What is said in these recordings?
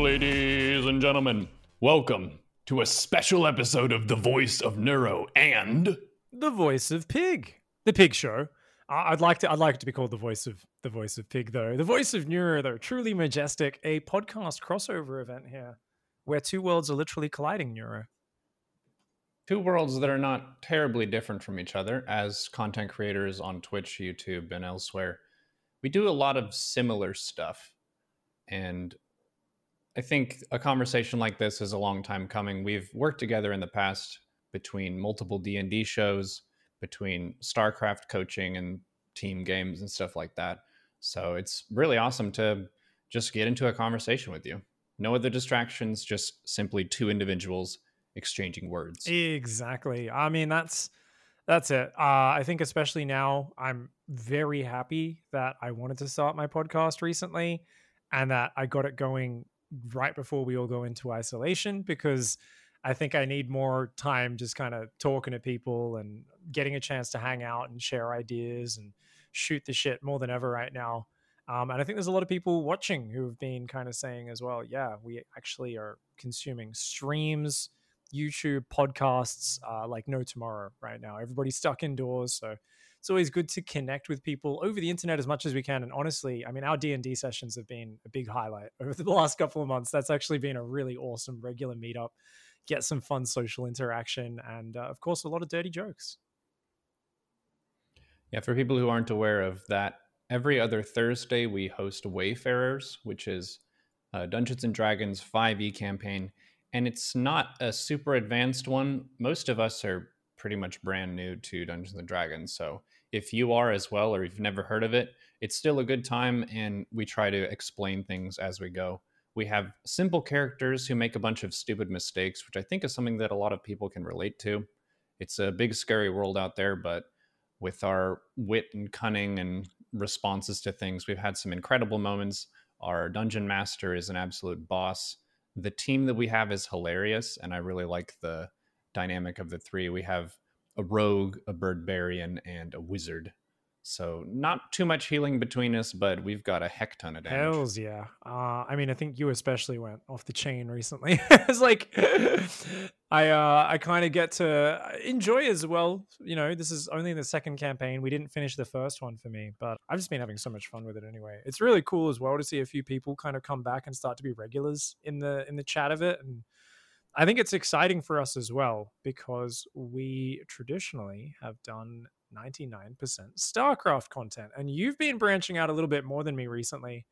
Ladies and gentlemen, welcome to a special episode of The Voice of Neuro and the voice of Pig, the Pig Show. I- I'd like to. I'd like it to be called the voice of the voice of Pig, though. The voice of Neuro, though. Truly majestic, a podcast crossover event here, where two worlds are literally colliding. Neuro. two worlds that are not terribly different from each other as content creators on Twitch, YouTube, and elsewhere. We do a lot of similar stuff. And I think a conversation like this is a long time coming. We've worked together in the past between multiple D&D shows, between StarCraft coaching and team games and stuff like that. So it's really awesome to just get into a conversation with you. No other distractions, just simply two individuals exchanging words. Exactly. I mean, that's that's it. Uh, I think especially now, I'm very happy that I wanted to start my podcast recently, and that I got it going right before we all go into isolation because I think I need more time just kind of talking to people and getting a chance to hang out and share ideas and shoot the shit more than ever right now. Um, and I think there's a lot of people watching who have been kind of saying as well, yeah, we actually are consuming streams, YouTube, podcasts uh, like no tomorrow right now. Everybody's stuck indoors, so it's always good to connect with people over the internet as much as we can. And honestly, I mean, our D and D sessions have been a big highlight over the last couple of months. That's actually been a really awesome regular meetup. Get some fun social interaction, and uh, of course, a lot of dirty jokes. Yeah, for people who aren't aware of that, every other Thursday we host Wayfarers, which is Dungeons and Dragons 5e campaign. And it's not a super advanced one. Most of us are pretty much brand new to Dungeons and Dragons. So if you are as well, or you've never heard of it, it's still a good time. And we try to explain things as we go. We have simple characters who make a bunch of stupid mistakes, which I think is something that a lot of people can relate to. It's a big, scary world out there, but with our wit and cunning and responses to things. We've had some incredible moments. Our dungeon master is an absolute boss. The team that we have is hilarious, and I really like the dynamic of the three. We have a rogue, a birdbarian, and a wizard. So not too much healing between us, but we've got a heck ton of damage. Hells yeah. Uh, I mean, I think you especially went off the chain recently. it's like I uh, I kind of get to enjoy as well. You know, this is only the second campaign. We didn't finish the first one for me, but I've just been having so much fun with it anyway. It's really cool as well to see a few people kind of come back and start to be regulars in the in the chat of it and I think it's exciting for us as well because we traditionally have done 99% StarCraft content. And you've been branching out a little bit more than me recently.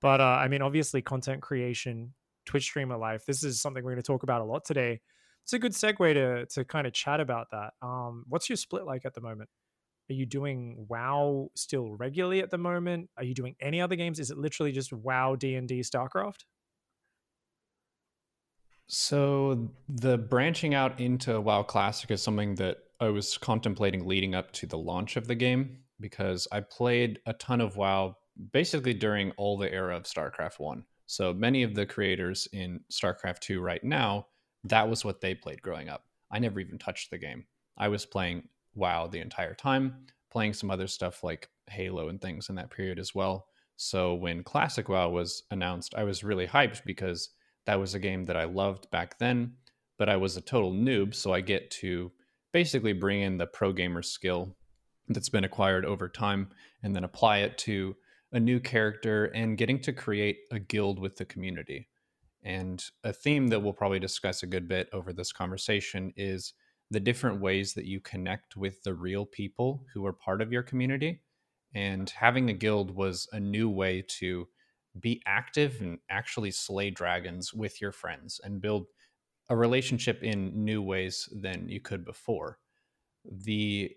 But uh, I mean, obviously, content creation, Twitch streamer life, this is something we're going to talk about a lot today. It's a good segue to, to kind of chat about that. Um, what's your split like at the moment? Are you doing WoW still regularly at the moment? Are you doing any other games? Is it literally just WoW, D and D, StarCraft? So the branching out into WoW Classic is something that I was contemplating leading up to the launch of the game because I played a ton of WoW basically during all the era of StarCraft 1. So many of the creators in StarCraft 2 right now, that was what they played growing up. I never even touched the game. I was playing WoW the entire time, playing some other stuff like Halo and things in that period as well. So when Classic WoW was announced, I was really hyped because that was a game that I loved back then, but I was a total noob, so I get to basically bring in the pro gamer skill that's been acquired over time and then apply it to a new character and getting to create a guild with the community. And a theme that we'll probably discuss a good bit over this conversation is the different ways that you connect with the real people who are part of your community. And having a guild was a new way to be active and actually slay dragons with your friends and build a relationship in new ways than you could before. The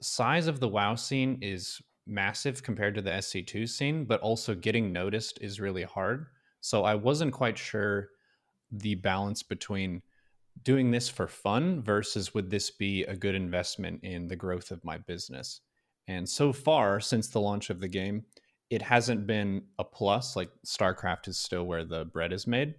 size of the WoW scene is massive compared to the SC2 scene, but also getting noticed is really hard. So I wasn't quite sure the balance between doing this for fun versus would this be a good investment in the growth of my business. And so far, since the launch of the game, it hasn't been a plus. Like StarCraft is still where the bread is made,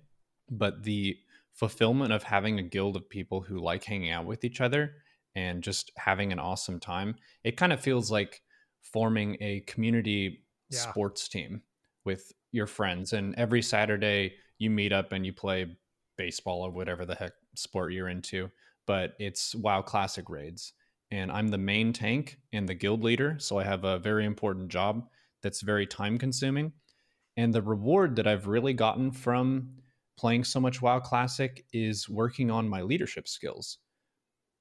but the fulfillment of having a guild of people who like hanging out with each other and just having an awesome time, it kind of feels like forming a community Yeah. sports team with your friends. And every Saturday, you meet up and you play baseball or whatever the heck sport you're into, but it's WoW Classic raids. And I'm the main tank and the guild leader. So I have a very important job that's very time consuming. And the reward that I've really gotten from playing so much WoW Classic is working on my leadership skills.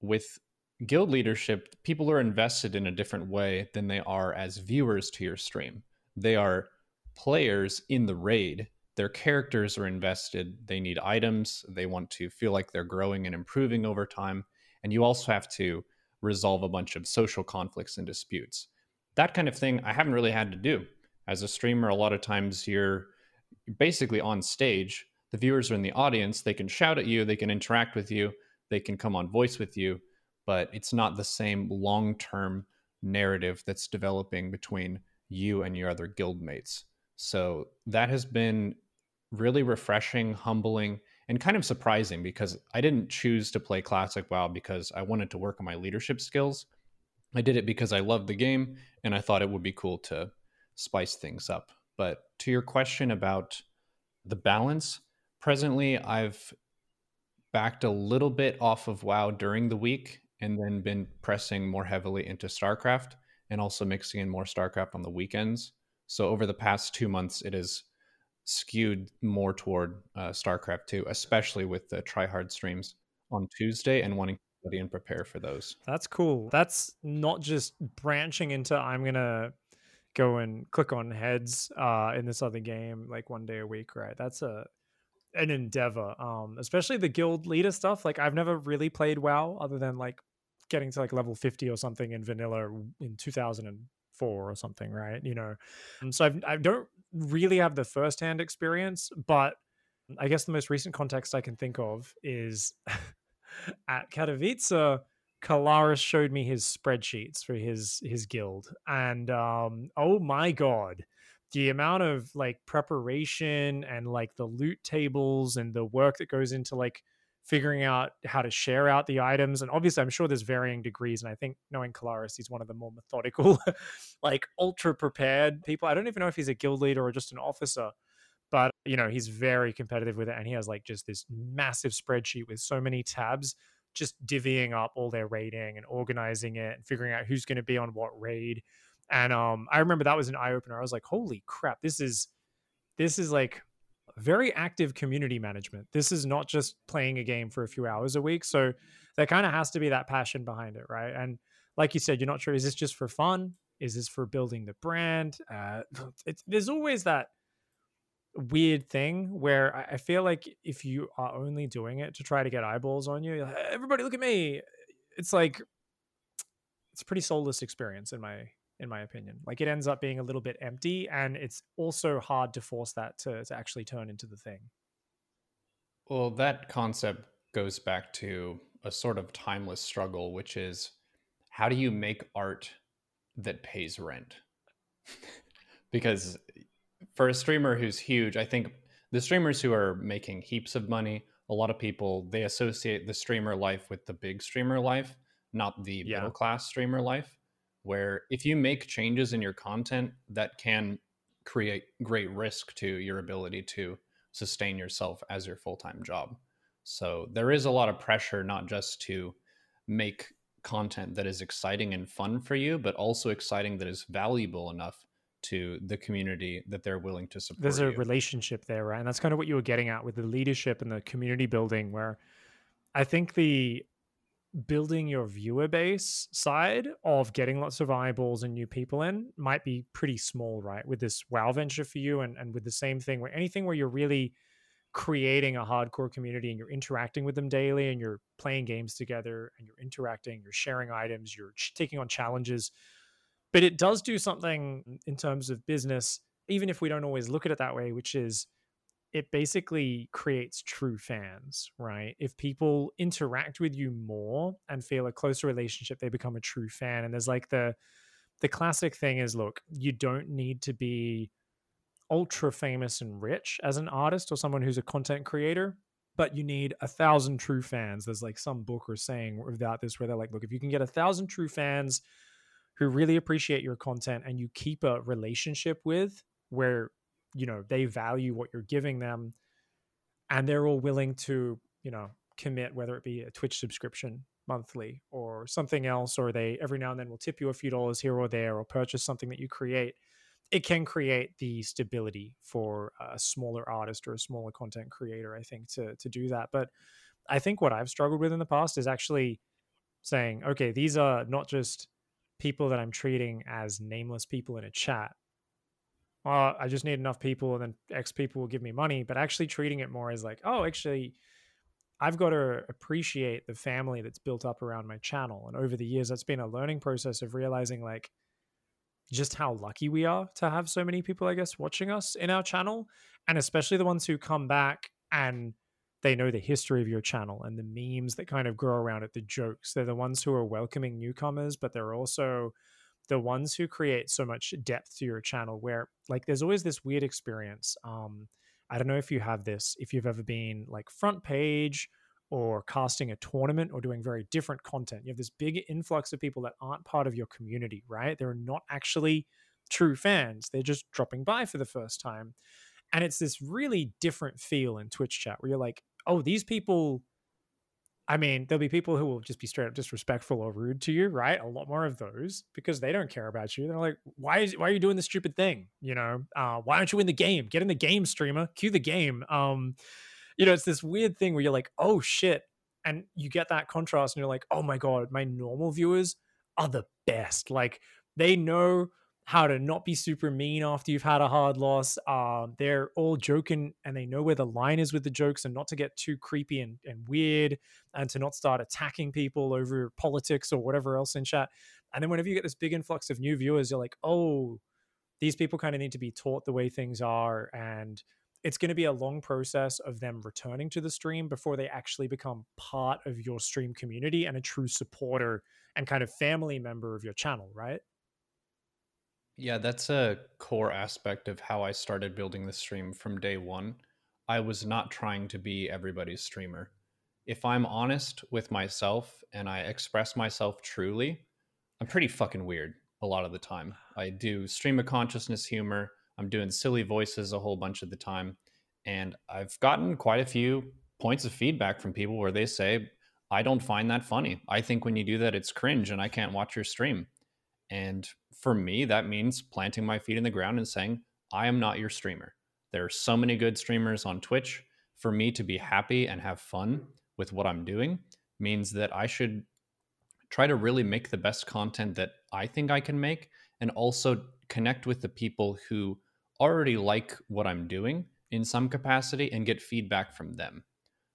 With guild leadership, people are invested in a different way than they are as viewers to your stream. They are players in the raid. Their characters are invested. They need items. They want to feel like they're growing and improving over time. And you also have to resolve a bunch of social conflicts and disputes. That kind of thing I haven't really had to do. As a streamer, a lot of times you're basically on stage. The viewers are in the audience. They can shout at you, they can interact with you, they can come on voice with you, but it's not the same long term narrative that's developing between you and your other guildmates. So that has been really refreshing, humbling, and kind of surprising because I didn't choose to play Classic WoW because I wanted to work on my leadership skills. I did it because I loved the game and I thought it would be cool to spice things up. But to your question about the balance, presently I've backed a little bit off of WoW during the week and then been pressing more heavily into StarCraft and also mixing in more StarCraft on the weekends. So over the past two months, it has skewed more toward uh, StarCraft 2, especially with the tryhard streams on Tuesday and wanting study and prepare for those. That's cool. That's not just branching into I'm to go and click on heads uh, in this other game like one day a week, right? That's a an endeavor. Um, especially the guild leader stuff. Like I've never really played WoW other than like getting to like level 50 or something in vanilla in 2004 or something, right? You know, and so I've, I don't really have the firsthand experience, but I guess the most recent context I can think of is at Katowice. Kalaris showed me his spreadsheets for his his guild, and um, oh my god, the amount of like preparation and like the loot tables and the work that goes into like figuring out how to share out the items. And obviously, I'm sure there's varying degrees. And I think knowing Kalaris, he's one of the more methodical, like ultra prepared people. I don't even know if he's a guild leader or just an officer, but you know, he's very competitive with it. And he has like just this massive spreadsheet with so many tabs, just divvying up all their raiding and organizing it and figuring out who's going to be on what raid. And um, I remember that was an eye opener. I was like, holy crap, this is this is like very active community management. This is not just playing a game for a few hours a week. So there kind of has to be that passion behind it, right? And like you said, you're not sure is this just for fun? Is this for building the brand? Uh, there's always that weird thing where I, feel like if you are only doing it to try to get eyeballs on you, like, everybody look at me. It's like it's a pretty soulless experience in my in my opinion. Like it ends up being a little bit empty, and it's also hard to force that to, to actually turn into the thing. Well, that concept goes back to a sort of timeless struggle, which is how do you make art that pays rent? because for a streamer who's huge, I think the streamers who are making heaps of money, a lot of people they associate the streamer life with the big streamer life, not the yeah. middle class streamer life where if you make changes in your content that can create great risk to your ability to sustain yourself as your full-time job. So there is a lot of pressure not just to make content that is exciting and fun for you, but also exciting that is valuable enough to the community that they're willing to support. There's a you. relationship there, right? And that's kind of what you were getting at with the leadership and the community building, where I think the building your viewer base side of getting lots of eyeballs and new people in might be pretty small, right? With this WoW venture for you, and, and with the same thing where anything where you're really creating a hardcore community and you're interacting with them daily and you're playing games together and you're interacting, you're sharing items, you're taking on challenges. But it does do something in terms of business, even if we don't always look at it that way, which is it basically creates true fans, right? If people interact with you more and feel a closer relationship, they become a true fan. And there's like the the classic thing is look, you don't need to be ultra famous and rich as an artist or someone who's a content creator, but you need a thousand true fans. There's like some book or saying about this where they're like, look, if you can get a thousand true fans who really appreciate your content and you keep a relationship with where you know they value what you're giving them and they're all willing to, you know, commit whether it be a Twitch subscription monthly or something else, or they every now and then will tip you a few dollars here or there, or purchase something that you create. It can create the stability for a smaller artist or a smaller content creator, I think, to to do that. But I think what I've struggled with in the past is actually saying, okay, these are not just people that I'm treating as nameless people in a chat. Well, I just need enough people and then X people will give me money, but actually treating it more as like, oh, actually, I've got to appreciate the family that's built up around my channel. And over the years, that's been a learning process of realizing like just how lucky we are to have so many people, I guess, watching us in our channel. And especially the ones who come back and they know the history of your channel and the memes that kind of grow around it, the jokes. They're the ones who are welcoming newcomers, but they're also the ones who create so much depth to your channel where like there's always this weird experience. Um, I don't know if you have this, if you've ever been like front page or casting a tournament or doing very different content. You have this big influx of people that aren't part of your community, right? They're not actually true fans. They're just dropping by for the first time. And it's this really different feel in Twitch chat where you're like, oh, these people. I mean, there'll be people who will just be straight up disrespectful or rude to you, right? A lot more of those because they don't care about you. They're like, "Why is why are you doing this stupid thing? You know, uh, why aren't you in the game? Get in the game, streamer. Cue the game." Um, you know, it's this weird thing where you're like, "Oh shit," and you get that contrast, and you're like, "Oh my god, my normal viewers are the best. Like, they know how to not be super mean after you've had a hard loss. Um, they're all joking and they know where the line is with the jokes and not to get too creepy and, and weird and to not start attacking people over politics or whatever else in chat. And then whenever you get this big influx of new viewers, you're like, oh, these people kind of need to be taught the way things are. And it's going to be a long process of them returning to the stream before they actually become part of your stream community and a true supporter and kind of family member of your channel, right? Yeah, that's a core aspect of how I started building the stream from day one. I was not trying to be everybody's streamer. If I'm honest with myself and I express myself truly, I'm pretty fucking weird a lot of the time. I do stream of consciousness humor. I'm doing silly voices a whole bunch of the time. And I've gotten quite a few points of feedback from people where they say, I don't find that funny. I think when you do that, it's cringe and I can't watch your stream. And for me, that means planting my feet in the ground and saying, I am not your streamer. There are so many good streamers on Twitch. For me to be happy and have fun with what I'm doing means that I should try to really make the best content that I think I can make and also connect with the people who already like what I'm doing in some capacity and get feedback from them.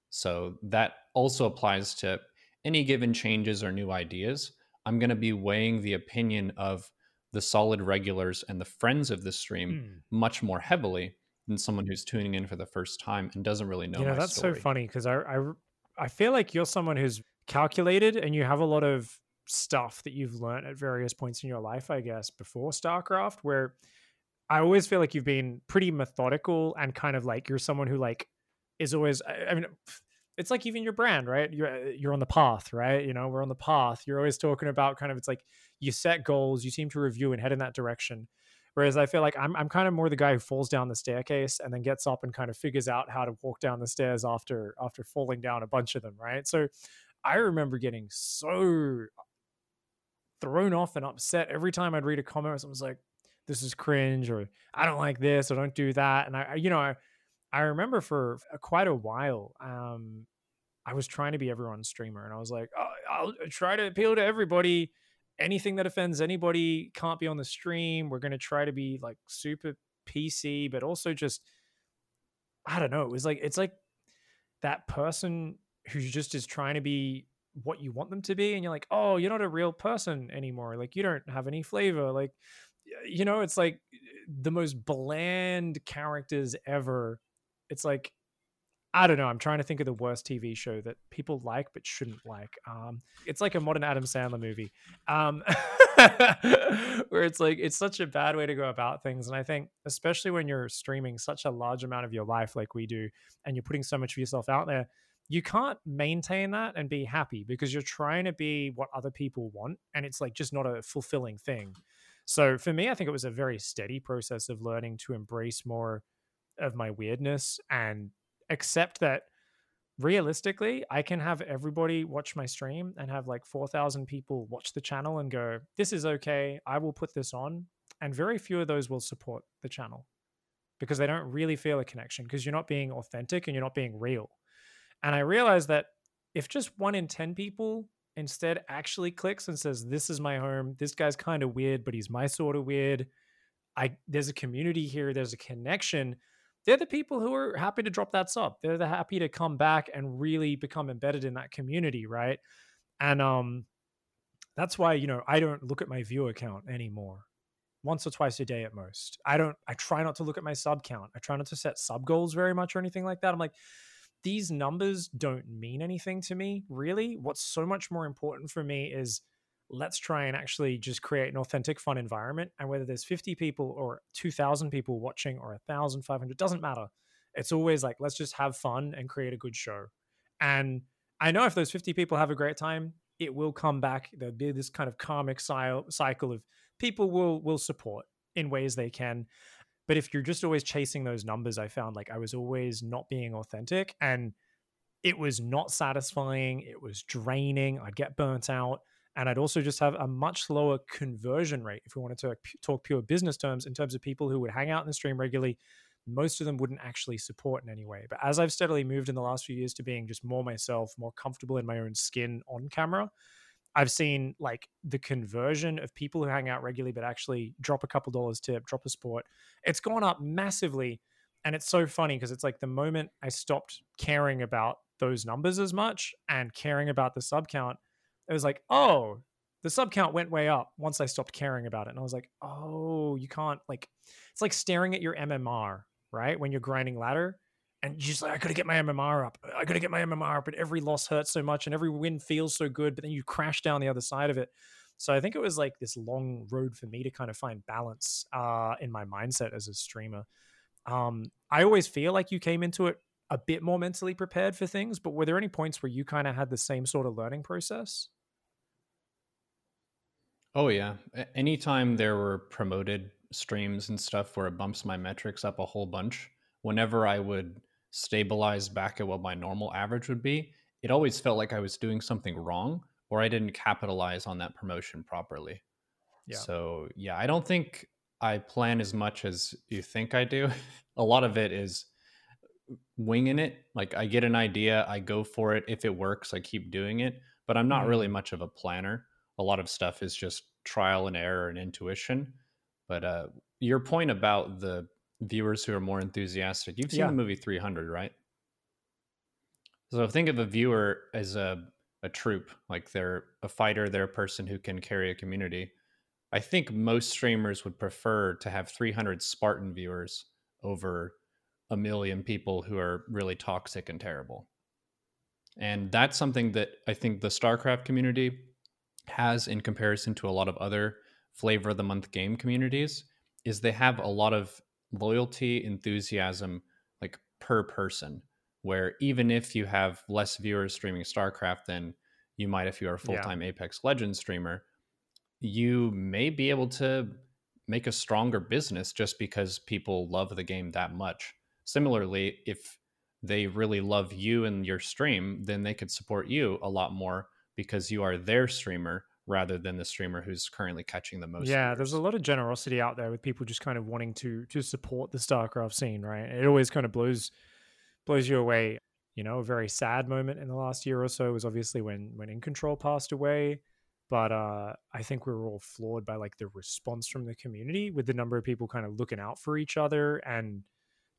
So that also applies to any given changes or new ideas. I'm going to be weighing the opinion of the solid regulars and the friends of the stream mm. much more heavily than someone who's tuning in for the first time and doesn't really know. You know, that's story. so funny because I, I I feel like you're someone who's calculated and you have a lot of stuff that you've learned at various points in your life, I guess, before StarCraft, where I always feel like you've been pretty methodical and kind of like you're someone who like is always I mean it's like even your brand, right? You're uh, you're on the path, right? You know, we're on the path. You're always talking about kind of it's like you set goals, you seem to review and head in that direction. Whereas I feel like I'm I'm kind of more the guy who falls down the staircase and then gets up and kind of figures out how to walk down the stairs after after falling down a bunch of them, right? So I remember getting so thrown off and upset every time I'd read a comment. Was like, "This is cringe," or "I don't like this," or "Don't do that." And I, you know, I I remember for uh, quite a while, um, I was trying to be everyone's streamer, and I was like, oh, I'll uh, try to appeal to everybody. Anything that offends anybody can't be on the stream. We're going to try to be like super PC, but also just, I don't know. It was like it's like that person who just is trying to be what you want them to be, and you're like, oh, you're not a real person anymore. Like you don't have any flavor. Like, you know, it's like uh, the most bland characters ever it's like I don't know. I'm trying to think of the worst TV show that people like but shouldn't like. Um, it's like a modern Adam Sandler movie, um, where it's like it's such a bad way to go about things. And I think, especially when you're streaming such a large amount of your life like we do, and you're putting so much of yourself out there, you can't maintain that and be happy because you're trying to be what other people want, and it's like just not a fulfilling thing. So for me, I think it was a very steady process of learning to embrace more of my weirdness and accept that realistically, I can have everybody watch my stream and have like 4,000 people watch the channel and go, this is okay. I will put this on. And very few of those will support the channel because they don't really feel a connection because you're not being authentic and you're not being real. And I realized that if just one in 10 people instead actually clicks and says, This is my home, this guy's kind of weird, but he's my sort of weird. I there's a community here, there's a connection they're the people who are happy to drop that sub. They're the happy to come back and really become embedded in that community, right? And um that's why, you know, I don't look at my viewer count anymore. Once or twice a day at most. I don't I try not to look at my sub count. I try not to set sub goals very much or anything like that. I'm like these numbers don't mean anything to me, really. What's so much more important for me is let's try and actually just create an authentic fun environment and whether there's 50 people or 2000 people watching or 1500 doesn't matter. It's always like let's just have fun and create a good show. And i know if those 50 people have a great time it will come back. There'll be this kind of karmic cycle of people will will support in ways they can. But if you're just always chasing those numbers i found like i was always not being authentic and it was not satisfying it was draining i'd get burnt out and I'd also just have a much lower conversion rate if we wanted to talk pure business terms in terms of people who would hang out in the stream regularly. Most of them wouldn't actually support in any way. But as I've steadily moved in the last few years to being just more myself, more comfortable in my own skin on camera, I've seen like the conversion of people who hang out regularly but actually drop a couple dollars tip, drop a sport. It's gone up massively. And it's so funny because it's like the moment I stopped caring about those numbers as much and caring about the sub count, it was like, oh, the sub count went way up once I stopped caring about it. And I was like, oh, you can't like it's like staring at your MMR, right? When you're grinding ladder and you're just like, I gotta get my MMR up. I gotta get my MMR up, but every loss hurts so much and every win feels so good, but then you crash down the other side of it. So I think it was like this long road for me to kind of find balance uh, in my mindset as a streamer. Um, I always feel like you came into it a bit more mentally prepared for things, but were there any points where you kind of had the same sort of learning process? Oh yeah. Anytime there were promoted streams and stuff where it bumps my metrics up a whole bunch, whenever I would stabilize back at what my normal average would be, it always felt like I was doing something wrong or I didn't capitalize on that promotion properly. Yeah. So, yeah, I don't think I plan as much as you think I do. a lot of it is winging it. Like I get an idea, I go for it. If it works, I keep doing it, but I'm not mm-hmm. really much of a planner a lot of stuff is just trial and error and intuition. But uh, your point about the viewers who are more enthusiastic, you've seen yeah. the movie 300, right? So think of a viewer as a, a troop, like they're a fighter, they're a person who can carry a community. I think most streamers would prefer to have 300 Spartan viewers over a million people who are really toxic and terrible. And that's something that I think the StarCraft community has in comparison to a lot of other flavor of the month game communities is they have a lot of loyalty enthusiasm like per person where even if you have less viewers streaming starcraft than you might if you're a full-time yeah. apex legends streamer you may be able to make a stronger business just because people love the game that much similarly if they really love you and your stream then they could support you a lot more because you are their streamer rather than the streamer who's currently catching the most. Yeah, viewers. there's a lot of generosity out there with people just kind of wanting to to support the StarCraft scene, right? It always kind of blows blows you away. You know, a very sad moment in the last year or so was obviously when when InControl passed away. But uh, I think we were all floored by like the response from the community with the number of people kind of looking out for each other and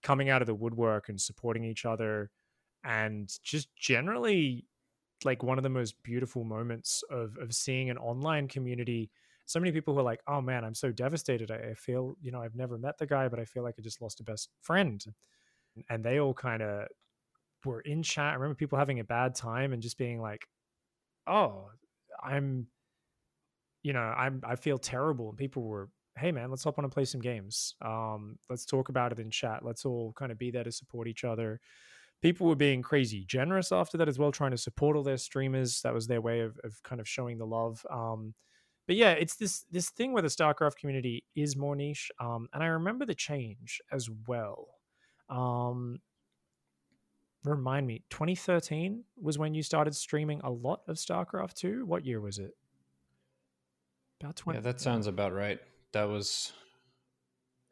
coming out of the woodwork and supporting each other and just generally like one of the most beautiful moments of of seeing an online community. So many people who are like oh man i'm so devastated. I, feel you know i've never met the guy but i feel like i just lost a best friend. And they all kind of were in chat. I remember people having a bad time and just being like oh i'm you know i'm i feel terrible. And people were hey man let's hop on and play some games. Um let's talk about it in chat. Let's all kind of be there to support each other people were being crazy generous after that as well, trying to support all their streamers. That was their way of, of kind of showing the love. Um, but yeah, it's this this thing where the StarCraft community is more niche. Um, and I remember the change as well. Um, remind me, 2013 was when you started streaming a lot of StarCraft 2. What year was it? About 20. Yeah, that sounds about right. That was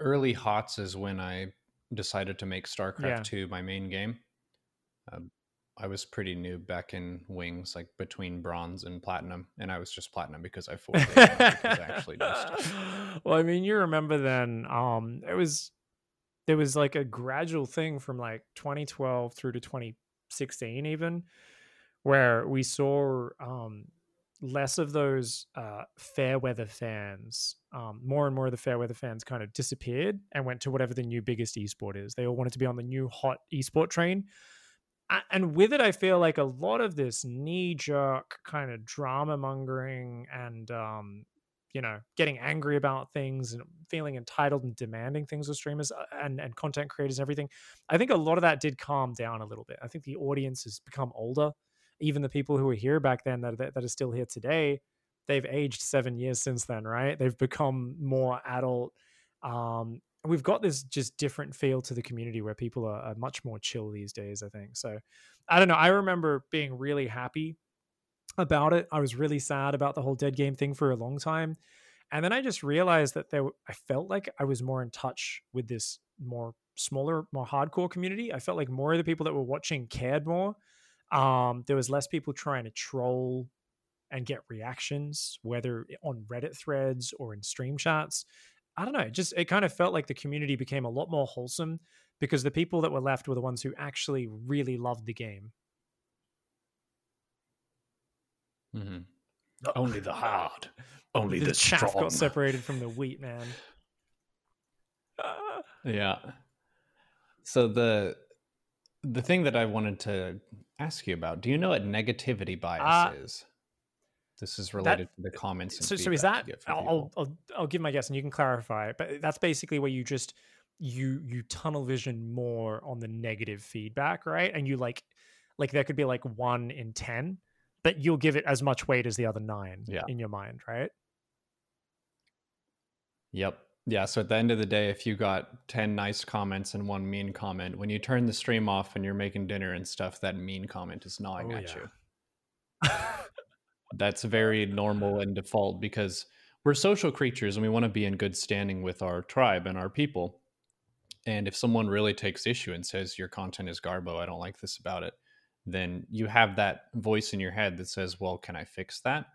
early HotS is when I decided to make StarCraft yeah. 2 my main game. I was pretty new back in Wings, like between bronze and platinum, and I was just platinum because I forced it. actually just. Well, I mean, you remember then? Um, it was there was like a gradual thing from like 2012 through to 2016, even where we saw um less of those uh, fair weather fans. Um, more and more of the fair weather fans kind of disappeared and went to whatever the new biggest esport is. They all wanted to be on the new hot esport train. And with it, I feel like a lot of this knee jerk kind of drama mongering and, um, you know, getting angry about things and feeling entitled and demanding things of streamers uh, and, and content creators and everything. I think a lot of that did calm down a little bit. I think the audience has become older even the people who were here back then that, that, that are still here today, they've aged seven years since then, right? They've become more adult. Um, we've got this just different feel to the community where people are, are much more chill these days, I think. So I don't know. I remember being really happy about it. I was really sad about the whole dead game thing for a long time. And then I just realized that there, I felt like I was more in touch with this more smaller, more hardcore community. I felt like more of the people that were watching cared more. Um, there was less people trying to troll and get reactions, whether on Reddit threads or in stream chats. I don't know. Just it kind of felt like the community became a lot more wholesome because the people that were left were the ones who actually really loved the game. Mm-hmm. Only the hard, only the, the chaff strong. got separated from the wheat, man. yeah. So the the thing that I wanted to ask you about. Do you know what negativity bias uh, is? This is related that, to the comments. so, so is that? I'll, I'll I'll give my guess, and you can clarify. But that's basically where you just you you tunnel vision more on the negative feedback, right? And you like like there could be like one in ten, but you'll give it as much weight as the other nine yeah. in your mind, right? Yep. Yeah, so at the end of the day, if you got 10 nice comments and one mean comment, when you turn the stream off and you're making dinner and stuff, that mean comment is gnawing oh, at yeah. you. That's very normal and default because we're social creatures and we want to be in good standing with our tribe and our people. And if someone really takes issue and says your content is garbo, I don't like this about it, then you have that voice in your head that says, well, can I fix that?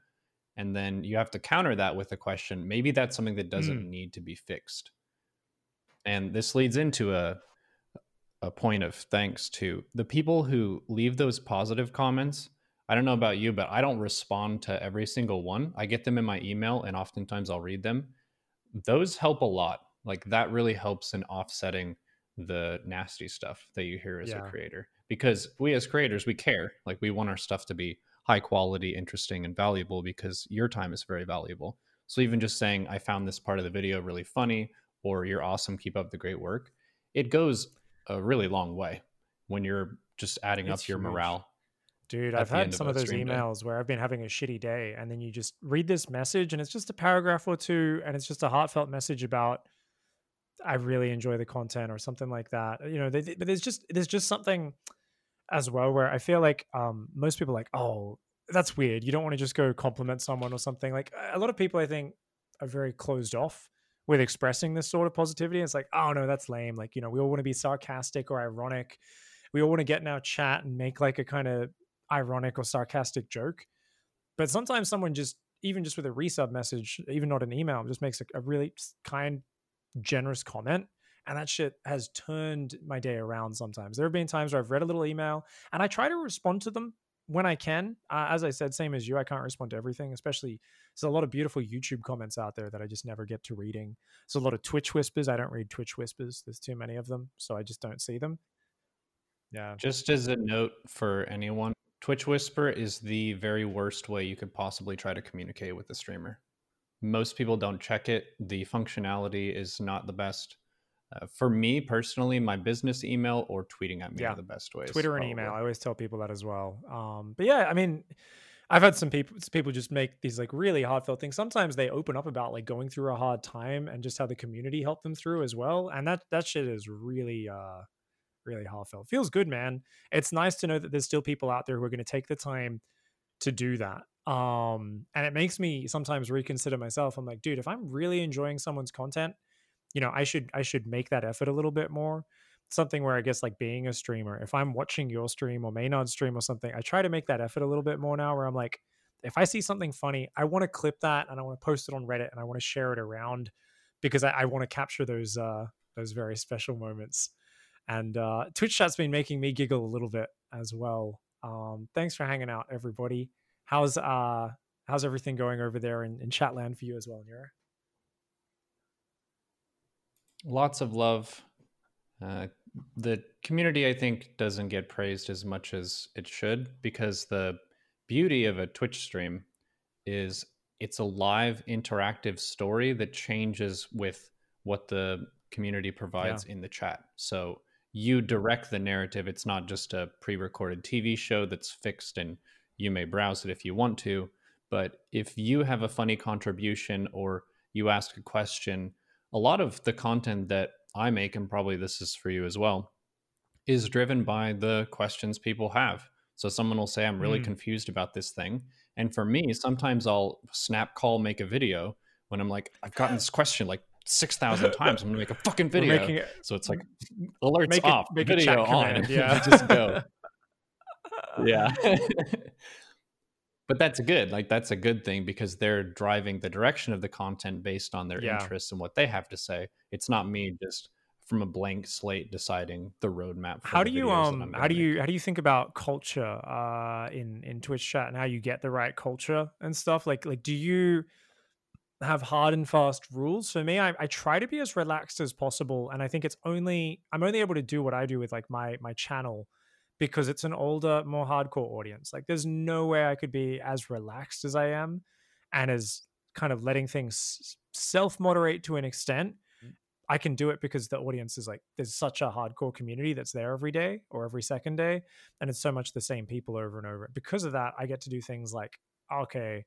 and then you have to counter that with a question maybe that's something that doesn't mm. need to be fixed and this leads into a a point of thanks to the people who leave those positive comments i don't know about you but i don't respond to every single one i get them in my email and oftentimes i'll read them those help a lot like that really helps in offsetting the nasty stuff that you hear as yeah. a creator because we as creators we care like we want our stuff to be high quality, interesting, and valuable because your time is very valuable. So even just saying, I found this part of the video really funny, or you're awesome, keep up the great work, it goes a really long way when you're just adding it's up your huge. morale. Dude, I've had some of, of those emails day. where I've been having a shitty day, and then you just read this message, and it's just a paragraph or two, and it's just a heartfelt message about I really enjoy the content or something like that. You know, they, they, but there's just there's just something as well where I feel like um, most people like, oh, that's weird. You don't want to just go compliment someone or something. Like a lot of people, I think, are very closed off with expressing this sort of positivity. It's like, oh no, that's lame. Like you know, we all want to be sarcastic or ironic. We all want to get in our chat and make like a kind of ironic or sarcastic joke. But sometimes someone just, even just with a resub message, even not an email, just makes a, a really kind, generous comment and that shit has turned my day around sometimes. There have been times where I've read a little email and I try to respond to them when I can. Uh, as I said, same as you, I can't respond to everything, especially there's a lot of beautiful YouTube comments out there that I just never get to reading. There's a lot of Twitch whispers. I don't read Twitch whispers. There's too many of them, so I just don't see them. Yeah. Just as a note for anyone, Twitch whisper is the very worst way you could possibly try to communicate with the streamer. Most people don't check it. The functionality is not the best. Uh, for me personally, my business email or tweeting at me yeah. are the best ways. Twitter and email. I always tell people that as well. Um, but yeah, I mean, I've had some people people just make these like really heartfelt things. Sometimes they open up about like going through a hard time and just how the community helped them through as well. And that that shit is really uh really heartfelt. Feels good, man. It's nice to know that there's still people out there who are going to take the time to do that. Um, and it makes me sometimes reconsider myself. I'm like, dude, if I'm really enjoying someone's content, you know, I should I should make that effort a little bit more. Something where I guess like being a streamer, if I'm watching your stream or Maynarde's stream or something, I try to make that effort a little bit more now. Where I'm like, if I see something funny, I want to clip that and I want to post it on Reddit and I want to share it around because I, I want to capture those uh, those very special moments. And uh, Twitch chat's been making me giggle a little bit as well. Um, thanks for hanging out, everybody. How's uh how's everything going over there in, in Chatland for you as well, Neuro? Lots of love. Uh, the community, I think, doesn't get praised as much as it should because the beauty of a Twitch stream is it's a live interactive story that changes with what the community provides yeah. in the chat. So you direct the narrative. It's not just a pre recorded TV show that's fixed and you may browse it if you want to. But if you have a funny contribution or you ask a question, a lot of the content that I make, and probably this is for you as well, is driven by the questions people have. So someone will say, I'm really mm. confused about this thing. And for me, sometimes I'll snap call, make a video when I'm like, I've gotten this question like 6,000 times. I'm to make a fucking video. It, so it's like alerts make off, it, make video on. Yeah. just go. yeah. but that's good. Like that's a good thing because they're driving the direction of the content based on their yeah. interests and what they have to say. It's not me just from a blank slate deciding the roadmap. For How do you um how do you how do you think about culture uh in in Twitch chat and how you get the right culture and stuff? Like like do you have hard and fast rules. For me, I, I try to be as relaxed as possible, and I think it's only I'm only able to do what I do with like my my channel because it's an older, more hardcore audience. Like, there's no way I could be as relaxed as I am, and as kind of letting things self moderate to an extent. Mm. I can do it because the audience is like there's such a hardcore community that's there every day or every second day, and it's so much the same people over and over. Because of that, I get to do things like okay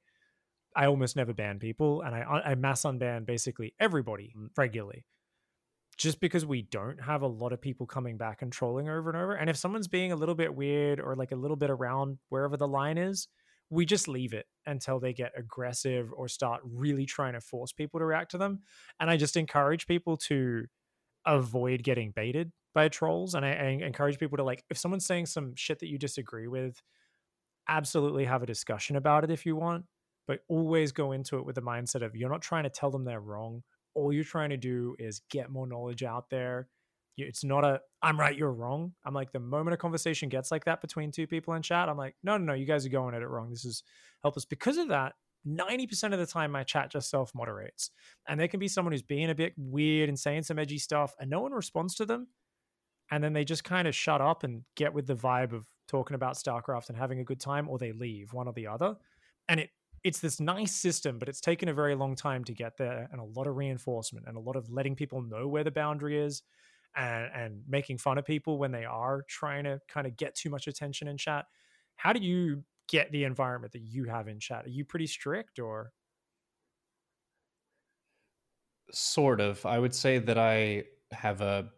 I almost never ban people, and I I mass unban basically everybody mm. regularly, just because we don't have a lot of people coming back and trolling over and over. And if someone's being a little bit weird or like a little bit around wherever the line is, we just leave it until they get aggressive or start really trying to force people to react to them. And I just encourage people to avoid getting baited by trolls, and I, I encourage people to like if someone's saying some shit that you disagree with, absolutely have a discussion about it if you want but always go into it with the mindset of you're not trying to tell them they're wrong. All you're trying to do is get more knowledge out there. It's not a I'm right, you're wrong. I'm like the moment a conversation gets like that between two people in chat, I'm like, no, no, no, you guys are going at it wrong. This is help us. Because of that, 90% of the time my chat just self moderates. And there can be someone who's being a bit weird and saying some edgy stuff, and no one responds to them. And then they just kind of shut up and get with the vibe of talking about StarCraft and having a good time, or they leave, one or the other. And it it's this nice system, but it's taken a very long time to get there and a lot of reinforcement and a lot of letting people know where the boundary is and, and making fun of people when they are trying to kind of get too much attention in chat. How do you get the environment that you have in chat? Are you pretty strict or? Sort of. I would say that I have a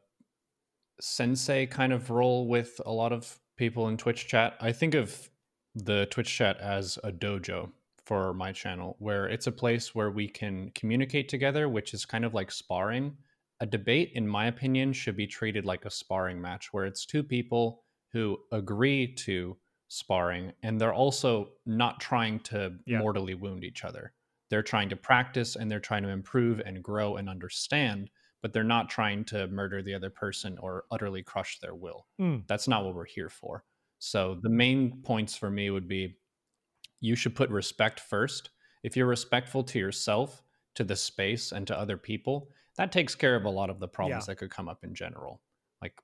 sensei kind of role with a lot of people in Twitch chat. I think of the Twitch chat as a dojo for my channel where it's a place where we can communicate together, which is kind of like sparring. A debate, in my opinion, should be treated like a sparring match where it's two people who agree to sparring and they're also not trying to yeah. mortally wound each other. They're trying to practice and they're trying to improve and grow and understand, but they're not trying to murder the other person or utterly crush their will. Mm. That's not what we're here for. So the main points for me would be you should put respect first. If you're respectful to yourself, to the space, and to other people, that takes care of a lot of the problems yeah. that could come up in general. Like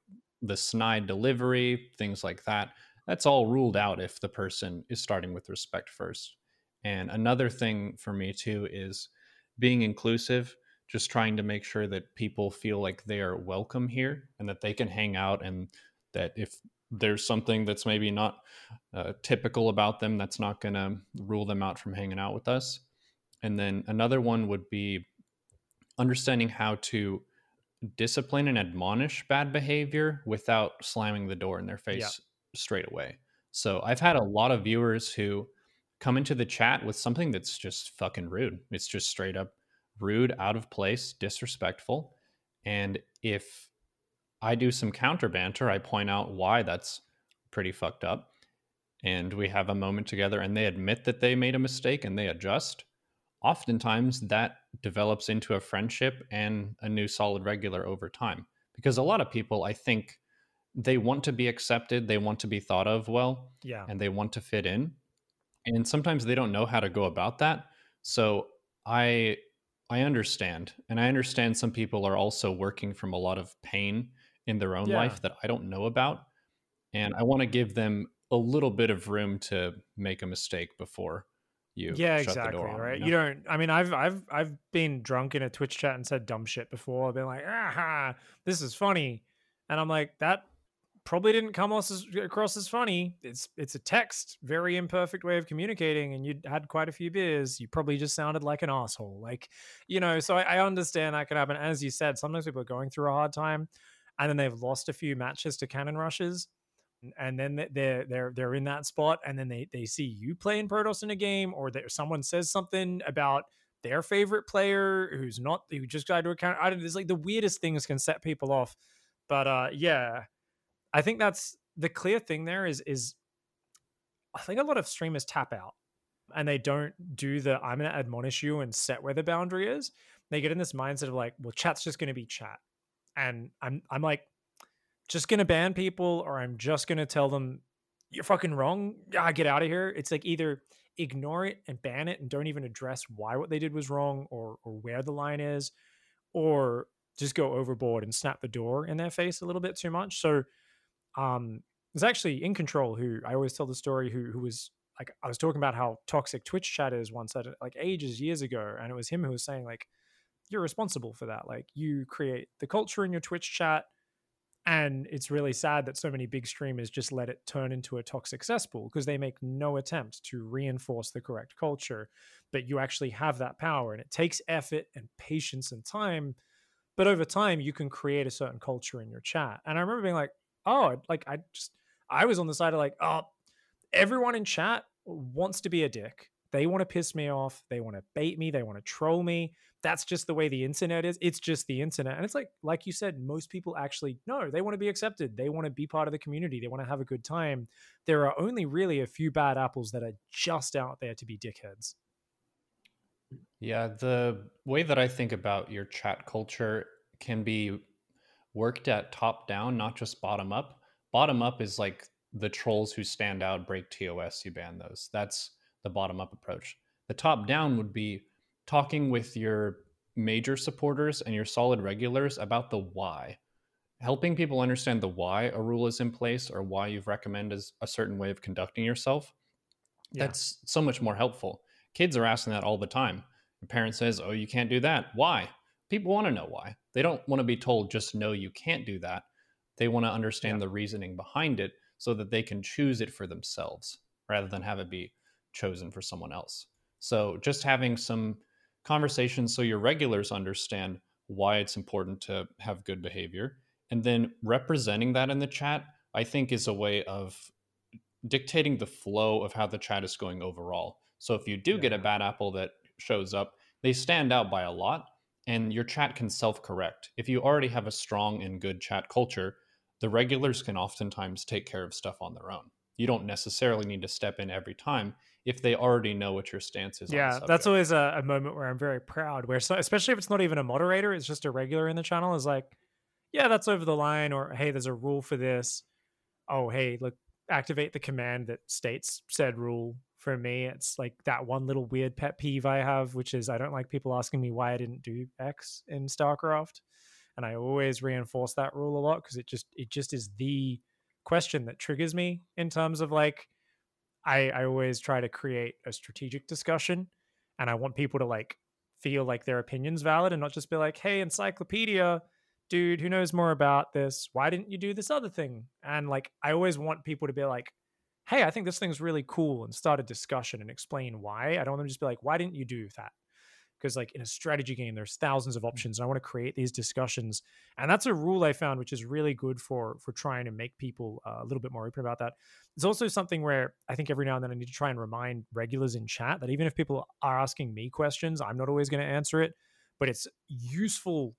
the snide delivery, things like that. That's all ruled out if the person is starting with respect first. And another thing for me too is being inclusive, just trying to make sure that people feel like they are welcome here and that they can hang out and that if there's something that's maybe not uh, typical about them that's not going to rule them out from hanging out with us. And then another one would be understanding how to discipline and admonish bad behavior without slamming the door in their face Yeah. straight away. So I've had a lot of viewers who come into the chat with something that's just fucking rude. It's just straight up rude, out of place, disrespectful. And if I do some counter banter, I point out why that's pretty fucked up. And we have a moment together and they admit that they made a mistake and they adjust. Oftentimes that develops into a friendship and a new solid regular over time. Because a lot of people, I think, they want to be accepted, they want to be thought of well, Yeah. and they want to fit in and sometimes they don't know how to go about that so i i understand and i understand some people are also working from a lot of pain in their own Yeah. life that i don't know about and i want to give them a little bit of room to make a mistake before you yeah, shut exactly. the door on right. you You, don't. I mean, I've I've I've been drunk in a Twitch chat and said dumb shit before. I've been like, ah, this is funny, and I'm like, that probably didn't come across as, across as funny. It's it's a text, very imperfect way of communicating, and you had quite a few beers. You probably just sounded like an asshole. Like, you know. So I, I understand that can happen. As you said, sometimes people are going through a hard time, and then they've lost a few matches to cannon rushes and then they're they're they're in that spot, and then they they see you playing Protoss in a game, or that someone says something about their favorite player who's not who just got to account. I don't. Know. It's like the weirdest things can set people off, but uh, yeah, I think that's the clear thing. There is is I think a lot of streamers tap out and they don't do the I'm going to admonish you and set where the boundary is. They get in this mindset of like, well, chat's just going to be chat, and I'm I'm like just gonna ban people or I'm just gonna tell them you're fucking wrong. Ah, get out of here. It's like either ignore it and ban it and don't even address why what they did was wrong or or where the line is, or just go overboard and snap the door in their face a little bit too much. So um there's actually InControl who I always tell the story who who was like I was talking about how toxic Twitch chat is once at like ages years ago, and it was him who was saying like you're responsible for that. Like you create the culture in your Twitch chat and it's really sad that so many big streamers just let it turn into a toxic cesspool because they make no attempt to reinforce the correct culture but you actually have that power and it takes effort and patience and time but over time you can create a certain culture in your chat and i remember being like oh like i just i was on the side of like oh everyone in chat wants to be a dick they want to piss me off they want to bait me they want to troll me that's just the way the internet is it's just the internet and it's like like you said most people actually no they want to be accepted they want to be part of the community they want to have a good time there are only really a few bad apples that are just out there to be dickheads Yeah, the way that I think about your chat culture can be worked at top down, not just bottom up. Bottom up is like the trolls who stand out, break TOS, you ban those. That's the bottom up approach. The top down would be talking with your major supporters and your solid regulars about the why. Helping people understand the why a rule is in place or why you've recommended a certain way of conducting yourself. Yeah. That's so much more helpful. Kids are asking that all the time. The parent says, Oh, you can't do that. Why? People want to know why. They don't want to be told, just no, you can't do that. They want to understand the reasoning behind it so that they can choose it for themselves rather than have it be chosen for someone else. So, just having some conversations so your regulars understand why it's important to have good behavior and then representing that in the chat, I think is a way of dictating the flow of how the chat is going overall. So if you do get a bad apple that shows up, they stand out by a lot and your chat can self correct. If you already have a strong and good chat culture, the regulars can oftentimes take care of stuff on their own. You don't necessarily need to step in every time if they already know what your stance is. on yeah that's always a, a moment where i'm very proud where so, especially if it's not even a moderator it's just a regular in the channel is like yeah that's over the line or hey there's a rule for this oh hey look activate the command that states said rule for me it's like that one little weird pet peeve i have which is i don't like people asking me why i didn't do x in starcraft and i always reinforce that rule a lot because it just it just is the question that triggers me in terms of like I, I always try to create a strategic discussion and I want people to like feel like their opinion's valid and not just be like, hey, encyclopedia, dude, who knows more about this? Why didn't you do this other thing? And like, I always want people to be like, hey, I think this thing's really cool and start a discussion and explain why. I don't want them to just be like, why didn't you do that? Because like in a strategy game there's thousands of options and i want to create these discussions and that's a rule i found which is really good for for trying to make people uh, a little bit more open about that. It's also something where i think every now and then i need to try and remind regulars in chat that even if people are asking me questions i'm not always going to answer it but it's useful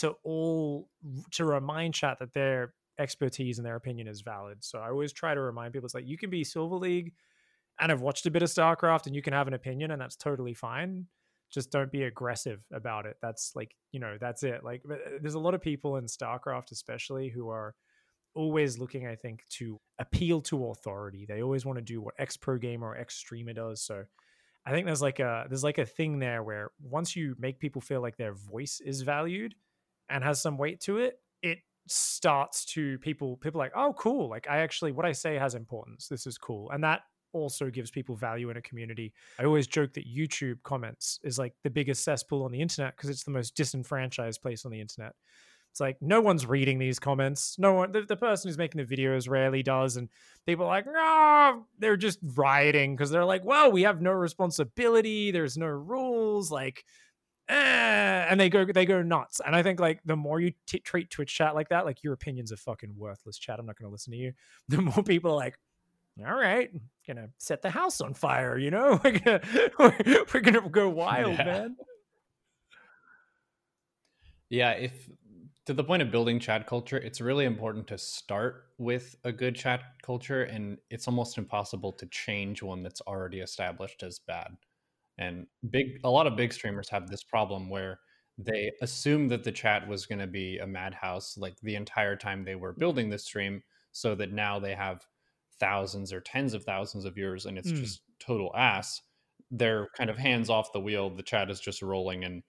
to all to remind chat that their expertise and their opinion is valid. So i always try to remind people it's like you can be silver league and have watched a bit of starcraft and you can have an opinion and that's totally fine just don't be aggressive about it. That's like, you know, that's it. Like, uh, there's a lot of people in StarCraft, especially, who are always looking, I think, to appeal to authority. They always want to do what X Pro Gamer or X Streamer does. So I think there's like a there's like a thing there where once you make people feel like their voice is valued and has some weight to it, it starts to people people like, oh, cool. Like I actually what I say has importance. This is cool. And that also gives people value in a community. I always joke that YouTube comments is like the biggest cesspool on the internet because it's the most disenfranchised place on the internet. It's like no one's reading these comments. No one, the, the person who's making the videos rarely does. And people are like, no, they're just rioting because they're like, well, we have no responsibility. There's no rules. Like, eh, and they go they go nuts. And I think like the more you t- treat Twitch chat like that, like your opinions are fucking worthless. Chat, I'm not going to listen to you. The more people are like, all right, gonna set the house on fire. You know, we're gonna we're, we're gonna go wild, yeah. man. Yeah, if to the point of building chat culture, it's really important to start with a good chat culture, and it's almost impossible to change one that's already established as bad. And big, a lot of big streamers have this problem where they assume that the chat was going to be a madhouse like the entire time they were building the stream, so that now they have thousands or tens of thousands of viewers and it's mm. just total ass they're kind of hands off the wheel the chat is just rolling and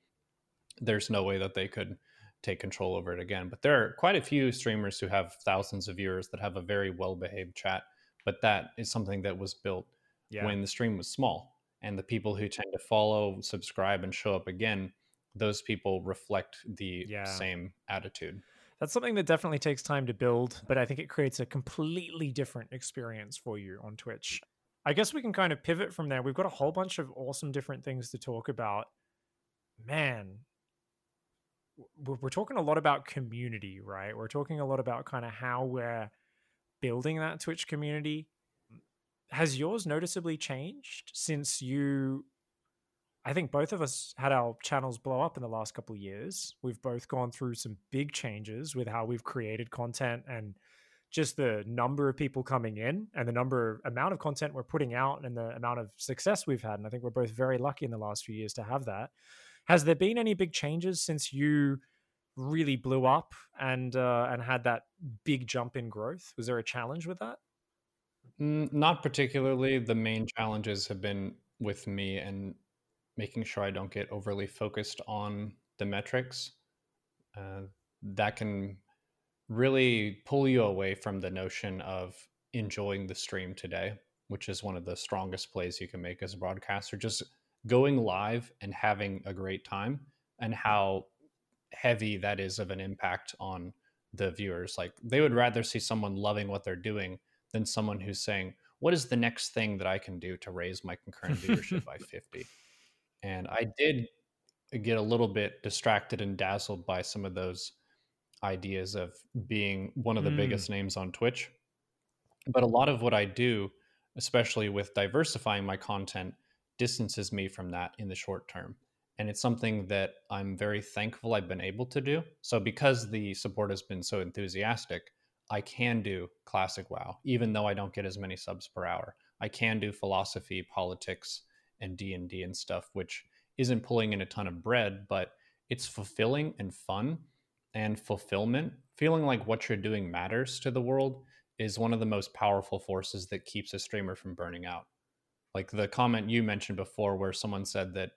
there's no way that they could take control over it again but there are quite a few streamers who have thousands of viewers that have a very well behaved chat but that is something that was built yeah. when the stream was small and the people who tend to follow subscribe and show up again those people reflect the yeah. same attitude that's something that definitely takes time to build, but I think it creates a completely different experience for you on Twitch. I guess we can kind of pivot from there. We've got a whole bunch of awesome different things to talk about. Man, we're talking a lot about community, right? We're talking a lot about kind of how we're building that Twitch community. Has yours noticeably changed since you I think both of us had our channels blow up in the last couple of years. We've both gone through some big changes with how we've created content and just the number of people coming in and the number amount of content we're putting out and the amount of success we've had. And I think we're both very lucky in the last few years to have that. Has there been any big changes since you really blew up and uh, and had that big jump in growth? Was there a challenge with that? Not particularly. The main challenges have been with me and making sure I don't get overly focused on the metrics. Uh, that can really pull you away from the notion of enjoying the stream today, which is one of the strongest plays you can make as a broadcaster. Just going live and having a great time, and how heavy that is of an impact on the viewers. Like they would rather see someone loving what they're doing than someone who's saying, What is the next thing that I can do to raise my concurrent viewership by 50? And I did get a little bit distracted and dazzled by some of those ideas of being one of the mm. biggest names on Twitch. But a lot of what I do, especially with diversifying my content, distances me from that in the short term. And it's something that I'm very thankful I've been able to do. So, because the support has been so enthusiastic, I can do classic WoW, even though I don't get as many subs per hour. I can do philosophy, politics, and D&D and stuff which isn't pulling in a ton of bread but it's fulfilling and fun. And fulfillment feeling like what you're doing matters to the world is one of the most powerful forces that keeps a streamer from burning out. Like the comment you mentioned before where someone said that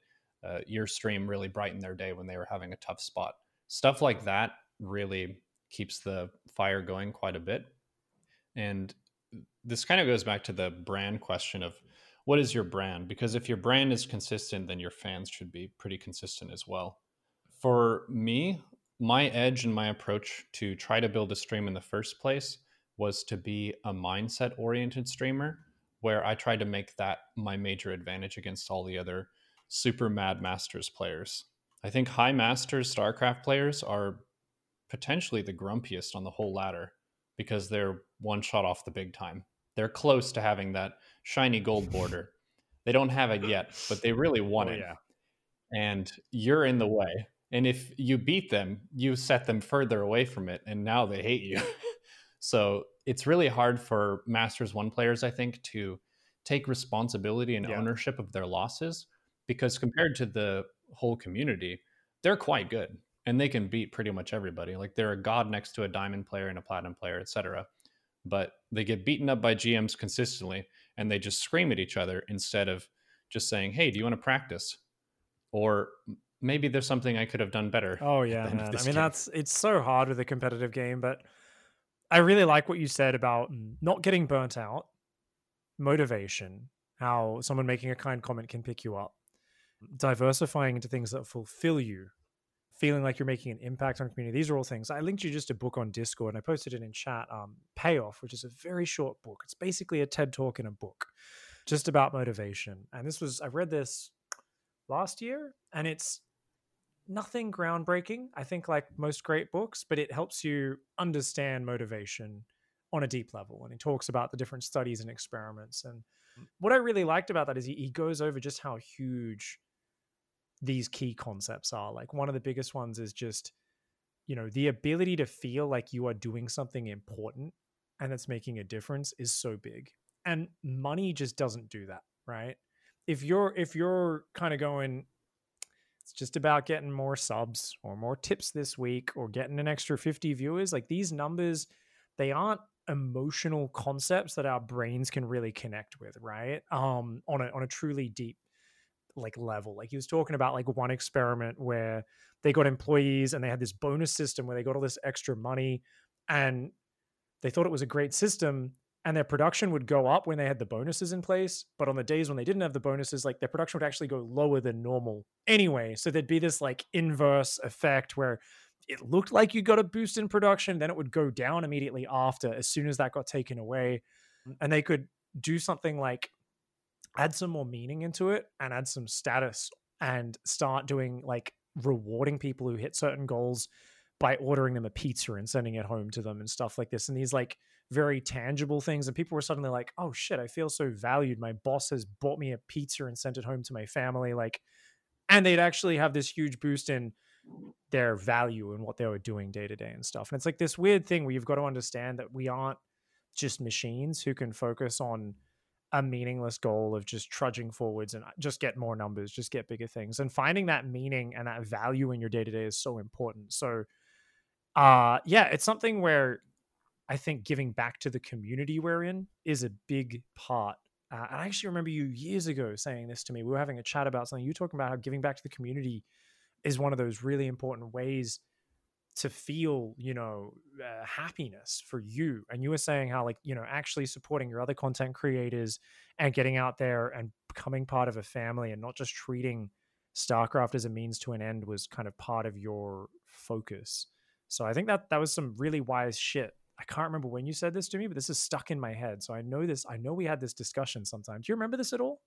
uh, your stream really brightened their day when they were having a tough spot. Stuff like that really keeps the fire going quite a bit. And this kind of goes back to the brand question of what is your brand? Because if your brand is consistent, then your fans should be pretty consistent as well. For me, my edge and my approach to try to build a stream in the first place was to be a mindset oriented streamer where I tried to make that my major advantage against all the other super mad masters players. I think high masters StarCraft players are potentially the grumpiest on the whole ladder because they're one shot off the big time. They're close to having that shiny gold border. They don't have it yet, but they really want oh, it. Yeah. And you're in the way. And if you beat them, you set them further away from it, and now they hate you. so it's really hard for Masters 1 players, I think, to take responsibility and yeah. ownership of their losses because mm-hmm. compared to the whole community, they're quite good and they can beat pretty much everybody. Like they're a god next to a diamond player and a platinum player, etc. But they get beaten up by GMs consistently and they just scream at each other instead of just saying, "Hey, do you want to practice?" Or maybe there's something I could have done better. Oh yeah, man. I mean, game. that's it's so hard with a competitive game, but I really like what you said about not getting burnt out, motivation, how someone making a kind comment can pick you up, diversifying into things that fulfill you, feeling like you're making an impact on community. These are all things. I linked you just a book on Discord and I posted it in chat. Um, Payoff, which is a very short book. It's basically a TED talk in a book, just about motivation. And this was I read this last year, and it's nothing groundbreaking. I think like most great books, but it helps you understand motivation on a deep level. And he talks about the different studies and experiments. And mm. what I really liked about that is he, he goes over just how huge these key concepts are. Like one of the biggest ones is just, you know, the ability to feel like you are doing something important and it's making a difference is so big. And money just doesn't do that, right? If you're if you're kind of going it's just about getting more subs or more tips this week or getting an extra 50 viewers, like these numbers they aren't emotional concepts that our brains can really connect with, right? Um on a on a truly deep like level. Like he was talking about like one experiment where they got employees and they had this bonus system where they got all this extra money and they thought it was a great system and their production would go up when they had the bonuses in place but on the days when they didn't have the bonuses like their production would actually go lower than normal anyway so there'd be this like inverse effect where it looked like you got a boost in production then it would go down immediately after as soon as that got taken away mm. and they could do something like add some more meaning into it and add some status and start doing like rewarding people who hit certain goals by ordering them a pizza and sending it home to them and stuff like this and these like very tangible things and people were suddenly like oh shit i feel so valued. My boss has bought me a pizza and sent it home to my family like and they'd actually have this huge boost in their value and what they were doing day to day and stuff. And it's like this weird thing where you've got to understand that we aren't just machines who can focus on a meaningless goal of just trudging forwards and uh, just get more numbers, just get bigger things. And finding that meaning and that value in your day to day is so important. So, uh, yeah, it's something where I think giving back to the community we're in is a big part. Uh, I actually remember you years ago saying this to me. We were having a chat about something. You talking about how giving back to the community is one of those really important ways to feel you know uh, happiness for you and you were saying how like you know actually supporting your other content creators and getting out there and becoming part of a family and not just treating starcraft as a means to an end was kind of part of your focus. So i think that that was some really wise shit. I can't remember when you said this to me but this is stuck in my head so i know this i know we had this discussion sometime. Do you remember this at all?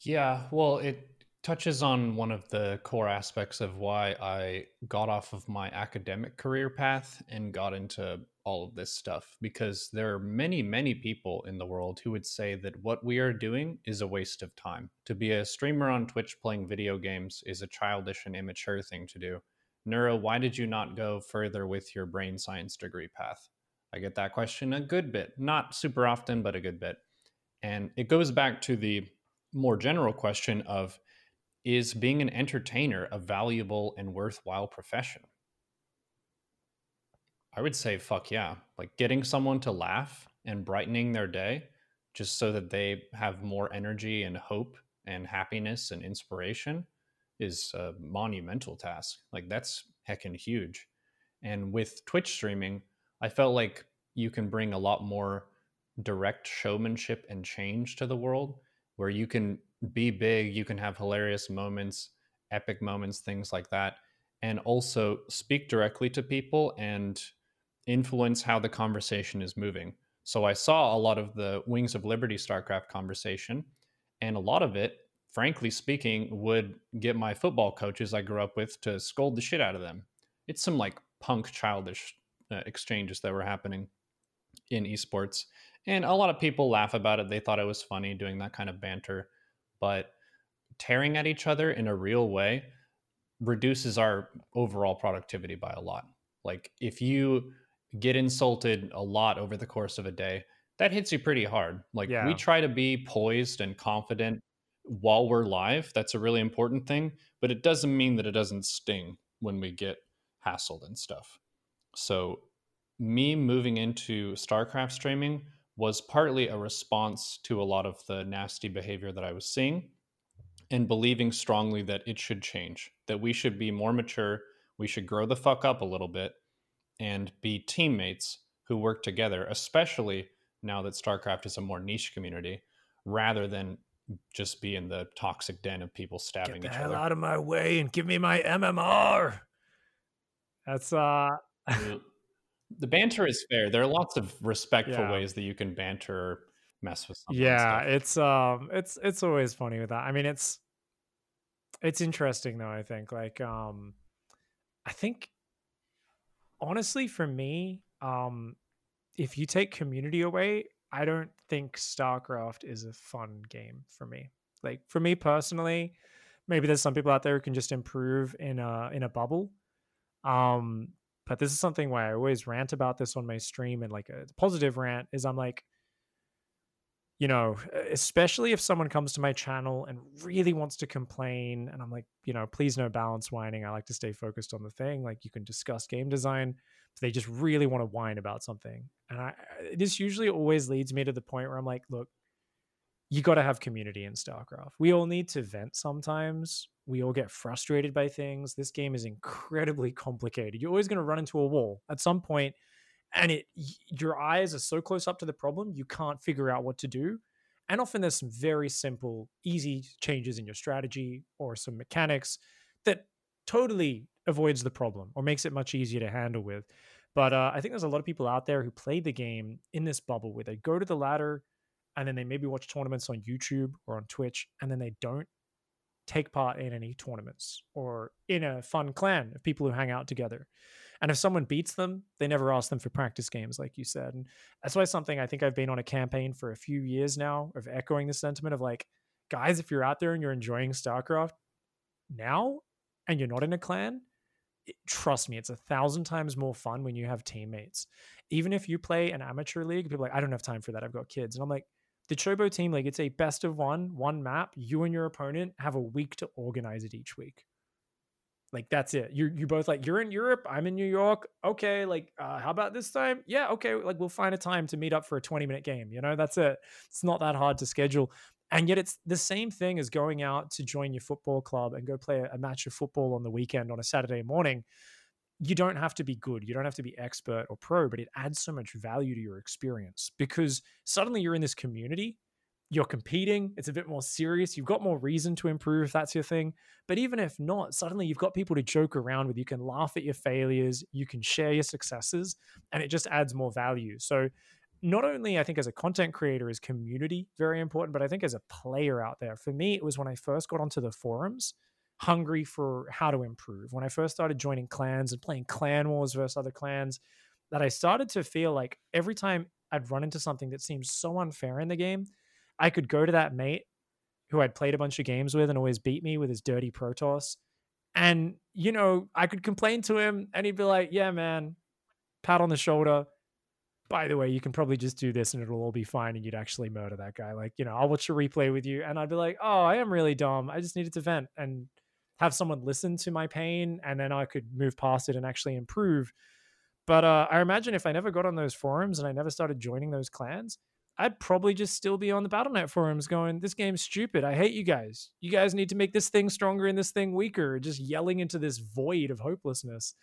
Yeah well it touches on one of the core aspects of why I got off of my academic career path and got into all of this stuff because there are many, many people in the world who would say that what we are doing is a waste of time. To be a streamer on Twitch playing video games is a childish and immature thing to do. Neuro, why did you not go further with your brain science degree path? I get that question a good bit, not super often, but a good bit. And it goes back to the more general question of is being an entertainer a valuable and worthwhile profession? I would say, fuck yeah. Like getting someone to laugh and brightening their day just so that they have more energy and hope and happiness and inspiration is a monumental task. Like that's heckin' huge. And with Twitch streaming, I felt like you can bring a lot more direct showmanship and change to the world where you can be big, you can have hilarious moments, epic moments, things like that, and also speak directly to people and influence how the conversation is moving. So I saw a lot of the Wings of Liberty StarCraft conversation, And a lot of it, frankly speaking, would get my football coaches I grew up with to scold the shit out of them. It's some like punk childish uh, exchanges that were happening in esports. And a lot of people laugh about it. They thought it was funny doing that kind of banter. But tearing at each other in a real way reduces our overall productivity by a lot. Like if you get insulted a lot over the course of a day, that hits you pretty hard. Like yeah. we try to be poised and confident while we're live. That's a really important thing, but it doesn't mean that it doesn't sting when we get hassled and stuff. So me moving into StarCraft streaming was partly a response to a lot of the nasty behavior that I was seeing and believing strongly that it should change, that we should be more mature, we should grow the fuck up a little bit and be teammates who work together, especially now that StarCraft is a more niche community, rather than just be in the toxic den of people stabbing Get the each other. out of my way and give me my MMR. That's uh the banter is fair. There are lots of respectful yeah. ways that you can banter mess with Yeah, it's um it's it's always funny with that. I mean it's it's interesting though, I think. Like um I think honestly for me, um if you take community away, I don't think StarCraft is a fun game for me. Like for me personally, maybe there's some people out there who can just improve in a in a bubble. Um, but this is something where I always rant about this on my stream and like uh, a positive rant is I'm like, you know, especially if someone comes to my channel and really wants to complain, and I'm like, you know, please no balance whining. I like to stay focused on the thing. Like you can discuss game design, but they just really want to whine about something. And I this usually always leads me to the point where I'm like, look, you got to have community in StarCraft. We all need to vent sometimes. We all get frustrated by things. This game is incredibly complicated. You're always going to run into a wall at some point and it your eyes are so close up to the problem you can't figure out what to do and often there's some very simple easy changes in your strategy or some mechanics that totally avoids the problem or makes it much easier to handle with but uh, i think there's a lot of people out there who play the game in this bubble where they go to the ladder and then they maybe watch tournaments on youtube or on twitch and then they don't take part in any tournaments or in a fun clan of people who hang out together and if someone beats them, they never ask them for practice games, like you said. And that's why something I think I've been on a campaign for a few years now of echoing the sentiment of like, guys, if you're out there and you're enjoying StarCraft now and you're not in a clan, it, trust me, it's a thousand times more fun when you have teammates. Even if you play an amateur league, people like, I don't have time for that. I've got kids. And I'm like, the Chobo team league, it's a best of one, one map. You and your opponent have a week to organize it each week. Like that's it. You're you both like you're in Europe, I'm in New York. Okay, like uh, how about this time? Yeah, okay. Like we'll find a time to meet up for a 20 minute game. You know, that's it. It's not that hard to schedule. And yet it's the same thing as going out to join your football club and go play a match of football on the weekend on a Saturday morning. You don't have to be good. You don't have to be expert or pro, but it adds so much value to your experience because suddenly you're in this community you're competing, it's a bit more serious. You've got more reason to improve if that's your thing. But even if not, suddenly you've got people to joke around with. You can laugh at your failures, you can share your successes, and it just adds more value. So, not only I think as a content creator is community very important, but I think as a player out there, for me, it was when I first got onto the forums, hungry for how to improve. When I first started joining clans and playing clan wars versus other clans, that I started to feel like every time I'd run into something that seemed so unfair in the game, I could go to that mate who I'd played a bunch of games with and always beat me with his dirty Protoss. And, you know, I could complain to him and he'd be like, yeah, man, pat on the shoulder. By the way, you can probably just do this and it'll all be fine and you'd actually murder that guy. Like, you know, I'll watch a replay with you and I'd be like, oh, I am really dumb. I just needed to vent and have someone listen to my pain and then I could move past it and actually improve. But uh, I imagine if I never got on those forums and I never started joining those clans, I'd probably just still be on the Battle.net forums going, this game's stupid. I hate you guys. You guys need to make this thing stronger and this thing weaker, just yelling into this void of hopelessness.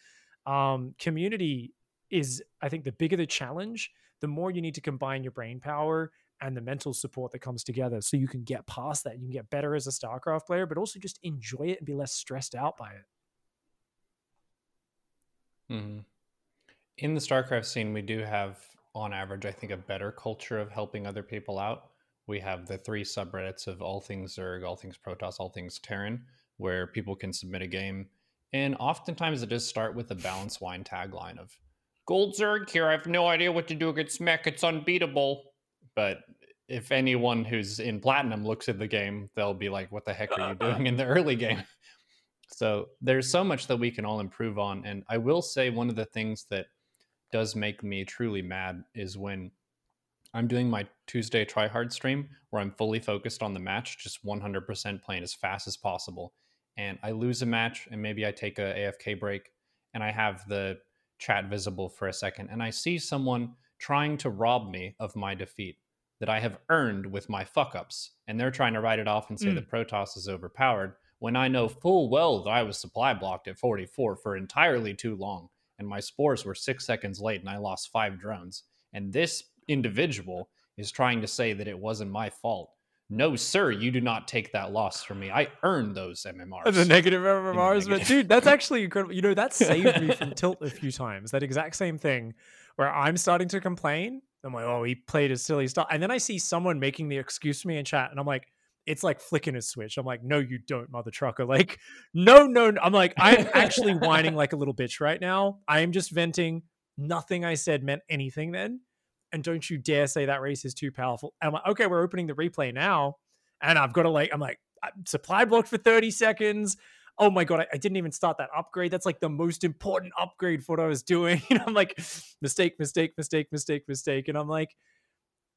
Um, community is, I think, the bigger the challenge, the more you need to combine your brain power and the mental support that comes together so you can get past that. You can get better as a StarCraft player, but also just enjoy it and be less stressed out by it. Mm-hmm. In the StarCraft scene, we do have on average, I think, a better culture of helping other people out. we have the three subreddits of all things Zerg, all things Protoss, all things Terran, where people can submit a game. And oftentimes it does start with a balance whine tagline of Gold Zerg here. I have no idea what to do against mech. It's unbeatable. But if anyone who's in platinum looks at the game, they'll be like, what the heck are you doing in the early game? So there's so much that we can all improve on. And I will say one of the things that does make me truly mad is when I'm doing my Tuesday try hard stream where I'm fully focused on the match, just 100% playing as fast as possible. And I lose a match and maybe I take a AFK break and I have the chat visible for a second and I see someone trying to rob me of my defeat that I have earned with my fuck ups. And they're trying to write it off and say mm. that Protoss is overpowered when I know full well that I was supply blocked at 44 for entirely too long. And my spores were six seconds late and I lost five drones. And this individual is trying to say that it wasn't my fault. No, sir, you do not take that loss from me. I earned those MMRs. The negative MMRs, but dude, that's actually incredible. You know, that saved me from tilt a few times. That exact same thing where I'm starting to complain. I'm like, oh, he played a silly stuff. And then I see someone making the excuse to me in chat, and I'm like, it's like flicking a switch. I'm like, no, you don't, mother trucker. Like, no, no, no. I'm like, I'm actually whining like a little bitch right now. I am just venting. Nothing I said meant anything then and don't you dare say that race is too powerful. And I'm like, okay, we're opening the replay now, and I've got to like, I'm like, uh, supply blocked for 30 seconds. Oh my god, I, I, didn't even start that upgrade. That's like the most important upgrade for what I was doing. And I'm like, mistake, mistake, mistake, mistake, mistake. And I'm like,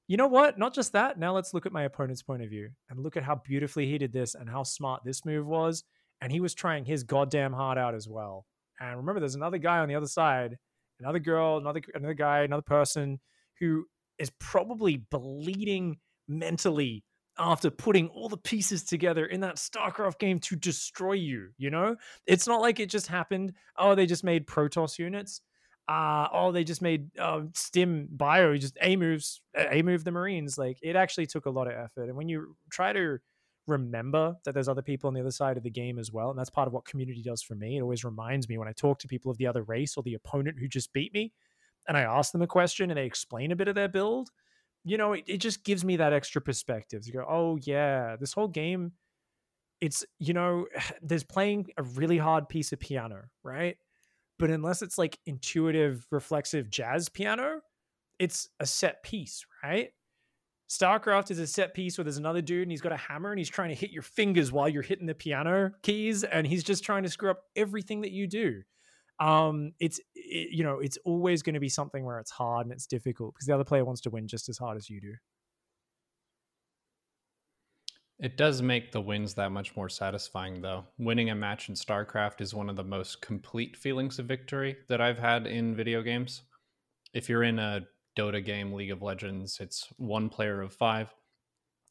you know what? Not just that. Now let's look at my opponent's point of view and look at how beautifully he did this and how smart this move was. And he was trying his goddamn heart out as well. And remember, there's another guy on the other side, another girl, another another guy, another person who is probably bleeding mentally after putting all the pieces together in that StarCraft game to destroy you. You know, it's not like it just happened. Oh, they just made Protoss units. Uh, oh, they just made uh, Stim Bio, just A moves, A move the Marines. Like it actually took a lot of effort. And when you try to remember that there's other people on the other side of the game as well, and that's part of what community does for me. It always reminds me when I talk to people of the other race or the opponent who just beat me and I ask them a question and they explain a bit of their build, you know, it, it just gives me that extra perspective. You go, oh yeah, this whole game, it's you know, there's playing a really hard piece of piano, right? But unless it's like intuitive, reflexive jazz piano, it's a set piece, right? StarCraft is a set piece where there's another dude and he's got a hammer and he's trying to hit your fingers while you're hitting the piano keys and he's just trying to screw up everything that you do um it's it, you know it's always going to be something where it's hard and it's difficult because the other player wants to win just as hard as you do. It does make the wins that much more satisfying though. Winning a match in starcraft is one of the most complete feelings of victory that i've had in video games. If you're in a dota game league of legends it's one player of five.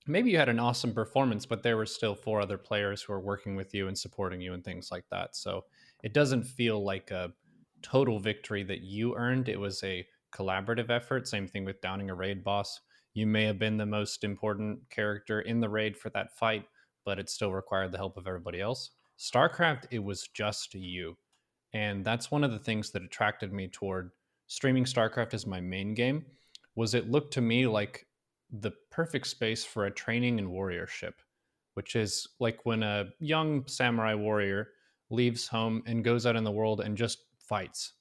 Maybe you had an awesome performance but there were still four other players who are working with you and supporting you and things like that. So it doesn't feel like a total victory that you earned. It was a collaborative effort. Same thing with downing a raid boss. You may have been the most important character in the raid for that fight, but it still required the help of everybody else. StarCraft, it was just you. And that's one of the things that attracted me toward streaming StarCraft as my main game was it looked to me like the perfect space for a training and warriorship, which is like when a young samurai warrior leaves home and goes out in the world and just fights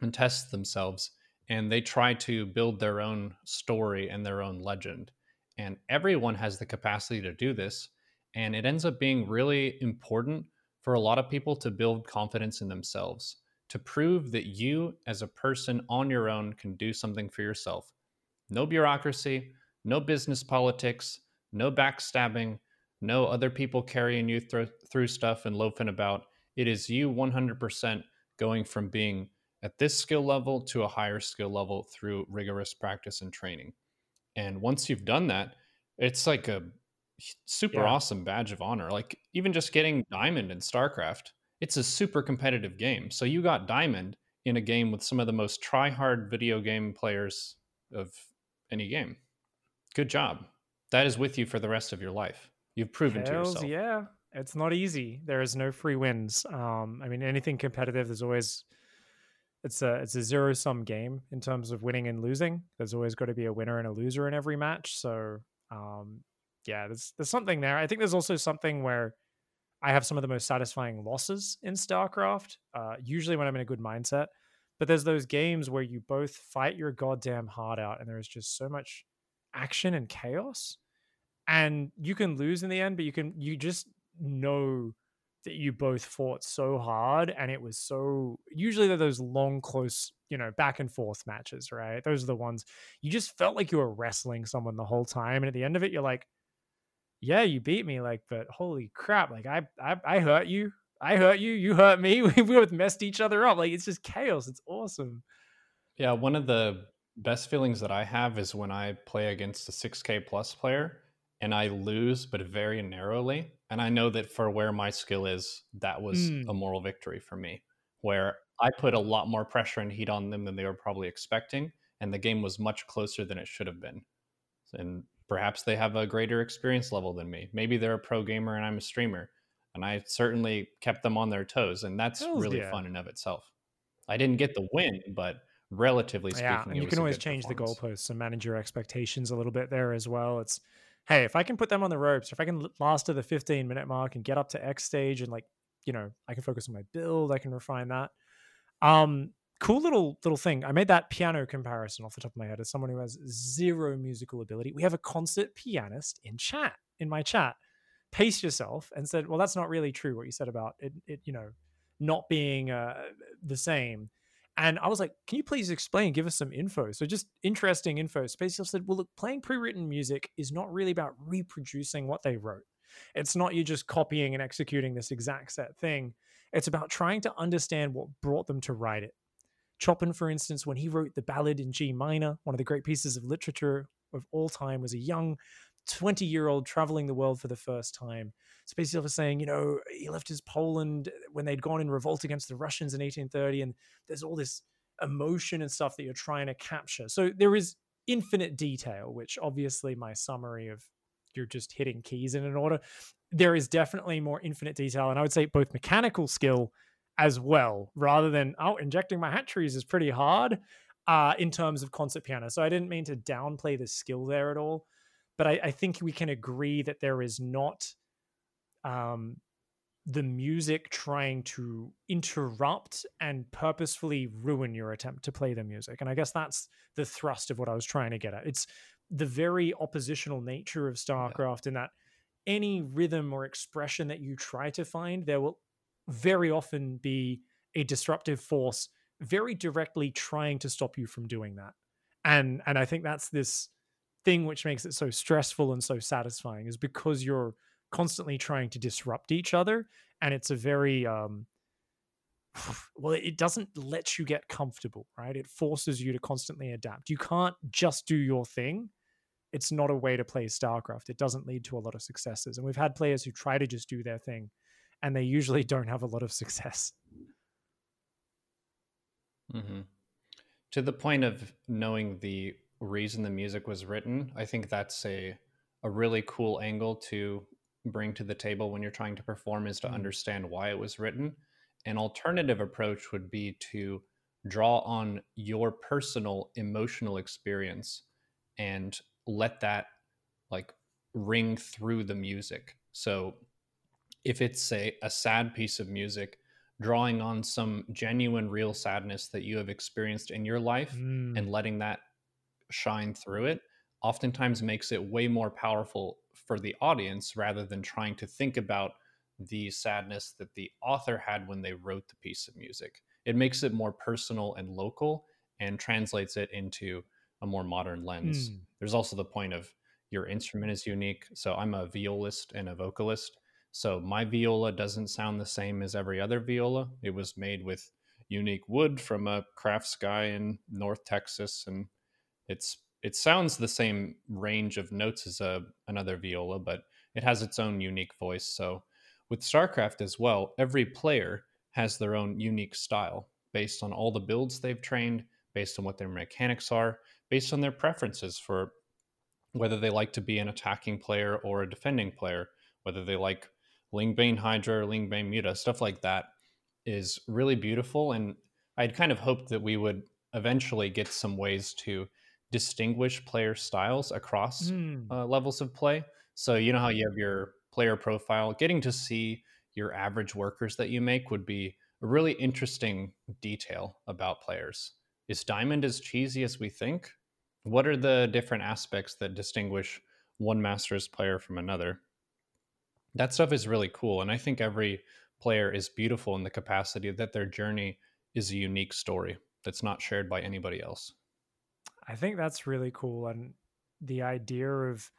and tests themselves and they try to build their own story and their own legend. And everyone has the capacity to do this and it ends up being really important for a lot of people to build confidence in themselves to prove that you as a person on your own can do something for yourself. No bureaucracy no business politics no backstabbing no other people carrying you through, through stuff and loafing about. It is you 100% going from being at this skill level to a higher skill level through rigorous practice and training. And once you've done that, it's like a super yeah. awesome badge of honor. Like even just getting diamond in StarCraft, it's a super competitive game. So you got diamond in a game with some of the most try-hard video game players of any game. Good job. That is with you for the rest of your life. You've proven Hells, to yourself. Yeah, it's not easy. There is no free wins. Um, I mean, anything competitive, there's always it's a it's a zero sum game in terms of winning and losing. There's always got to be a winner and a loser in every match. So Um, yeah, there's there's something there. I think there's also something where I have some of the most satisfying losses in StarCraft. Uh, usually when I'm in a good mindset, but there's those games where you both fight your goddamn heart out, and there's just so much action and chaos, and you can lose in the end, but you can you just know that you both fought so hard and it was so usually they're those long close you know back and forth matches right? Those are the ones you just felt like you were wrestling someone the whole time and at the end of it you're like yeah you beat me like but holy crap like i i, I hurt you. I hurt you. You hurt me. We, we both messed each other up. Like it's just chaos. It's awesome. Yeah one of the best feelings that i have is when i play against a 6k plus player and I lose, but very narrowly. And I know that for where my skill is, that was mm. a moral victory for me, where I put a lot more pressure and heat on them than they were probably expecting. And the game was much closer than it should have been. And perhaps they have a greater experience level than me. Maybe they're a pro gamer and I'm a streamer. And I certainly kept them on their toes. And that's Hells really yeah. fun in of itself. I didn't get the win, but relatively speaking, yeah, and you can always change the goalposts and manage your expectations a little bit there as well. It's hey, if I can put them on the ropes, if I can last to the 15 minute mark and get up to X stage and like, you know, I can focus on my build, I can refine that. Um, cool little little thing. I made that piano comparison off the top of my head as someone who has zero musical ability. We have a concert pianist in chat, in my chat. Pace yourself and said, well, that's not really true what you said about it, it you know, not being uh, the same. And I was like, can you please explain, give us some info? So just interesting info. Space said, well, look, playing pre-written music is not really about reproducing what they wrote. It's not you just copying and executing this exact set thing. It's about trying to understand what brought them to write it. Chopin, for instance, when he wrote the ballad in G minor, one of the great pieces of literature of all time, was a young 20 year old traveling the world for the first time. Space was saying, you know, he left his Poland when they'd gone in revolt against the Russians in 1830, and there's all this emotion and stuff that you're trying to capture. So there is infinite detail, which obviously my summary of you're just hitting keys in an order. There is definitely more infinite detail, and I would say both mechanical skill as well, rather than oh, injecting my hatcheries is pretty hard uh, in terms of concert piano. So I didn't mean to downplay the skill there at all but I, I think we can agree that there is not um, the music trying to interrupt and purposefully ruin your attempt to play the music. And I guess that's the thrust of what I was trying to get at. It's the very oppositional nature of StarCraft yeah. in that any rhythm or expression that you try to find, there will very often be a disruptive force very directly trying to stop you from doing that. And and I think that's this thing which makes it so stressful and so satisfying is because you're constantly trying to disrupt each other and it's a very um well it doesn't let you get comfortable right? It forces you to constantly adapt. You can't just do your thing. It's not a way to play starcraft. It doesn't lead to a lot of successes and we've had players who try to just do their thing and they usually don't have a lot of success. Mm-hmm. to the point of knowing the reason the music was written. I think that's a a really cool angle to bring to the table when you're trying to perform is to mm-hmm. understand why it was written. An alternative approach would be to draw on your personal emotional experience and let that like ring through the music. So if it's a, a sad piece of music, drawing on some genuine real sadness that you have experienced in your life mm. and letting that shine through it oftentimes makes it way more powerful for the audience rather than trying to think about the sadness that the author had when they wrote the piece of music. It makes it more personal and local and translates it into a more modern lens. Mm. There's also the point of your instrument is unique. So I'm a violist and a vocalist. So my viola doesn't sound the same as every other viola. It was made with unique wood from a crafts guy in North Texas and it's it sounds the same range of notes as a another viola, but it has its own unique voice. So with StarCraft as well, every player has their own unique style based on all the builds they've trained, based on what their mechanics are, based on their preferences for whether they like to be an attacking player or a defending player, whether they like Ling Bane Hydra or Ling Bane Muta, stuff like that is really beautiful. And I'd kind of hoped that we would eventually get some ways to distinguish player styles across Mm. uh, levels of play. So you know how you have your player profile, getting to see your average workers that you make would be a really interesting detail about players. Is Diamond as cheesy as we think? What are the different aspects that distinguish one Masters player from another? That stuff is really cool. And I think every player is beautiful in the capacity that their journey is a unique story that's not shared by anybody else. I think that's really cool. And the idea of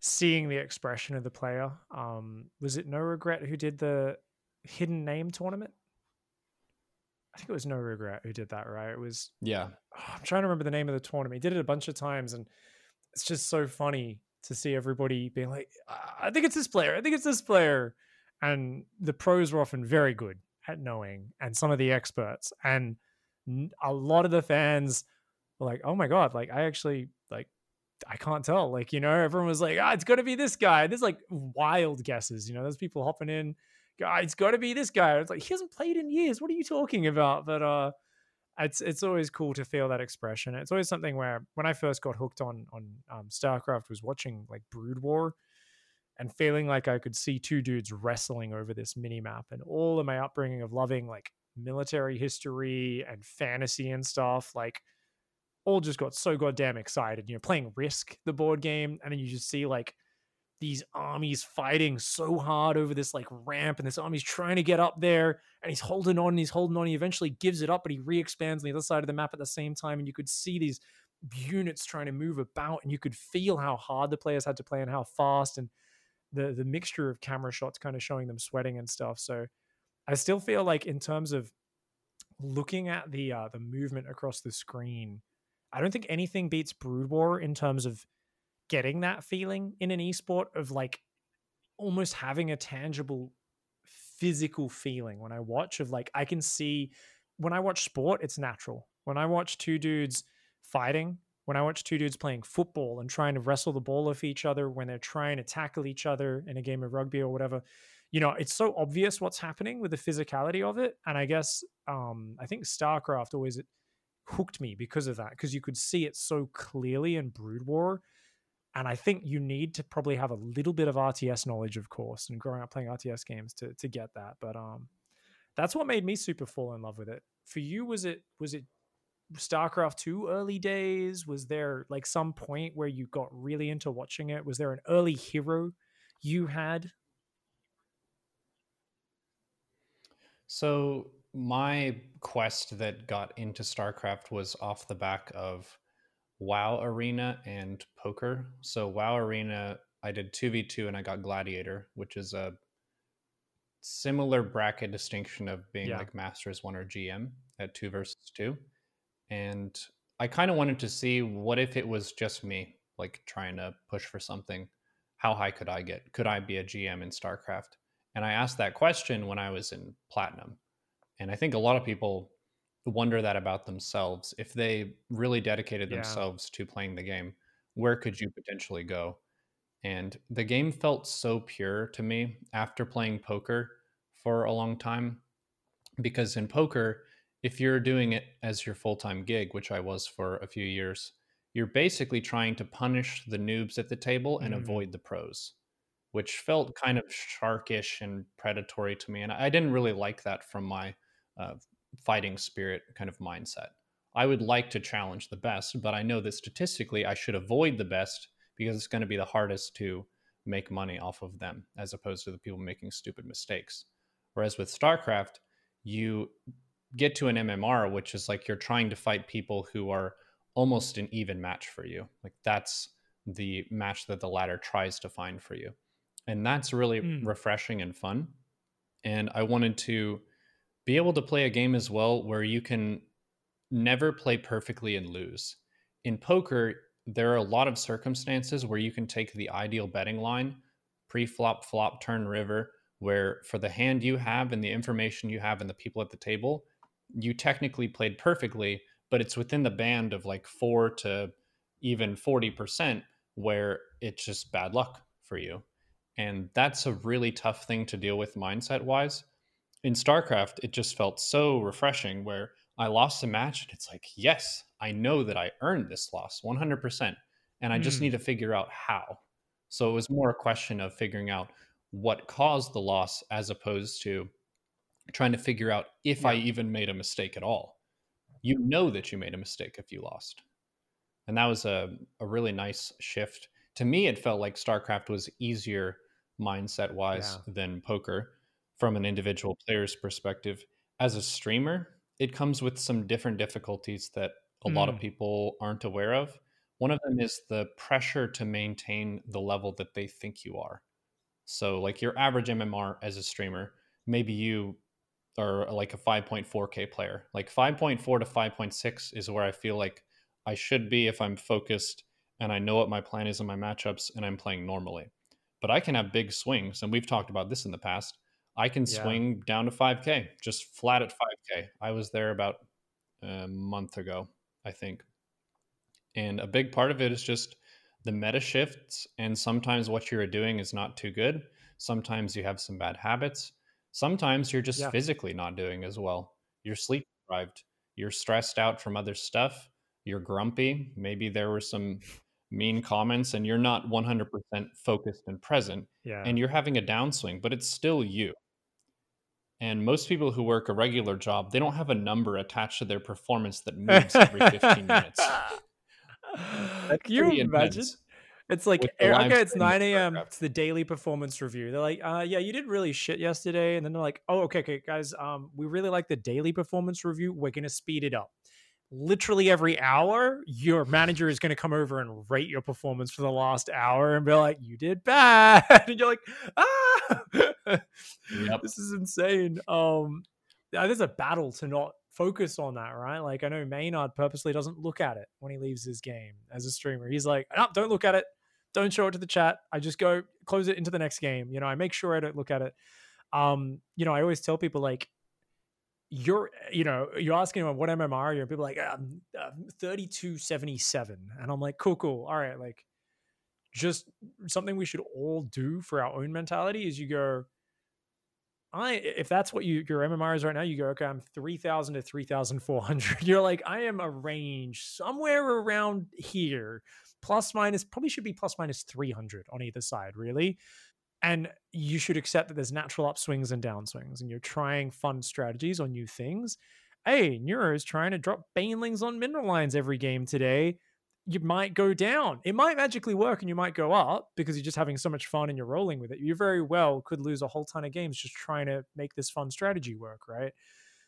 seeing the expression of the player. Um, was it No Regret who did the hidden name tournament? I think it was No Regret who did that, right? It was Yeah. oh, I'm trying to remember the name of the tournament. He did it a bunch of times, and it's just so funny to see everybody being like, "I think it's this player. I think it's this player," and the pros were often very good at knowing, and some of the experts, and a lot of the fans like, "Oh my god!" Like I actually like. I can't tell. Like, you know, everyone was like, ah, it's got to be this guy. There's like wild guesses. You know, there's people hopping in. "Ah, It's got to be this guy. It's like, he hasn't played in years. What are you talking about? But, uh, it's it's always cool to feel that expression. It's always something where when I first got hooked on on um, StarCraft was watching like Brood War and feeling like I could see two dudes wrestling over this mini map and all of my upbringing of loving like military history and fantasy and stuff like all just got so goddamn excited. You know, playing Risk, the board game, and then you just see like these armies fighting so hard over this like ramp, and this army's trying to get up there, and he's holding on, and he's holding on. He eventually gives it up, but he re-expands on the other side of the map at the same time, and you could see these units trying to move about, and you could feel how hard the players had to play and how fast, and the the mixture of camera shots kind of showing them sweating and stuff. So I still feel like in terms of looking at the uh, the movement across the screen, I don't think anything beats Brood War in terms of getting that feeling in an esport of like almost having a tangible physical feeling when I watch of like I can see when I watch sport, it's natural. When I watch two dudes fighting, when I watch two dudes playing football and trying to wrestle the ball off each other, when they're trying to tackle each other in a game of rugby or whatever, you know, it's so obvious what's happening with the physicality of it. And I guess um I think StarCraft always hooked me because of that, because you could see it so clearly in Brood War. And I think you need to probably have a little bit of RTS knowledge, of course, and growing up playing RTS games to to get that. But um that's what made me super fall in love with it. For you, was it was it StarCraft 2 early days? Was there like some point where you got really into watching it? Was there an early hero you had? So my quest that got into StarCraft was off the back of WoW Arena and poker. So WoW Arena, I did 2v2 and I got Gladiator, which is a similar bracket distinction of being Yeah. like Masters 1 or GM at 2 versus 2. And I kind of wanted to see what if it was just me, like trying to push for something. How high could I get? Could I be a GM in StarCraft? And I asked that question when I was in Platinum. And I think a lot of people wonder that about themselves. If they really dedicated Yeah. themselves to playing the game, where could you potentially go? And the game felt so pure to me after playing poker for a long time. Because in poker, if you're doing it as your full time gig, which I was for a few years, you're basically trying to punish the noobs at the table and Mm. avoid the pros, which felt kind of sharkish and predatory to me. And I didn't really like that from my uh, fighting spirit kind of mindset. I would like to challenge the best, but I know that statistically I should avoid the best because it's going to be the hardest to make money off of them as opposed to the people making stupid mistakes. Whereas with StarCraft, you get to an MMR, which is like you're trying to fight people who are almost an even match for you. Like that's the match that the ladder tries to find for you. And that's really Mm. refreshing and fun. And I wanted to be able to play a game as well where you can never play perfectly and lose. In poker, there are a lot of circumstances where you can take the ideal betting line, pre flop, flop, turn, river, where for the hand you have and the information you have and the people at the table, you technically played perfectly, but it's within the band of like four to even 40% where it's just bad luck for you. And that's a really tough thing to deal with mindset wise. In StarCraft, it just felt so refreshing where I lost a match and it's like, yes, I know that I earned this loss 100%, and I just Mm. need to figure out how. So it was more a question of figuring out what caused the loss as opposed to trying to figure out if I even made a mistake at all. You know that you made a mistake if you lost. And that was a, a really nice shift. To me, it felt like StarCraft was easier mindset wise Yeah. than poker from an individual player's perspective. As a streamer, it comes with some different difficulties that a lot of Mm. people aren't aware of. One of them is the pressure to maintain the level that they think you are. So, like your average MMR as a streamer, maybe you are like a 5.4K player. Like 5.4 to 5.6 is where I feel like I should be if I'm focused and I know what my plan is in my matchups and I'm playing normally. But I can have big swings, and we've talked about this in the past. I can Yeah. swing down to 5K, just flat at 5K. I was there about a month ago, I think. And a big part of it is just the meta shifts, and sometimes what you're doing is not too good. Sometimes you have some bad habits. Sometimes you're just Yeah. physically not doing as well. You're sleep deprived. You're stressed out from other stuff. You're grumpy. Maybe there were some mean comments, and you're not 100% focused and present Yeah. and you're having a downswing, but it's still you. And most people who work a regular job, they don't have a number attached to their performance that moves every 15 minutes. That's Can you imagine? It's like with the live okay, it's nine a.m. It's the daily performance review. They're like, uh, yeah, you did really shit yesterday, and then they're like, oh, okay, okay, guys, um, we really like the daily performance review. We're gonna speed it up. Literally every hour, your manager is gonna come over and rate your performance for the last hour and be like, you did bad, and you're like, ah, Yep. this is insane. Um, there's a battle to not focus on that, right? Like I know Maynarde purposely doesn't look at it when he leaves his game as a streamer. He's like, don't look at it. Don't show it to the chat. I just go close it into the next game. You know, I make sure I don't look at it. Um, you know, I always tell people like, you're, you know, you're asking them what MMR are you? And people are like, um, uh, 3277. And I'm like, cool, cool. All right. Like, just something we should all do for our own mentality is you go, I if that's what you your MMR is right now, you go, okay, I'm 3,000 to 3,400. You're like, I am a range somewhere around here, plus minus, probably should be plus minus 300 on either side, really. And you should accept that there's natural upswings and downswings, and you're trying fun strategies on new things. Hey, Neuro is trying to drop banelings on mineral lines every game today. You might go down. It might magically work and you might go up because you're just having so much fun and you're rolling with it. You very well could lose a whole ton of games just trying to make this fun strategy work, right?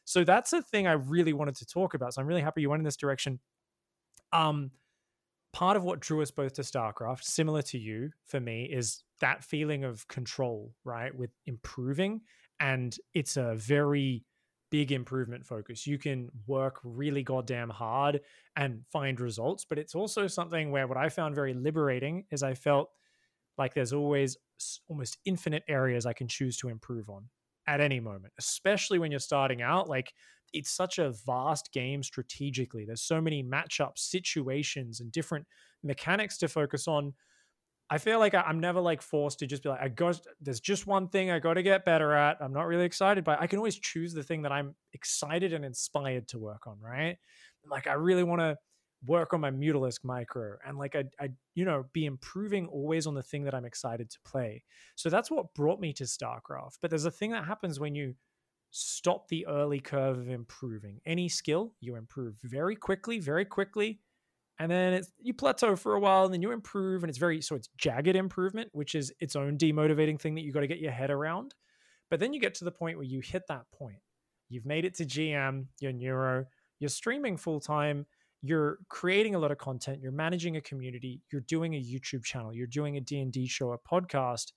So that's a thing I really wanted to talk about. So I'm really happy you went in this direction. Um, part of what drew us both to StarCraft, similar to you for me, is that feeling of control, right? With improving. And it's a very big improvement focus. You can work really goddamn hard and find results, but it's also something where what I found very liberating is I felt like there's always almost infinite areas I can choose to improve on at any moment, especially when you're starting out. Like it's such a vast game strategically. There's so many matchups, situations, and different mechanics to focus on. I feel like I'm never like forced to just be like, I got there's just one thing I got to get better at. I'm not really excited, but I can always choose the thing that I'm excited and inspired to work on, right? Like I really want to work on my Mutalisk micro and like I I you know be improving always on the thing that I'm excited to play. So that's what brought me to StarCraft. But there's a thing that happens when you stop the early curve of improving. Any skill, you improve very quickly, very quickly, and then it's you plateau for a while and then you improve and it's very so it's jagged improvement which is its own demotivating thing that you got to get your head around. But then you get to the point where you hit that point. You've made it to gm you're neuro you're streaming full time you're creating a lot of content you're managing a community you're doing a youtube channel you're doing a d&d show a podcast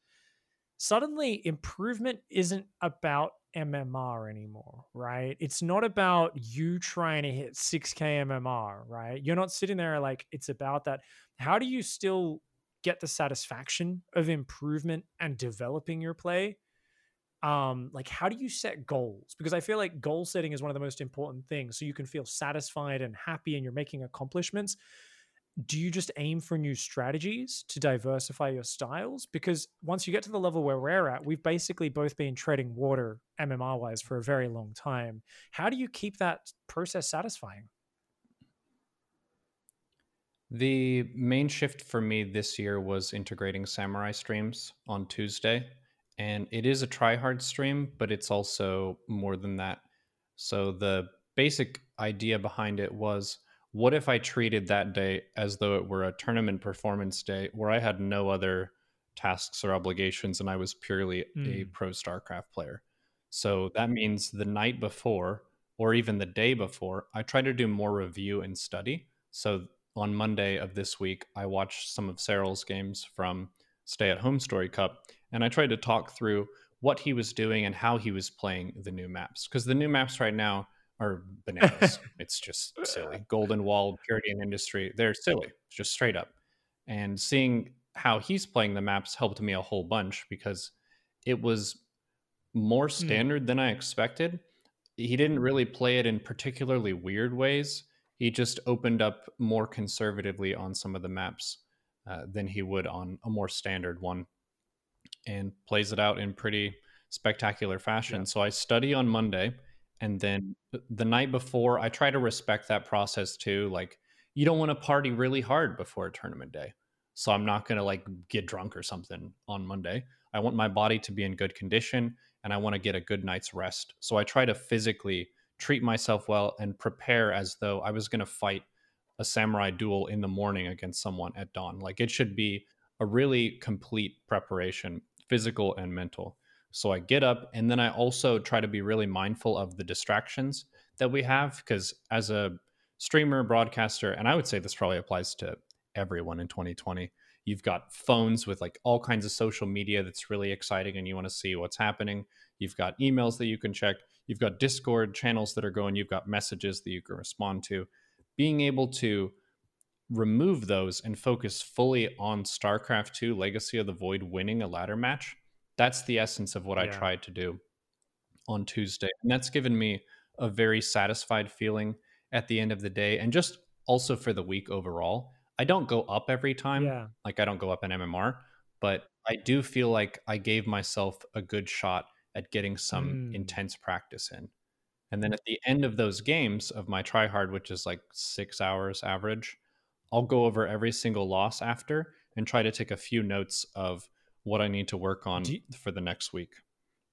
suddenly improvement isn't about MMR anymore, right? It's not about you trying to hit 6k MMR, right? You're not sitting there like it's about that. How do you still get the satisfaction of improvement and developing your play? Um, like how do you set goals? Because I feel like goal setting is one of the most important things. So you can feel satisfied and happy and you're making accomplishments do you just aim for new strategies to diversify your styles? Because once you get to the level where we're at, we've basically both been treading water MMR wise for a very long time. How do you keep that process satisfying? The main shift for me this year was integrating samurai streams on Tuesday. And it is a try hard stream, but it's also more than that. So the basic idea behind it was what if I treated that day as though it were a tournament performance day where I had no other tasks or obligations and I was purely mm. a hmm. pro StarCraft player? So that means the night before or even the day before, I try to do more review and study. So on Monday of this week, I watched some of Serral's games from Stay at Home Story Cup, and I tried to talk through what he was doing and how he was playing the new maps. Because the new maps right now are bananas. it's just silly. Golden Wall, Purity and Industry, they're silly, just straight up. And seeing how he's playing the maps helped me a whole bunch because it was more hmm. standard mm. than I expected. He didn't really play it in particularly weird ways he just opened up more conservatively on some of the maps uh, than he would on a more standard one and plays it out in pretty spectacular fashion. Yeah. So I study on Monday and then the night before I try to respect that process too like you don't want to party really hard before a tournament day. So I'm not going to like get drunk or something on Monday. I want my body to be in good condition and I want to get a good night's rest. So I try to physically treat myself well and prepare as though I was going to fight a samurai duel in the morning against someone at dawn. Like it should be a really complete preparation, physical and mental. So I get up and then I also try to be really mindful of the distractions that we have because as a streamer, broadcaster, and I would say this probably applies to everyone in 2020. You've got phones with like all kinds of social media that's really exciting and you want to see what's happening. You've got emails that you can check. You've got Discord channels that are going. You've got messages that you can respond to. Being able to remove those and focus fully on StarCraft 2 Legacy of the Void winning a ladder match, that's the essence of what yeah. I tried to do on Tuesday. And that's given me a very satisfied feeling at the end of the day and just also for the week overall. I don't go up every time. Yeah. Like I don't go up in MMR, but I do feel like I gave myself a good shot at getting some mm. intense practice in. And then at the end of those games of my try hard, which is like six hours average, I'll go over every single loss after and try to take a few notes of what I need to work on you, for the next week.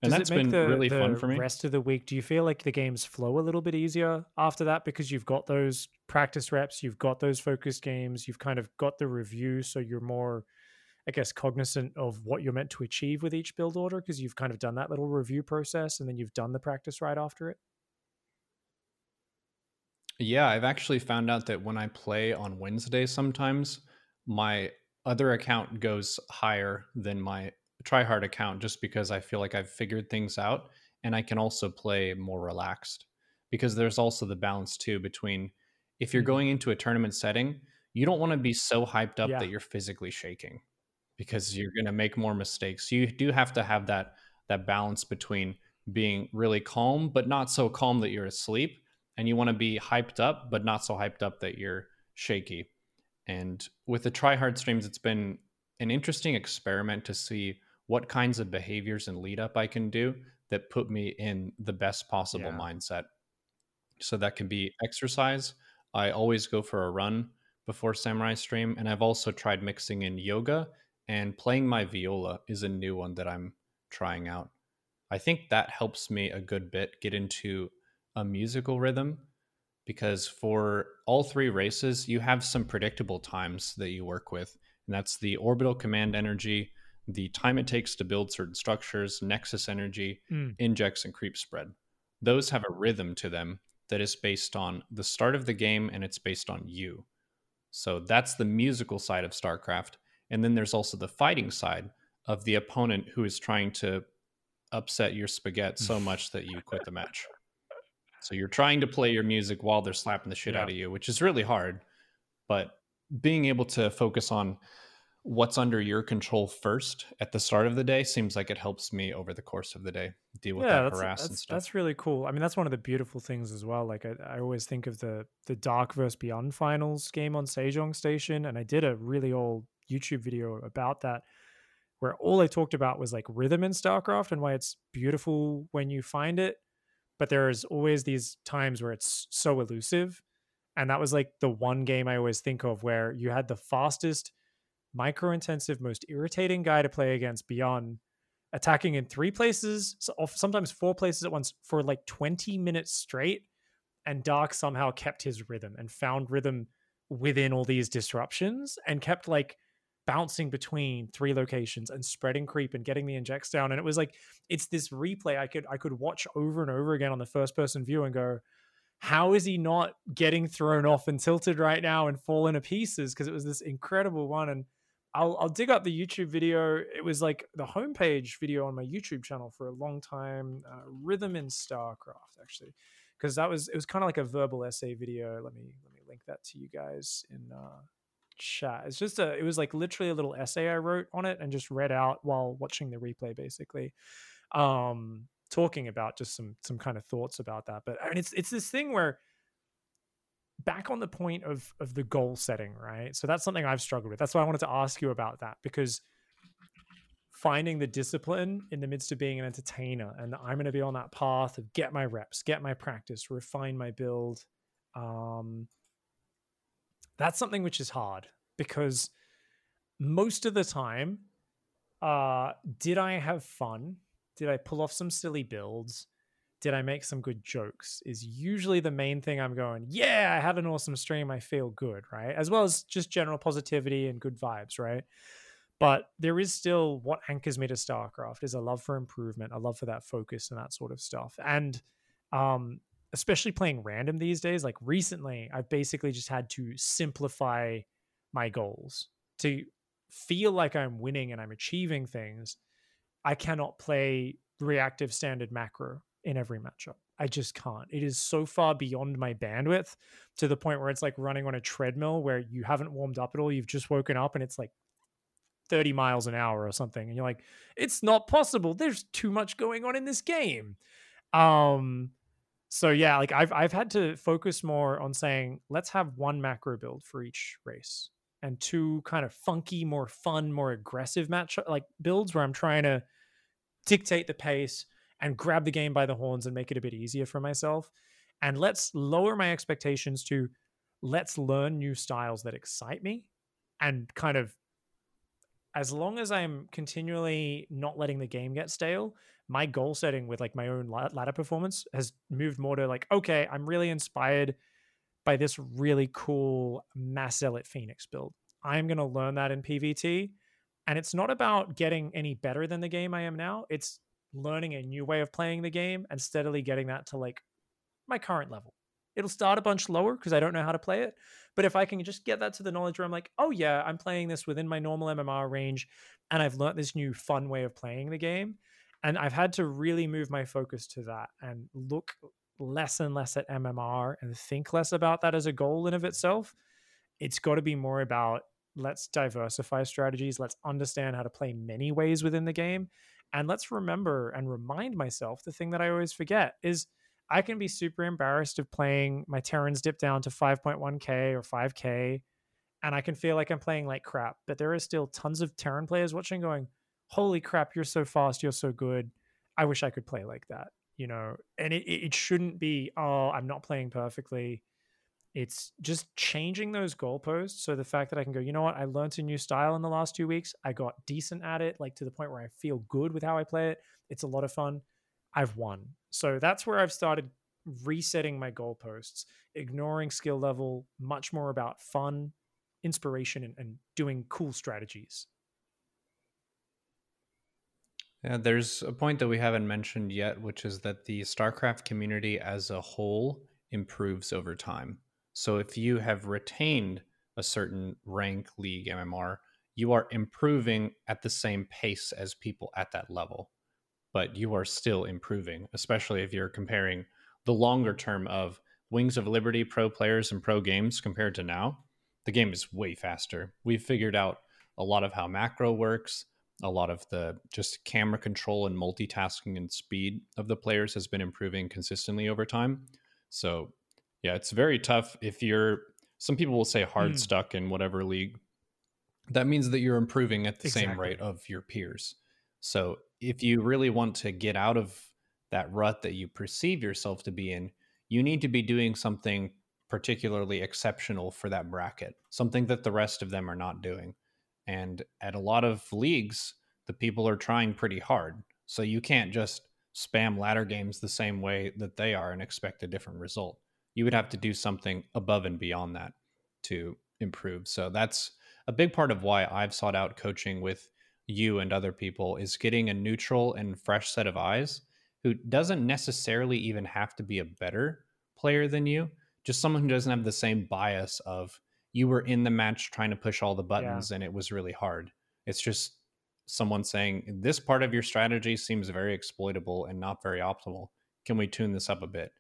And that's been the, really the fun for me. Rest of the week, do you feel like the games flow a little bit easier after that because you've got those practice reps, you've got those focus games, you've kind of got the review, so you're more I guess, cognizant of what you're meant to achieve with each build order because you've kind of done that little review process and then you've done the practice right after it? Yeah, I've actually found out that when I play on Wednesday, sometimes my other account goes higher than my tryhard account just because I feel like I've figured things out and I can also play more relaxed. Because there's also the balance too between if you're mm-hmm. going into a tournament setting, you don't want to be so hyped up yeah. that you're physically shaking because you're going to make more mistakes. You do have to have that that balance between being really calm but not so calm that you're asleep and you want to be hyped up but not so hyped up that you're shaky. And with the try hard streams it's been an interesting experiment to see what kinds of behaviors and lead up I can do that put me in the best possible yeah. mindset. So that can be exercise. I always go for a run before Samurai Stream. And I've also tried mixing in yoga and playing my viola is a new one that I'm trying out. I think that helps me a good bit get into a musical rhythm because for all three races, you have some predictable times that you work with, and that's the orbital command energy, the time it takes to build certain structures, nexus energy, mm. injects, and creep spread. Those have a rhythm to them that is based on the start of the game and it's based on you. So that's the musical side of StarCraft. And then there's also the fighting side of the opponent who is trying to upset your spaghetti so much that you quit the match. So you're trying to play your music while they're slapping the shit yeah. out of you, which is really hard. But being able to focus on what's under your control first at the start of the day seems like it helps me over the course of the day deal with yeah, that harass that's, and stuff. That's really cool. I mean, that's one of the beautiful things as well. Like I, I always think of the the Dark vs ByuN finals game on Sejong Station, and I did a really old YouTube video about that where all I talked about was like rhythm in StarCraft and why it's beautiful when you find it. But there's always these times where it's so elusive. And that was like the one game I always think of where you had the fastest, micro intensive, most irritating guy to play against ByuN attacking in three places, sometimes four places at once for like 20 minutes straight. And Dark somehow kept his rhythm and found rhythm within all these disruptions and kept like bouncing between three locations and spreading creep and getting the injects down. And it was like it's this replay I could I could watch over and over again on the first person view and go, how is he not getting thrown off and tilted right now and falling to pieces? Because it was this incredible one. And I'll I'll dig up the YouTube video. It was like the homepage video on my YouTube channel for a long time. Uh, Rhythm in StarCraft, actually, because that was it was kind of like a verbal essay video. Let me let me link that to you guys in uh, chat. It's just a it was like literally a little essay I wrote on it and just read out while watching the replay, basically. Um, talking about just some some kind of thoughts about that. But I mean, it's it's this thing where back on the point of of the goal setting, right? So that's something I've struggled with. That's why I wanted to ask you about that because finding the discipline in the midst of being an entertainer and I'm going to be on that path of get my reps, get my practice, refine my build. Um, that's something which is hard because most of the time, uh, did I have fun? Did I pull off some silly builds? did I make some good jokes is usually the main thing I'm going, yeah, I had an awesome stream. I feel good, right? As well as just general positivity and good vibes, right? But there is still what anchors me to StarCraft is a love for improvement, a love for that focus and that sort of stuff. And um, especially playing random these days, like recently, I've basically just had to simplify my goals to feel like I'm winning and I'm achieving things. I cannot play reactive standard macro in every matchup. I just can't. It is so far beyond my bandwidth to the point where it's like running on a treadmill where you haven't warmed up at all. You've just woken up and it's like 30 miles an hour or something. And you're like, it's not possible. There's too much going on in this game. Um, so yeah, like I've I've had to focus more on saying, let's have one macro build for each race and two kind of funky, more fun, more aggressive match like builds where I'm trying to dictate the pace and grab the game by the horns and make it a bit easier for myself. And let's lower my expectations to let's learn new styles that excite me and kind of as long as I'm continually not letting the game get stale, my goal setting with like my own ladder performance has moved more to like, okay, I'm really inspired by this really cool Mass Zealot Phoenix build. I'm going to learn that in PvT. And it's not about getting any better than the game I am now. It's learning a new way of playing the game and steadily getting that to like my current level. It'll start a bunch lower because I don't know how to play it. But if I can just get that to the knowledge where I'm like, oh yeah, I'm playing this within my normal MMR range and I've learned this new fun way of playing the game. And I've had to really move my focus to that and look less and less at MMR and think less about that as a goal in of itself. It's got to be more about let's diversify strategies, let's understand how to play many ways within the game and let's remember and remind myself the thing that I always forget is I can be super embarrassed of playing my Terrans dip down to 5.1k or 5k and I can feel like I'm playing like crap. But there are still tons of Terran players watching going, "Holy crap, you're so fast, you're so good. I wish I could play like that." You know, and it it shouldn't be, "Oh, I'm not playing perfectly." it's just changing those goalposts. So the fact that I can go, you know what, I learned a new style in the last two weeks. I got decent at it, like to the point where I feel good with how I play it. It's a lot of fun. I've won. So that's where I've started resetting my goalposts, ignoring skill level, much more about fun, inspiration, and, and doing cool strategies. Yeah, there's a point that we haven't mentioned yet, which is that the StarCraft community as a whole improves over time. So if you have retained a certain rank league MMR, you are improving at the same pace as people at that level. But you are still improving, especially if you're comparing the longer term of Wings of Liberty pro players and pro games compared to now. The game is way faster. We've figured out a lot of how macro works, a lot of the just camera control and multitasking and speed of the players has been improving consistently over time. So yeah, it's very tough if you're. Some people will say hard mm. stuck in whatever league. That means that you're improving at the exactly. same rate of your peers. So if you really want to get out of that rut that you perceive yourself to be in, you need to be doing something particularly exceptional for that bracket, something that the rest of them are not doing. And at a lot of leagues, the people are trying pretty hard. So you can't just spam ladder games the same way that they are and expect a different result. You would have to do something above and beyond that to improve. So that's a big part of why I've sought out coaching with you and other people is getting a neutral and fresh set of eyes who doesn't necessarily even have to be a better player than you, just someone who doesn't have the same bias of you were in the match trying to push all the buttons yeah. and it was really hard. It's just someone saying this part of your strategy seems very exploitable and not very optimal. Can we tune this up a bit?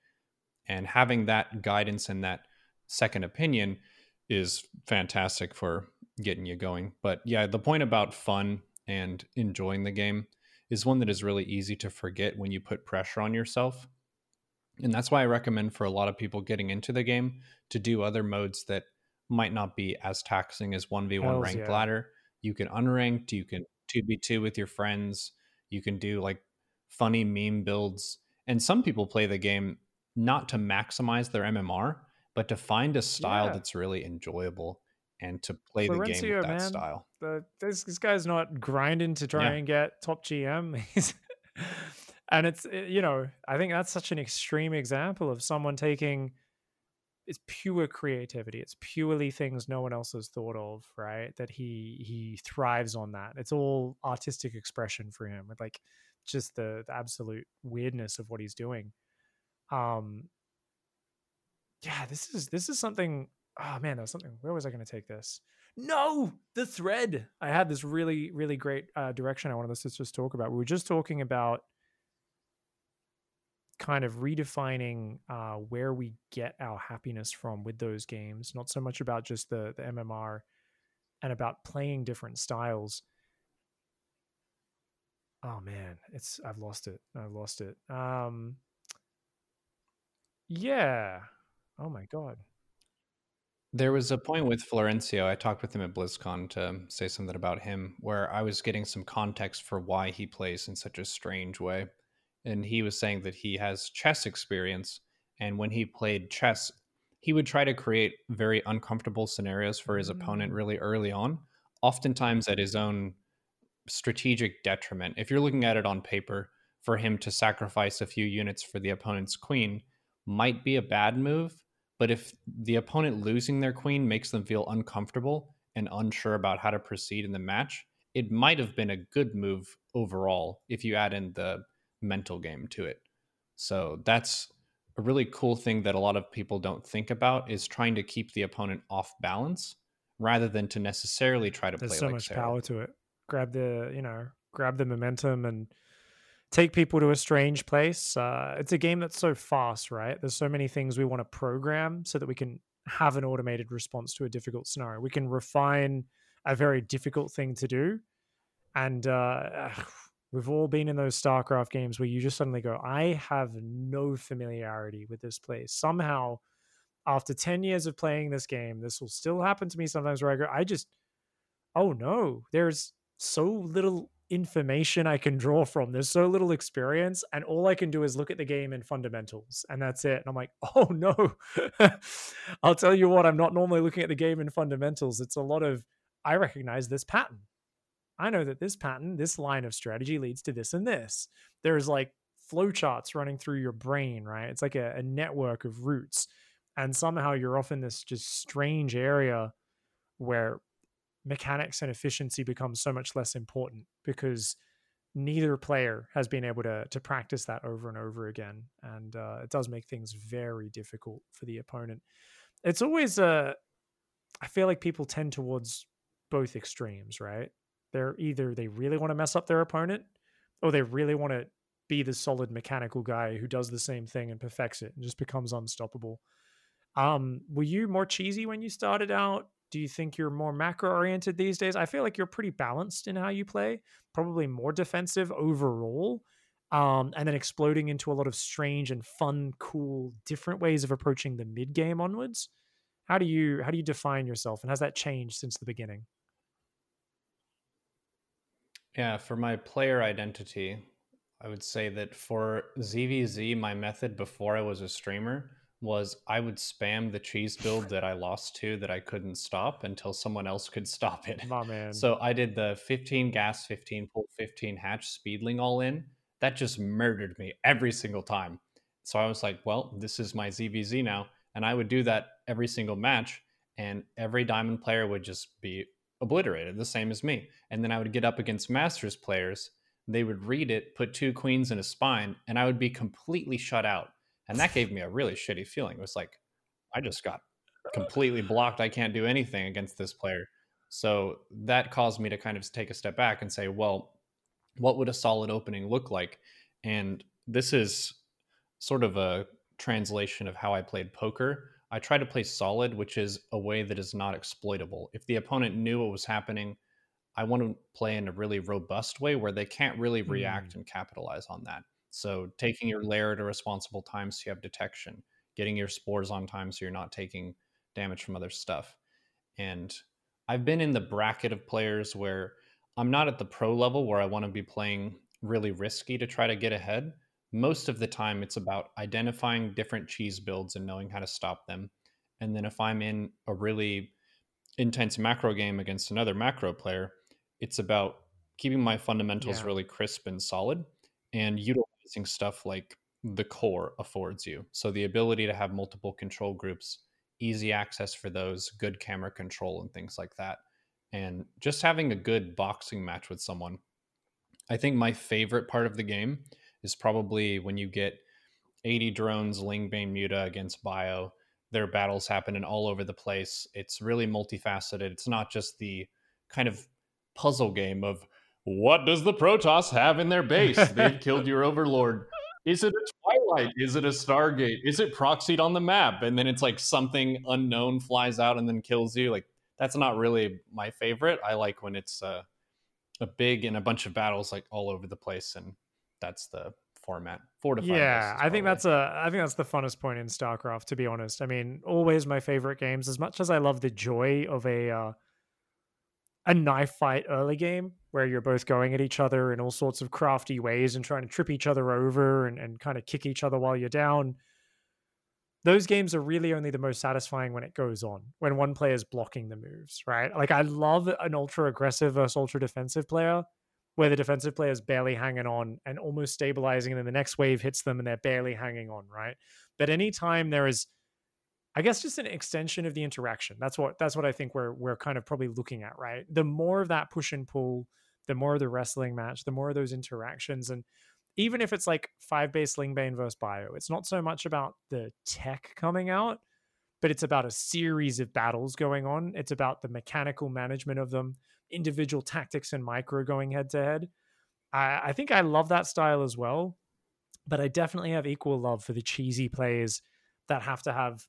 And having that guidance and that second opinion is fantastic for getting you going. But yeah, the point about fun and enjoying the game is one that is really easy to forget when you put pressure on yourself. And that's why I recommend for a lot of people getting into the game to do other modes that might not be as taxing as 1v1 Hells ranked yeah. ladder. You can unranked, you can 2v2 with your friends, you can do like funny meme builds. And some people play the game not to maximize their MMR, but to find a style yeah. that's really enjoyable and to play Florencio, the game with that man, style. The, this, this guy's not grinding to try yeah. and get top GM. and it's eh, you know I think that's such an extreme example of someone taking it's pure creativity. It's purely things no one else has thought of, right? That he he thrives on that. It's all artistic expression for him, with like just the, the absolute weirdness of what he's doing. Um, yeah, this is this is something oh man, that was something. Where was I going to take this? No, the thread. I had this really, really great uh, direction I wanted us to just talk about. We were just talking about kind of redefining uh, where we get our happiness from with those games. Not so much about just the the MMR and about playing different styles. Oh man, it's I've lost it. I've lost it. Um, yeah. Oh my god. There was a point with Florencio. I talked with him at BlizzCon to say something about him, where I was getting some context for why he plays in such a strange way. And he was saying that he has chess experience. And when he played chess, he would try to create very uncomfortable scenarios for his opponent mm. really early on, oftentimes at his own strategic detriment. If you're looking at it on paper, for him to sacrifice a few units for the opponent's queen might be a bad move but if the opponent losing their queen makes them feel uncomfortable and unsure about how to proceed in the match, it might have been a good move overall if you add in the mental game to it. So that's a really cool thing that a lot of people don't think about is trying to keep the opponent off balance rather than to necessarily try to There's play so like much Sarah. power to it. Grab the, you know, grab the momentum and take people to a strange place. Uh, it's a game that's so fast, right? There's so many things we want to program so that we can have an automated response to a difficult scenario. We can refine a very difficult thing to do. And uh, we've all been in those StarCraft games where you just suddenly go, I have no familiarity with this place. Somehow, after 10 years of playing this game, this will still happen to me sometimes where I go, I just, oh no, there's so little information I can draw from. There's so little experience, and all I can do is look at the game in fundamentals, and that's it. And I'm like, oh no. I'll tell you what, I'm not normally looking at the game in fundamentals. It's a lot of, I recognize this pattern. I know that this pattern, this line of strategy leads to this and this. There's like flowcharts running through your brain, right? It's like a, a network of routes. And somehow you're off in this just strange area where mechanics and efficiency becomes so much less important because neither player has been able to to practice that over and over again, and uh, it does make things very difficult for the opponent. It's always uh, I feel like people tend towards both extremes, right? They're either they really want to mess up their opponent, or they really want to be the solid mechanical guy who does the same thing and perfects it and just becomes unstoppable. Um, were you more cheesy when you started out? Do you think you're more macro oriented these days? I feel like you're pretty balanced in how you play, probably more defensive overall, um, and then exploding into a lot of strange and fun, cool, different ways of approaching the mid game onwards. How do you how do you define yourself, and has that changed since the beginning? Yeah, for my player identity, I would say that for ZVZ, my method before I was a streamer was I would spam the cheese build that I lost to that I couldn't stop until someone else could stop it. My man. So I did the 15 gas, 15 pull, 15 hatch speedling all in. That just murdered me every single time. So I was like, well, this is my ZVZ now. And I would do that every single match, and every diamond player would just be obliterated, the same as me. And then I would get up against masters players. They would read it, put two queens in a spine, and I would be completely shut out. And that gave me a really shitty feeling. It was like, I just got completely blocked. I can't do anything against this player. So that caused me to kind of take a step back and say, well, what would a solid opening look like? And this is sort of a translation of how I played poker. I try to play solid, which is a way that is not exploitable. If the opponent knew what was happening, I want to play in a really robust way where they can't really react mm. and capitalize on that. So taking your lair at a responsible time so you have detection, getting your spores on time so you're not taking damage from other stuff. And I've been in the bracket of players where I'm not at the pro level where I want to be playing really risky to try to get ahead. Most of the time, it's about identifying different cheese builds and knowing how to stop them. And then if I'm in a really intense macro game against another macro player, it's about keeping my fundamentals yeah. really crisp and solid and stuff like the core affords you. So the ability to have multiple control groups, easy access for those, good camera control, and things like that. And just having a good boxing match with someone. I think my favorite part of the game is probably when you get 80 drones, Lingbane Muta against Bio. Their battles happening all over the place. It's really multifaceted. It's not just the kind of puzzle game of what does the Protoss have in their base? They've killed your overlord. Is it a Twilight? Is it a Stargate? Is it proxied on the map? And then it's like something unknown flies out and then kills you. Like that's not really my favorite. I like when it's uh, a big and a bunch of battles like all over the place, and that's the format. Four to five. Yeah, I think that's a. I think that's the funnest point in StarCraft. To be honest, I mean, always my favorite games. As much as I love the joy of a uh, a knife fight early game where you're both going at each other in all sorts of crafty ways and trying to trip each other over and, and kind of kick each other while you're down. Those games are really only the most satisfying when it goes on, when one player is blocking the moves, right? Like, I love an ultra aggressive versus ultra defensive player where the defensive player is barely hanging on and almost stabilizing, and then the next wave hits them and they're barely hanging on, right? But anytime there is I guess just an extension of the interaction. That's what that's what I think we're we're kind of probably looking at, right? The more of that push and pull, the more of the wrestling match, the more of those interactions. And even if it's like five base Lingbane versus Bio, it's not so much about the tech coming out, but it's about a series of battles going on. It's about the mechanical management of them, individual tactics and micro going head to head. I, think I love that style as well, but I definitely have equal love for the cheesy plays that have to have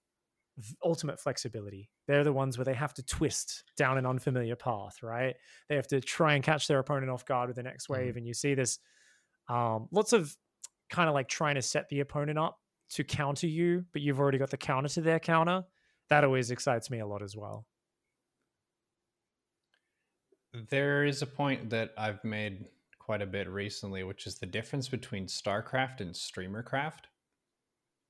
ultimate flexibility. They're the ones where they have to twist down an unfamiliar path, right? They have to try and catch their opponent off guard with the next wave. Mm-hmm. And you see this um, lots of kind of like trying to set the opponent up to counter you, but you've already got the counter to their counter. That always excites me a lot as well. There is a point that I've made quite a bit recently, which is the difference between StarCraft and StreamerCraft.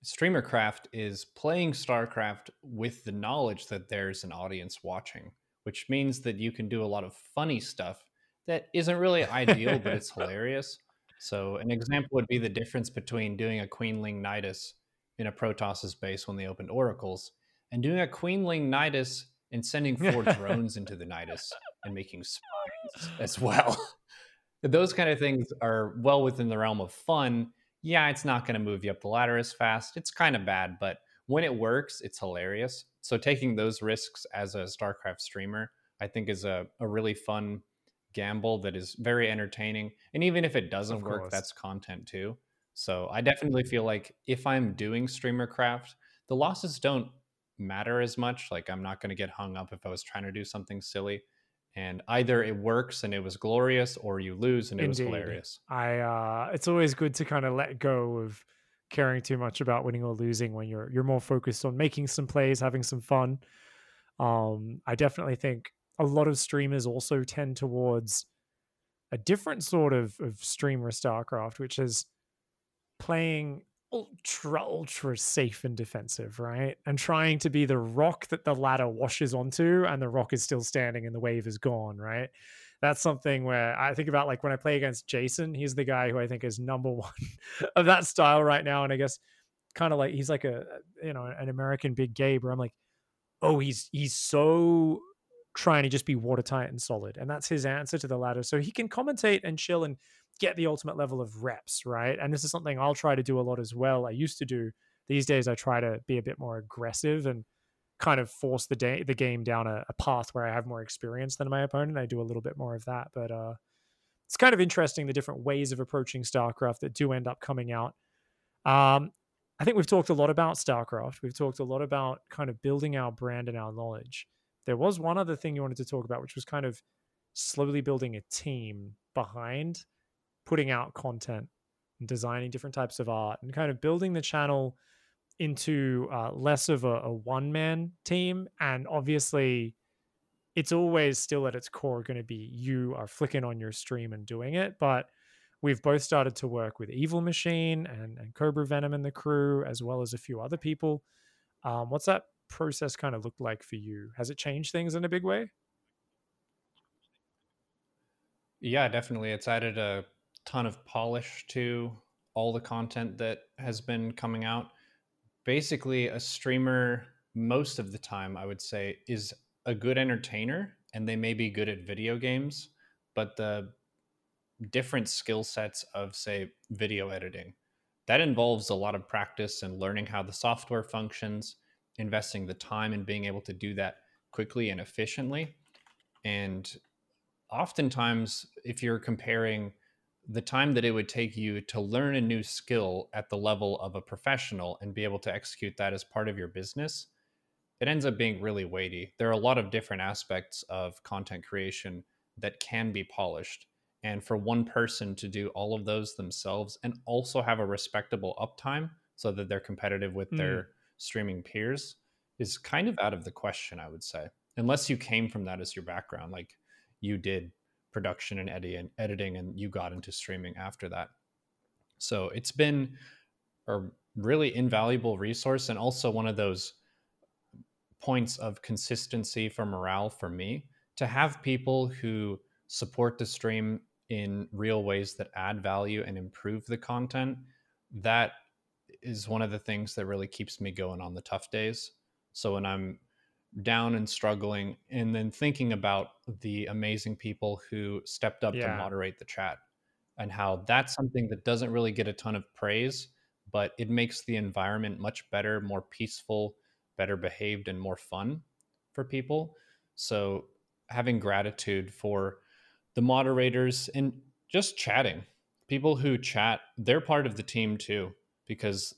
StreamerCraft is playing StarCraft with the knowledge that there's an audience watching, which means that you can do a lot of funny stuff that isn't really ideal, but it's hilarious. So, an example would be the difference between doing a Queenling Nidus in a Protoss's base when they opened Oracles and doing a Queenling Nidus and sending four drones into the Nidus and making spies as well. Those kind of things are well within the realm of fun yeah, it's not going to move you up the ladder as fast. It's kind of bad, but when it works, it's hilarious. So taking those risks as a StarCraft streamer, I think is a, a really fun gamble that is very entertaining. And even if it doesn't work, that's content too. So I definitely feel like if I'm doing streamer craft, the losses don't matter as much. Like I'm not going to get hung up if I was trying to do something silly and either it works and it was glorious or you lose and it Indeed. was hilarious i uh it's always good to kind of let go of caring too much about winning or losing when you're you're more focused on making some plays having some fun um i definitely think a lot of streamers also tend towards a different sort of of streamer starcraft which is playing ultra ultra safe and defensive right? And trying to be the rock that the ladder washes onto and the rock is still standing and the wave is gone right? That's something where i think about like when i play against jason he's the guy who i think is number one of that style right now and i guess kind of like he's like a you know an american big gabe where i'm like oh he's he's so trying to just be watertight and solid and that's his answer to the ladder. So he can commentate and chill and get the ultimate level of reps, right? And this is something I'll try to do a lot as well. I used to do. These days, I try to be a bit more aggressive and kind of force the day the game down a, a, path where I have more experience than my opponent. I do a little bit more of that, but uh, it's kind of interesting the different ways of approaching StarCraft that do end up coming out. Um, I think we've talked a lot about StarCraft. We've talked a lot about kind of building our brand and our knowledge. There was one other thing you wanted to talk about, which was kind of slowly building a team behind putting out content and designing different types of art and kind of building the channel into uh, less of a, a one man team. And obviously, it's always still at its core going to be you are flicking on your stream and doing it. But we've both started to work with EvalMachine and, and Cobra Venom and the crew, as well as a few other people. Um, what's that process kind of looked like for you? Has it changed things in a big way? Yeah, definitely. It's added a ton of polish to all the content that has been coming out. Basically, a streamer, most of the time, I would say, is a good entertainer and they may be good at video games, but the different skill sets of, say, video editing, that involves a lot of practice and learning how the software functions, investing the time and being able to do that quickly and efficiently. And oftentimes, if you're comparing the time that it would take you to learn a new skill at the level of a professional and be able to execute that as part of your business, it ends up being really weighty. There are a lot of different aspects of content creation that can be polished. And for one person to do all of those themselves and also have a respectable uptime so that they're competitive with mm. their streaming peers is kind of out of the question, I would say. Unless you came from that as your background, like you did production and editing, editing, and you got into streaming after that. So it's been a really invaluable resource and also one of those points of consistency for morale for me to have people who support the stream in real ways that add value and improve the content that is one of the things that really keeps me going on the tough days so when i'm down and struggling and then thinking about the amazing people who stepped up yeah. to moderate the chat and how that's something that doesn't really get a ton of praise but it makes the environment much better more peaceful better behaved and more fun for people so having gratitude for the moderators and just chatting people who chat they're part of the team too because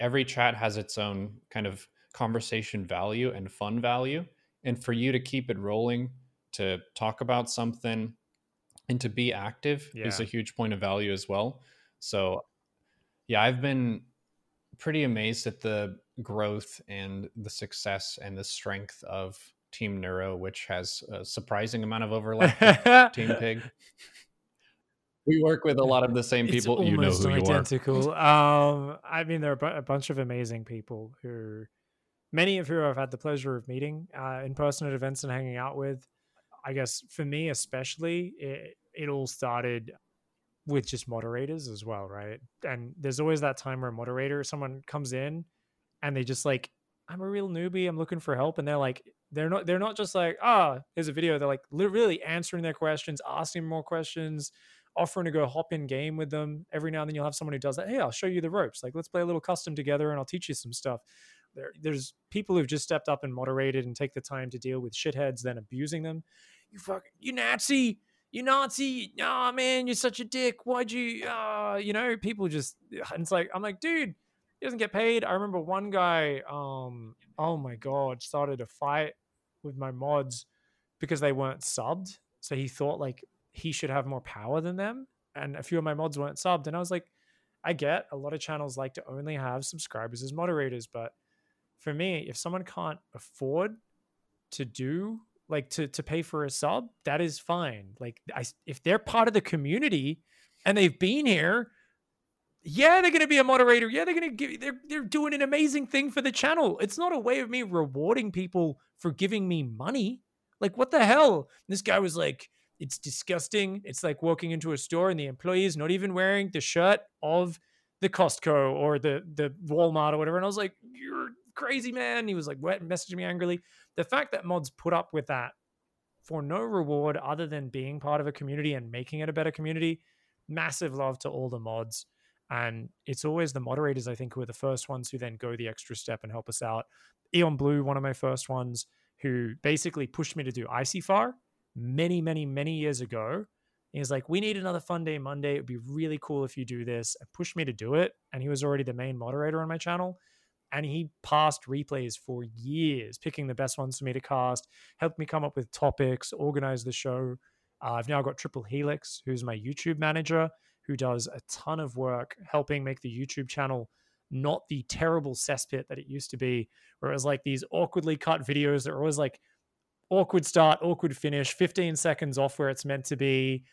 every chat has its own kind of conversation value and fun value. And for you to keep it rolling, to talk about something, and to be active yeah. is a huge point of value as well. So, yeah, I've been pretty amazed at the growth and the success and the strength of Team Neuro, which has a surprising amount of overlap with Team Pig. we work with a lot of the same people. you know who identical. you are. Um, I mean, there are a bunch of amazing people who many of who I've had the pleasure of meeting uh, in person at events and hanging out with. I guess for me, especially, it, it all started with just moderators as well, right? And there's always that time where a moderator, someone comes in and they just like, I'm a real newbie, I'm looking for help. And they're like, they're not, they're not just like, ah, oh, here's a video. They're like literally answering their questions, asking more questions, offering to go hop in game with them. Every now and then you'll have someone who does that. Hey, I'll show you the ropes. Like, let's play a little custom together and I'll teach you some stuff there, there's people who've just stepped up and moderated and take the time to deal with shitheads then abusing them. You fuck, you Nazi, you Nazi, oh man, you're such a dick. Why'd you, uh, you know, people just, and it's like, I'm like, dude, he doesn't get paid. I remember one guy, um, oh my God, started a fight with my mods because they weren't subbed. So he thought like he should have more power than them. And a few of my mods weren't subbed. And I was like, I get a lot of channels like to only have subscribers as moderators, but for me, if someone can't afford to do like to to pay for a sub, that is fine. Like I, if they're part of the community and they've been here, yeah, they're going to be a moderator. Yeah, they're going to give. They're they're doing an amazing thing for the channel. It's not a way of me rewarding people for giving me money. Like what the hell? This guy was like, it's disgusting. It's like walking into a store and the employee is not even wearing the shirt of the Costco or the the Walmart or whatever. And I was like, you're crazy, man. He was like? Messaging me angrily. The fact that mods put up with that for no reward other than being part of a community and making it a better community. Massive love to all the mods. And it's always the moderators, I think, who are the first ones who then go the extra step and help us out. Eon Blue, one of my first ones, who basically pushed me to do Icefar many, many, many years ago. He was like, We need another fun day Monday. It would be really cool if you do this. And pushed me to do it. And he was already the main moderator on my channel. And he passed replays for years, picking the best ones for me to cast, helped me come up with topics, organize the show. Uh, I've now got Triple Helix, who's my YouTube manager, who does a ton of work helping make the YouTube channel not the terrible cesspit that it used to be, where it was like these awkwardly cut videos that were always like awkward start, awkward finish, 15 seconds off where it's meant to be.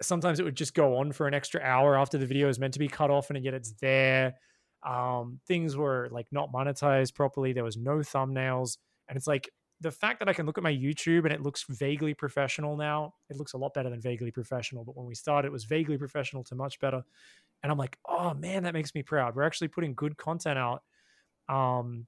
Sometimes it would just go on for an extra hour after the video is meant to be cut off, and yet it's there. Um, things were like not monetized properly. There was no thumbnails, and it's like the fact that I can look at my YouTube and it looks vaguely professional now, it looks a lot better than vaguely professional. But when we started, it was vaguely professional to much better. And I'm like, oh man, that makes me proud. We're actually putting good content out. Um,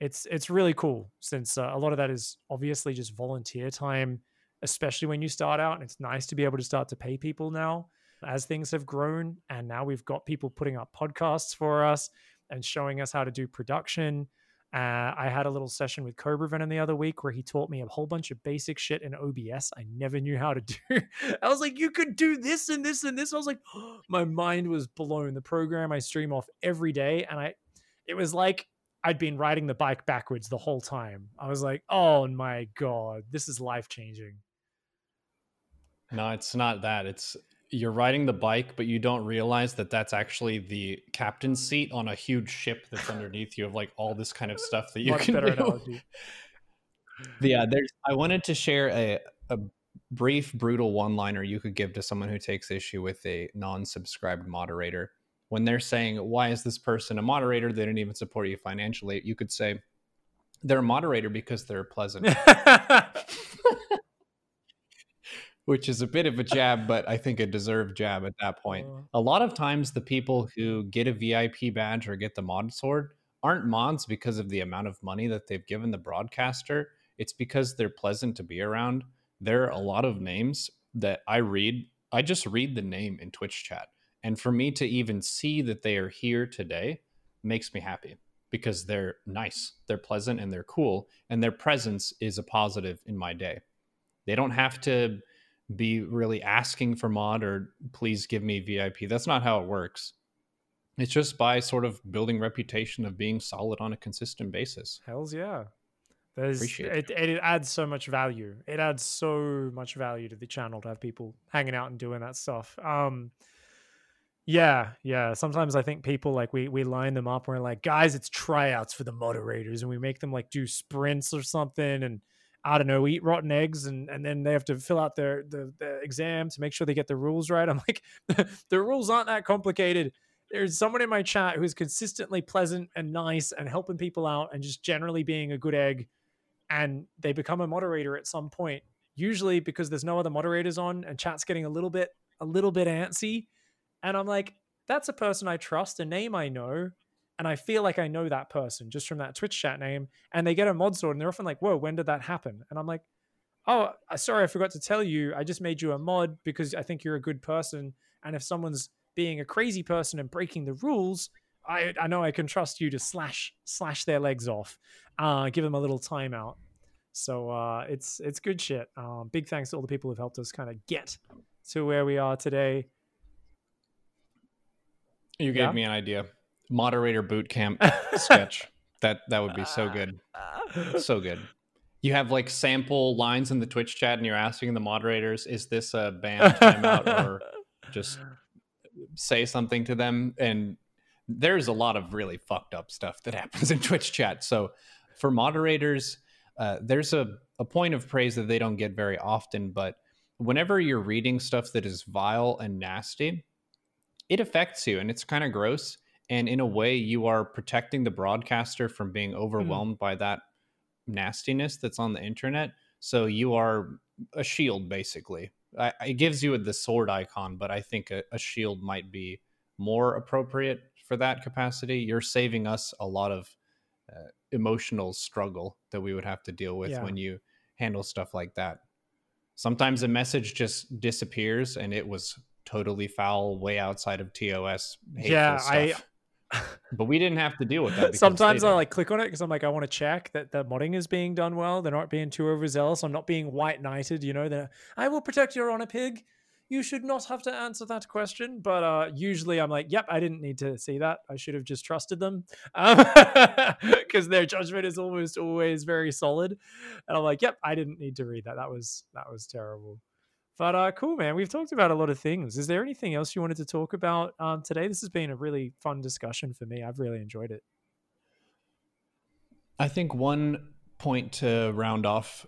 it's it's really cool since uh, a lot of that is obviously just volunteer time, especially when you start out. And it's nice to be able to start to pay people now as things have grown. And now we've got people putting up podcasts for us and showing us how to do production uh, I had a little session with Cobra Venom the other week where he taught me a whole bunch of basic shit in OBS I never knew how to do. I was like, you could do this and this and this. I was like, oh, my mind was blown. The program I stream off every day, and I, it was like I'd been riding the bike backwards the whole time. I was like, oh my god, this is life changing. No, it's not that. It's you're riding the bike, but you don't realize that that's actually the captain's seat on a huge ship that's underneath you of like all this kind of stuff that you Much can better do. Analogy. yeah, there's. I wanted to share a a brief, brutal one-liner you could give to someone who takes issue with a non-subscribed moderator when they're saying, "Why is this person a moderator? They didn't even support you financially." You could say, "They're a moderator because they're pleasant." which is a bit of a jab, but I think a deserved jab at that point. Uh. A lot of times, the people who get a VIP badge or get the mod sword aren't mods because of the amount of money that they've given the broadcaster. It's because they're pleasant to be around. There are a lot of names that I read. I just read the name in Twitch chat. And for me to even see that they are here today makes me happy because they're nice, they're pleasant, and they're cool. And their presence is a positive in my day. They don't have to be really asking for mod or please give me VIP. That's not how it works. It's just by sort of building reputation of being solid on a consistent basis. Hells yeah. There's, it, it, it adds so much value. It adds so much value to the channel to have people hanging out and doing that stuff. Um, yeah, yeah. Sometimes I think people like we we line them up and we're like, guys, it's tryouts for the moderators, and we make them like do sprints or something, and I don't know, eat rotten eggs and, and then they have to fill out their the, the exam to make sure they get the rules right. I'm like, the rules aren't that complicated. There's someone in my chat who's consistently pleasant and nice and helping people out and just generally being a good egg. And they become a moderator at some point, usually because there's no other moderators on and chat's getting a little bit a little bit antsy. And I'm like, that's a person I trust, a name I know and I feel like I know that person just from that Twitch chat name, and they get a mod sword, and they're often like, "Whoa, when did that happen?" And I'm like, "Oh, sorry, I forgot to tell you. I just made you a mod because I think you're a good person, and if someone's being a crazy person and breaking the rules, I I know I can trust you to slash slash their legs off, uh, give them a little timeout." So uh, it's it's good shit. Um, big thanks to all the people who've helped us kind of get to where we are today. You gave yeah? me an idea moderator boot camp sketch. That that would be so good. So good. You have like sample lines in the Twitch chat and you're asking the moderators, is this a ban timeout or just say something to them? And there's a lot of really fucked up stuff that happens in Twitch chat. So for moderators, uh, there's a, a point of praise that they don't get very often, but whenever you're reading stuff that is vile and nasty, it affects you and it's kind of gross. And in a way, you are protecting the broadcaster from being overwhelmed mm. by that nastiness that's on the internet. So you are a shield, basically. I, it gives you the sword icon, but I think a, a shield might be more appropriate for that capacity. You're saving us a lot of uh, emotional struggle that we would have to deal with yeah. when you handle stuff like that. Sometimes a message just disappears and it was totally foul, way outside of TOS. yeah, stuff. I but we didn't have to deal with that. Sometimes I like click on it because I'm like, I want to check that the modding is being done well. They're not being too overzealous. I'm not being white knighted. You know, that I will protect your honor, pig. You should not have to answer that question. But uh, usually I'm like, yep, I didn't need to see that. I should have just trusted them because um, their judgment is almost always very solid. And I'm like, yep, I didn't need to read that. That was that was terrible. But uh, cool, man. We've talked about a lot of things. Is there anything else you wanted to talk about um, today? This has been a really fun discussion for me. I've really enjoyed it. I think one point to round off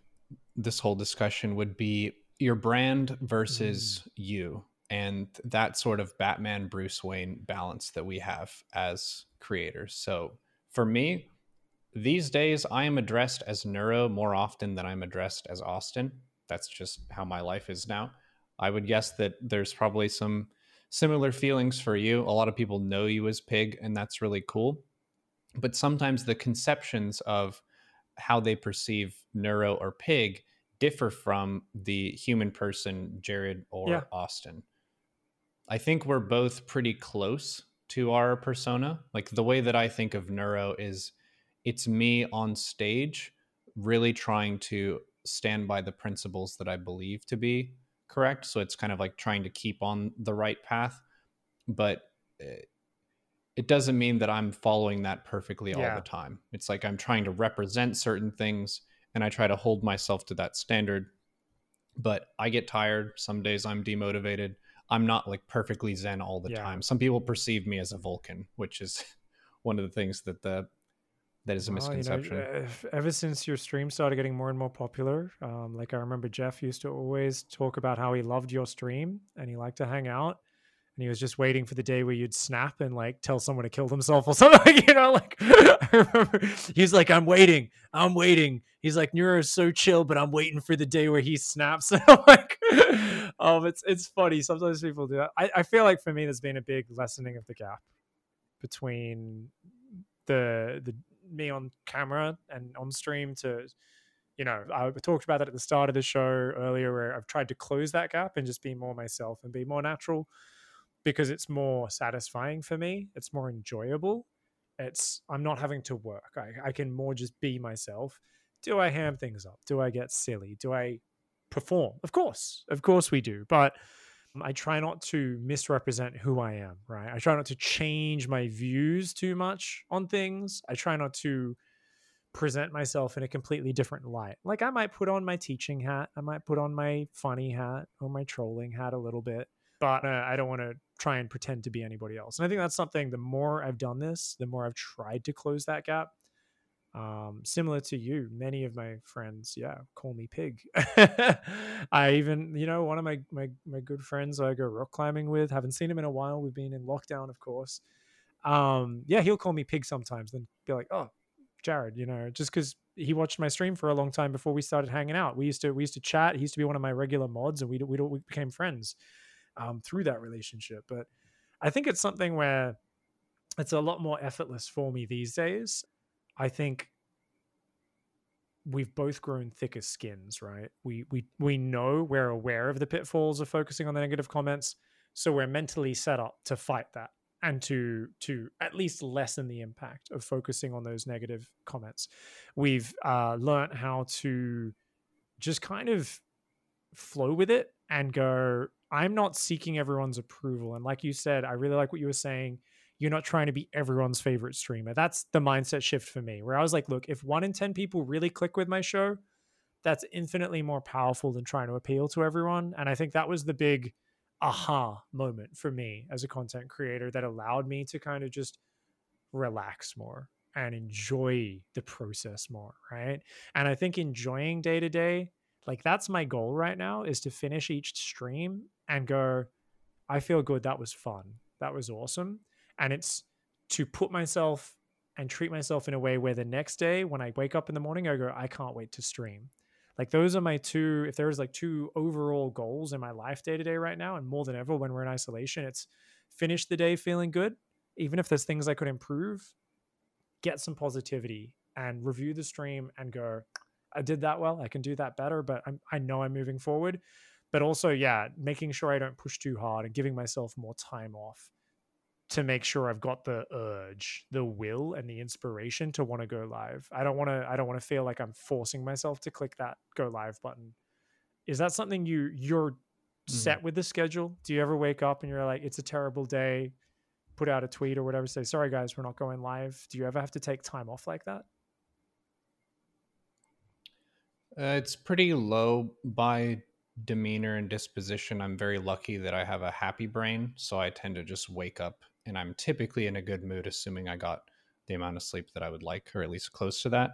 this whole discussion would be your brand versus mm. you and that sort of Batman Bruce Wayne balance that we have as creators. So for me, these days I am addressed as Neuro more often than I'm addressed as Austin that's just how my life is now. I would guess that there's probably some similar feelings for you. A lot of people know you as Pig, and that's really cool. But sometimes the conceptions of how they perceive Neuro or Pig differ from the human person, Jared or yeah. Austin. I think we're both pretty close to our persona. Like the way that I think of Neuro is it's me on stage really trying to stand by the principles that I believe to be correct. So it's kind of like trying to keep on the right path, but eh, it doesn't mean that I'm following that perfectly yeah. all the time. It's like I'm trying to represent certain things and I try to hold myself to that standard. But I get tired. Some days I'm demotivated. I'm not like perfectly zen all the yeah. time. Some people perceive me as a Vulcan, which is one of the things that the that is a misconception. you know, ever since your stream started getting more and more popular, um, like I remember Jeff used to always talk about how he loved your stream and he liked to hang out. And he was just waiting for the day where you'd snap and like tell someone to kill themselves or something. you know, like I remember he's like, I'm waiting, I'm waiting. He's like, Neuro's so chill, but I'm waiting for the day where he snaps. And I'm like, um, it's it's funny. Sometimes people do that. I, I feel like for me, there's been a big lessening of the gap between the the me on camera and on stream to you know i talked about that at the start of the show earlier where i've tried to close that gap and just be more myself and be more natural because it's more satisfying for me. It's more enjoyable. It's i'm not having to work. I, I can more just be myself. Do i ham things up? Do i get silly? Do i perform? Of course. Of course we do. But I try not to misrepresent who I am, right? I try not to change my views too much on things. I try not to present myself in a completely different light. Like I might put on my teaching hat, I might put on my funny hat or my trolling hat a little bit, but uh, I don't want to try and pretend to be anybody else. And I think that's something the more I've done this, the more I've tried to close that gap um, similar to you, many of my friends, yeah, call me pig. I even, you know, one of my, my my good friends I go rock climbing with, haven't seen him in a while. We've been in lockdown, of course. Um, yeah, he'll call me pig sometimes, then be like, oh, Jared, you know, just because he watched my stream for a long time before we started hanging out. We used to we used to chat. He used to be one of my regular mods, and we we, we became friends um, through that relationship. But I think it's something where it's a lot more effortless for me these days I think we've both grown thicker skins, right? We we we know we're aware of the pitfalls of focusing on the negative comments, so we're mentally set up to fight that and to to at least lessen the impact of focusing on those negative comments. We've uh, learned how to just kind of flow with it and go. I'm not seeking everyone's approval, and like you said, I really like what you were saying you're not trying to be everyone's favorite streamer. That's the mindset shift for me, where I was like, look, if one in 10 people really click with my show, that's infinitely more powerful than trying to appeal to everyone. And I think that was the big aha moment for me as a content creator that allowed me to kind of just relax more and enjoy the process more. Right. And I think enjoying day to day, like that's my goal right now is to finish each stream and go, I feel good. That was fun That was awesome. And it's to put myself and treat myself in a way where the next day when I wake up in the morning, I go, I can't wait to stream. Like those are my two, if there's like two overall goals in my life day to day right now, and more than ever when we're in isolation, it's finish the day feeling good. Even if there's things I could improve, get some positivity and review the stream and go, I did that well. I can do that better, but I'm, I know I'm moving forward. But also, yeah, making sure I don't push too hard and giving myself more time off to make sure I've got the urge, the will, and the inspiration to want to go live. I don't want to. I don't want to feel like I'm forcing myself to click that go live button. Is that something you you're set with the schedule? Do you ever wake up and you're like, it's a terrible day, put out a tweet or whatever, say, sorry guys, we're not going live. Do you ever have to take time off like that? Uh, it's pretty low by demeanor and disposition. I'm very lucky that I have a happy brain, so I tend to just wake up and I'm typically in a good mood, assuming I got the amount of sleep that I would like, or at least close to that.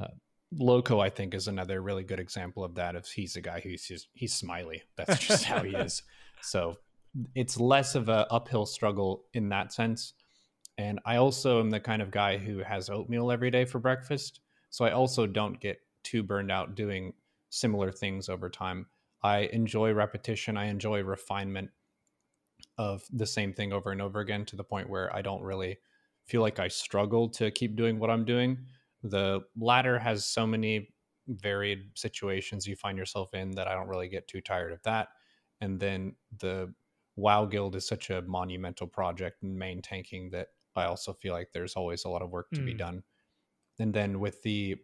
Uh, Lowko, I think, is another really good example of that. If he's a guy who's just, he's smiley, that's just how he is. So it's less of a uphill struggle in that sense. And I also am the kind of guy who has oatmeal every day for breakfast. So I also don't get too burned out doing similar things over time. I enjoy repetition. I enjoy refinement of the same thing over and over again to the point where I don't really feel like I struggle to keep doing what I'm doing. The ladder has so many varied situations you find yourself in that I don't really get too tired of that. And then the WoW Guild is such a monumental project and main tanking that I also feel like there's always a lot of work to mm. be done. And then with the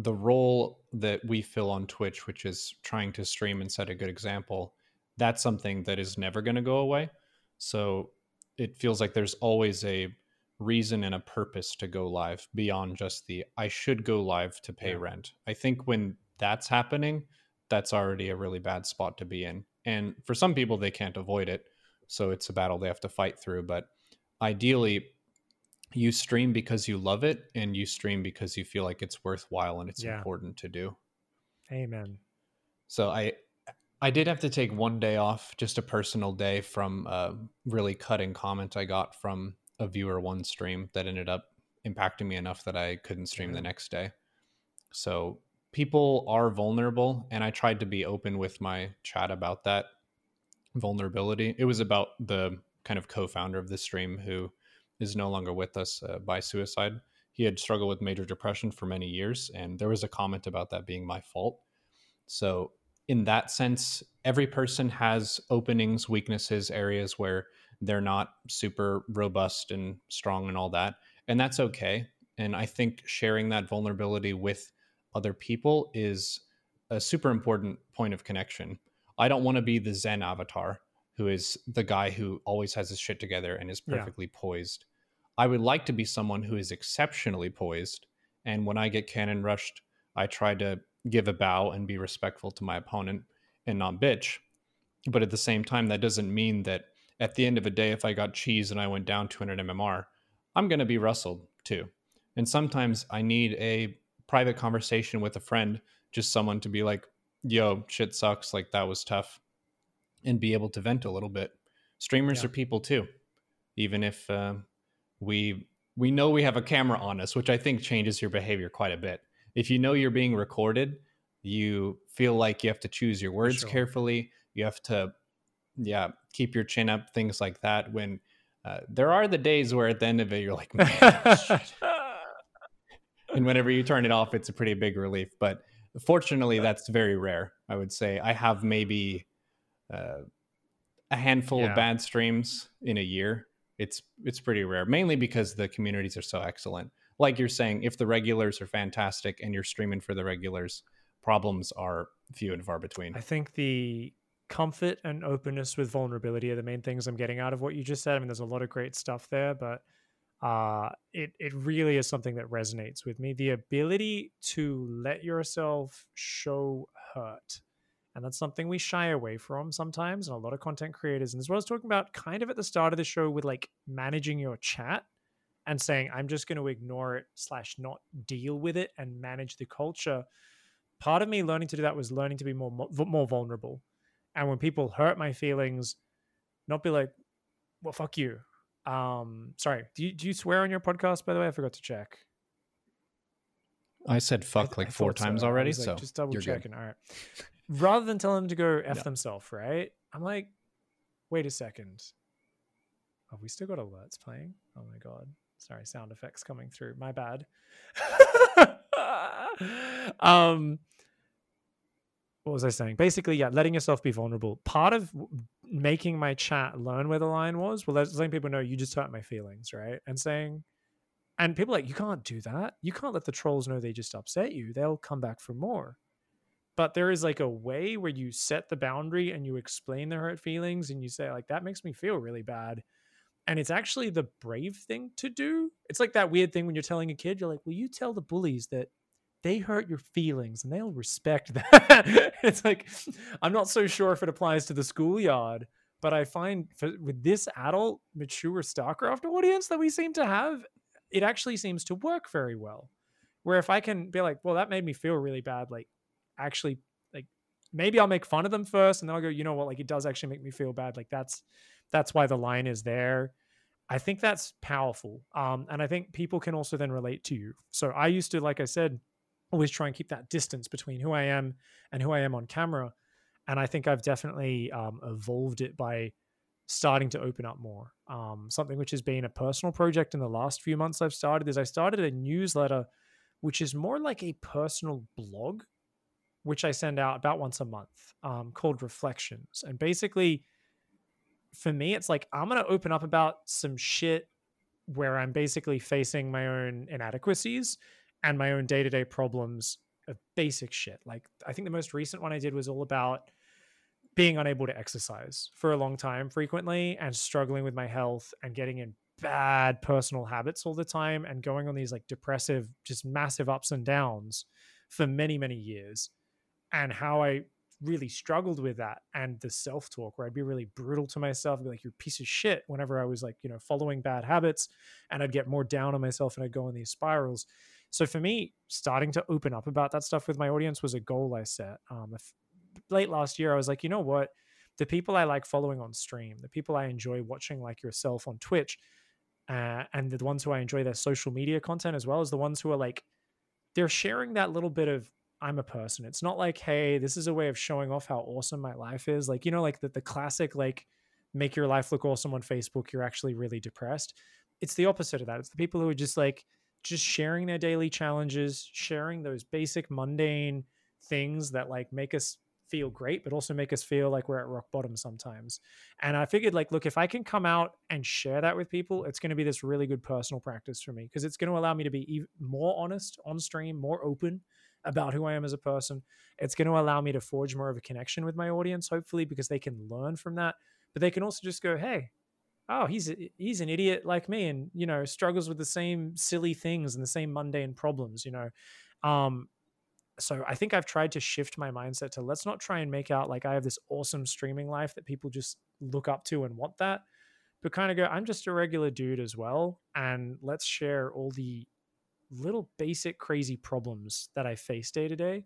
the role that we fill on Twitch, which is trying to stream and set a good example, that's something that is never going to go away. So it feels like there's always a reason and a purpose to go live beyond just the I should go live to pay yeah. rent. I think when that's happening, that's already a really bad spot to be in. And for some people, they can't avoid it. So it's a battle they have to fight through. But ideally, you stream because you love it and you stream because you feel like it's worthwhile and it's yeah. important to do. Amen. So I I did have to take one day off, just a personal day from a really cutting comment I got from a viewer one stream that ended up impacting me enough that I couldn't stream the next day. So people are vulnerable, and I tried to be open with my chat about that vulnerability. It was about the kind of co-founder of the stream who is no longer with us uh, by suicide. He had struggled with major depression for many years, and there was a comment about that being my fault. So in that sense, every person has openings, weaknesses, areas where they're not super robust and strong and all that. And that's okay. And I think sharing that vulnerability with other people is a super important point of connection. I don't want to be the Zen avatar who is the guy who always has his shit together and is perfectly yeah. poised. I would like to be someone who is exceptionally poised. And when I get cannon rushed, I try to give a bow and be respectful to my opponent and not bitch. But at the same time, that doesn't mean that at the end of a day, if I got cheese and I went down 200 MMR, I'm going to be rustled too. And sometimes I need a private conversation with a friend, just someone to be like, yo, shit sucks. Like that was tough. And be able to vent a little bit. Streamers yeah. are people too, even if uh, we we know we have a camera on us, which I think changes your behavior quite a bit if you know you're being recorded, you feel like you have to choose your words sure. carefully. You have to, yeah, keep your chin up, things like that. When uh, there are the days where at the end of it, you're like, and whenever you turn it off, it's a pretty big relief. But fortunately, that's very rare. I would say I have maybe uh, a handful yeah. of bad streams in a year. It's it's pretty rare, mainly because the communities are so excellent like you're saying, if the regulars are fantastic and you're streaming for the regulars, problems are few and far between. I think the comfort and openness with vulnerability are the main things I'm getting out of what you just said. I mean, there's a lot of great stuff there, but uh, it it really is something that resonates with me. The ability to let yourself show hurt. And that's something we shy away from sometimes, and a lot of content creators. And what I was talking about kind of at the start of the show with like managing your chat and saying i'm just going to ignore it slash not deal with it and manage the culture part of me learning to do that was learning to be more more vulnerable and when people hurt my feelings not be like well, fuck you. Um, sorry. Do you do you swear on your podcast? By the way, I forgot to check. I said fuck I like four thought so. times already, like, so just double good. checking. All right. Rather than tell them to go f Yeah. themselves, right? I'm like, wait a second. Have we still got alerts playing? Oh my god! Sorry, sound effects coming through. My bad. um, what was I saying? Basically, yeah, letting yourself be vulnerable. Part of making my chat learn where the line was, well, letting people know you just hurt my feelings, right? And saying, and people like, you can't do that. You can't let the trolls know they just upset you. They'll come back for more. But there is like a way where you set the boundary and you explain the hurt feelings and you say, like, that makes me feel really bad. And it's actually the brave thing to do. It's like that weird thing when you're telling a kid, you're like, will you tell the bullies that they hurt your feelings and they'll respect that? it's like, I'm not so sure if it applies to the schoolyard, but I find for, with this adult, mature StarCraft audience that we seem to have, it actually seems to work very well. Where if I can be like, well, that made me feel really bad, like actually, like maybe I'll make fun of them first and then I'll go, you know what, like it does actually make me feel bad. Like that's that's why the line is there. I think that's powerful. Um, and I think people can also then relate to you. So I used to, like I said, always try and keep that distance between who I am and who I am on camera. And I think I've definitely um, evolved it by starting to open up more. Um, something which has been a personal project in the last few months I've started is I started a newsletter, which is more like a personal blog, which I send out about once a month um, called Reflections. And basically, for me, it's like I'm going to open up about some shit where I'm basically facing my own inadequacies and my own day to day problems of basic shit. Like, I think the most recent one I did was all about being unable to exercise for a long time frequently and struggling with my health and getting in bad personal habits all the time and going on these like depressive, just massive ups and downs for many, many years. And how I really struggled with that and the self talk where I'd be really brutal to myself, be like, you're a piece of shit whenever I was like, you know, following bad habits and I'd get more down on myself and I'd go in these spirals. So for me, starting to open up about that stuff with my audience was a goal I set. Um, if, late last year, I was like, you know what? The people I like following on stream, the people I enjoy watching, like yourself on Twitch, uh, and the ones who I enjoy their social media content as well as the ones who are like, they're sharing that little bit of I'm a person. It's not like, hey, this is a way of showing off how awesome my life is. Like, you know, like the, the classic, like, make your life look awesome on Facebook, you're actually really depressed. It's the opposite of that. It's the people who are just like, just sharing their daily challenges, sharing those basic mundane things that like make us feel great, but also make us feel like we're at rock bottom sometimes. And I figured, like, look, if I can come out and share that with people, it's going to be this really good personal practice for me because it's going to allow me to be even more honest on stream, more open about who I am as a person. It's going to allow me to forge more of a connection with my audience, hopefully, because they can learn from that. But they can also just go, hey, oh, he's a, he's an idiot like me, and you know struggles with the same silly things and the same mundane problems. You know, um, so I think I've tried to shift my mindset to let's not try and make out like I have this awesome streaming life that people just look up to and want that, but kind of go, I'm just a regular dude as well, and let's share all the little basic crazy problems that I face day to day.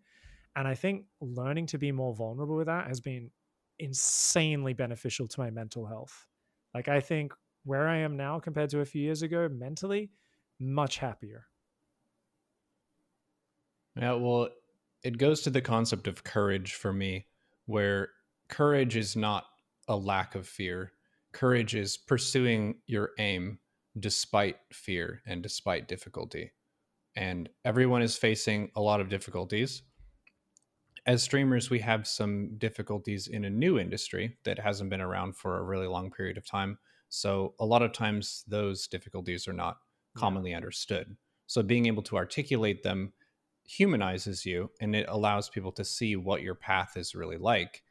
And I think learning to be more vulnerable with that has been insanely beneficial to my mental health. Like I think where I am now compared to a few years ago mentally, much happier. Yeah, well, it goes to the concept of courage for me, where courage is not a lack of fear. Courage is pursuing your aim despite fear and despite difficulty. And everyone is facing a lot of difficulties. As streamers, we have some difficulties in a new industry that hasn't been around for a really long period of time. So, a lot of times, those difficulties are not commonly understood. So, being able to articulate them humanizes you and it allows people to see what your path is really like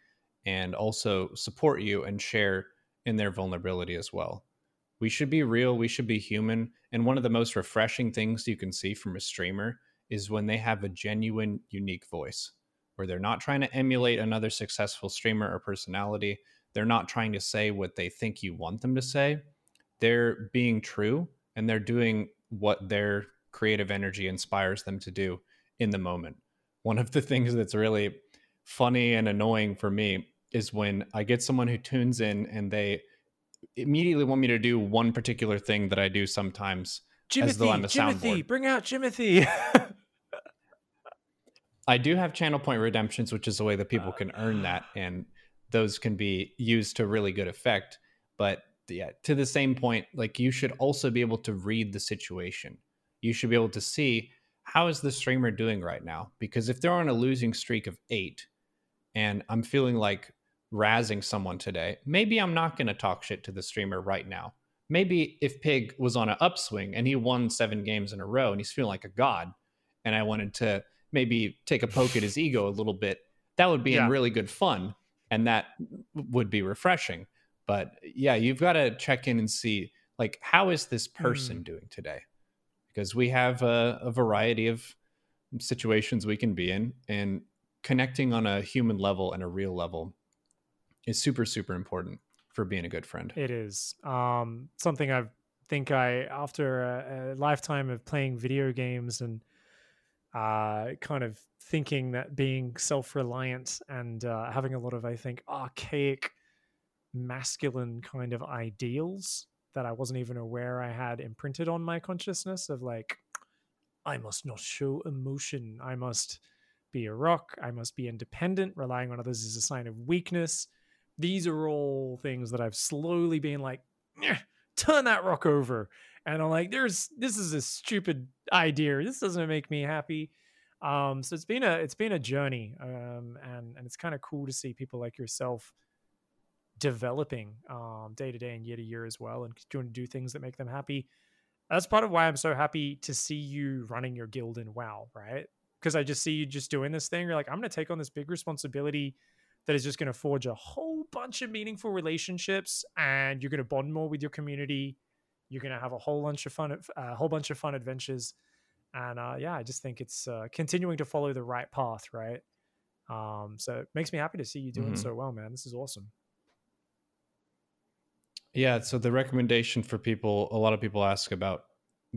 and also support you and share in their vulnerability as well. We should be real, we should be human. And one of the most refreshing things you can see from a streamer is when they have a genuine, unique voice where they're not trying to emulate another successful streamer or personality. They're not trying to say what they think you want them to say. They're being true and they're doing what their creative energy inspires them to do in the moment. One of the things that's really funny and annoying for me is when I get someone who tunes in and they immediately want me to do one particular thing that I do sometimes Jimothy, as though I'm a Jimothy, soundboard. bring out Jimothy. I do have channel point redemptions, which is a way that people can earn Ah. that, and those can be used to really good effect. But yeah, to the same point, like you should also be able to read the situation. You should be able to see how is the streamer doing right now? Because if they're on a losing streak of eight, and I'm feeling like razzing someone today, maybe I'm not going to talk shit to the streamer right now. Maybe if Pig was on an upswing and he won seven games in a row and he's feeling like a god, and I wanted to maybe take a poke at his ego a little bit, that would be Yeah. in really good fun and that would be refreshing. But yeah, you've got to check in and see like how is this person hmm. doing today? Because we have a, a variety of situations we can be in, and connecting on a human level and a real level is super super important for being a good friend. It is um, something I think I, after a, a lifetime of playing video games and uh, kind of thinking that being self-reliant and uh, having a lot of, I think, archaic masculine kind of ideals that I wasn't even aware I had imprinted on my consciousness of like, I must not show emotion. I must be a rock. I must be independent. Relying on others is a sign of weakness these are all things that I've slowly been like, "Eh, turn that rock over. And I'm like, there's this is a stupid idea. This doesn't make me happy. Um, so it's been a it's been a journey. Um, and and it's kind of cool to see people like yourself developing um day to day and year to year as well and doing do things that make them happy. That's part of why I'm so happy to see you running your guild in WoW, right? Because I just see you just doing this thing. You're like, I'm gonna take on this big responsibility that is just going to forge a whole bunch of meaningful relationships and you're going to bond more with your community. You're going to have a whole bunch of fun a whole bunch of fun adventures. And uh, yeah i just think it's uh, continuing to follow the right path right? Um, so it makes me happy to see you doing Mhm. so well man. This is awesome. Yeah, so the recommendation for people, a lot of people ask about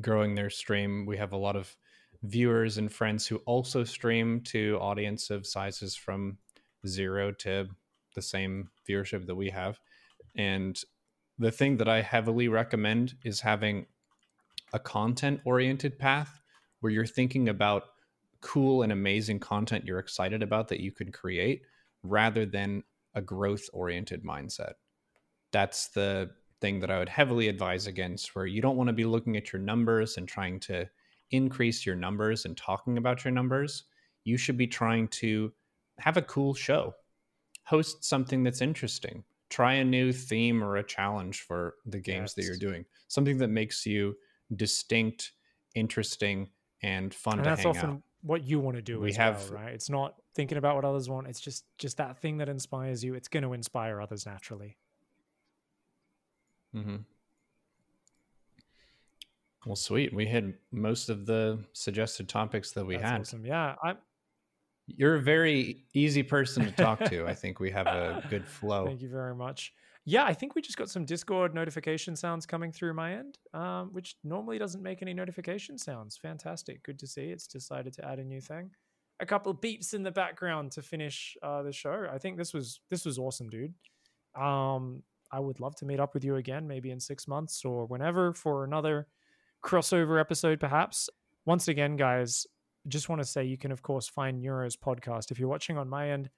growing their stream. We have a lot of viewers and friends who also stream to audience of sizes from zero to the same viewership that we have. And the thing that I heavily recommend is having a content oriented path where you're thinking about cool and amazing content you're excited about that you can create rather than a growth oriented mindset that's the thing that I would heavily advise against, where you don't want to be looking at your numbers and trying to increase your numbers and talking about your numbers. You should be trying to have a cool show, host something that's interesting, try a new theme or a challenge for the games that you're doing, something that makes you distinct, interesting, and fun and to that's hang often out. what you want to do We as have- well right it's not thinking about what others want it's just just that thing that inspires you it's going to inspire others naturally mm-hmm. Well, sweet. We hit most of the suggested topics that we That's had. awesome yeah i You're a very easy person to talk to. I think we have a good flow. Thank you very much. Yeah, I think we just got some Discord notification sounds coming through my end, um, which normally doesn't make any notification sounds. Fantastic. Good to see it's decided to add a new thing. A couple beeps in the background to finish uh, the show. I think this was this was awesome, dude. Um, I would love to meet up with you again, maybe in six months or whenever for another crossover episode, perhaps. Once again, guys, just want to say you can of course find Neuro's podcast. If you're watching on my end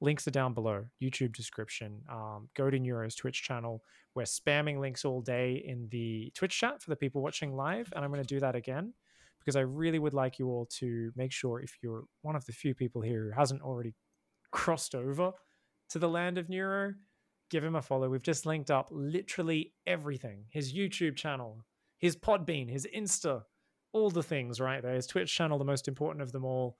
links are down below youtube description. Um, go to neuro's twitch channel. We're spamming links all day in the twitch chat for the people watching live and i'm going to do that again because i really would like you all to make sure if you're one of the few people here who hasn't already crossed over to the land of neuro give him a follow. We've just linked up literally everything. His youtube channel his podbean his insta all the things right there his twitch channel the most important of them all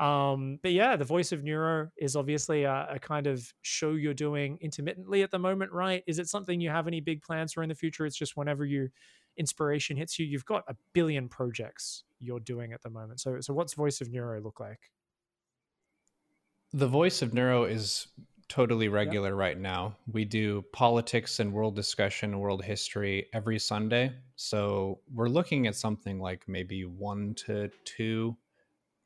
um, but yeah, the voice of Neuro is obviously a, a kind of show you're doing intermittently at the moment, right? Is it something you have any big plans for in the future? It's just whenever you inspiration hits you, you've got a billion projects you're doing at the moment. So, so what's voice of Neuro look like? The voice of Neuro is totally regular right now. We do politics and world discussion, world history every Sunday. So we're looking at something like maybe one to two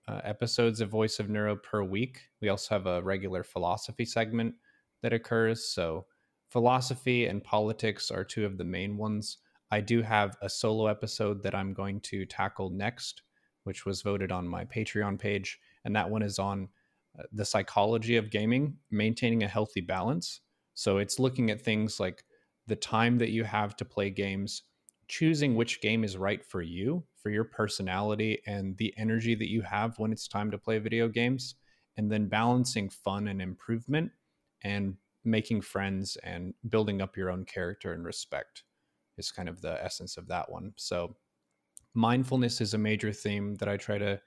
uh, episodes of Voice of Neuro per week. We also have a regular philosophy segment that occurs. So philosophy and politics are two of the main ones. I do have a solo episode that I'm going to tackle next, which was voted on my Patreon page. And that one is on the psychology of gaming, maintaining a healthy balance. So it's looking at things like the time that you have to play games, choosing which game is right for you, for your personality, and the energy that you have when it's time to play video games, and then balancing fun and improvement and making friends and building up your own character and respect is kind of the essence of that one. So, mindfulness is a major theme that I try to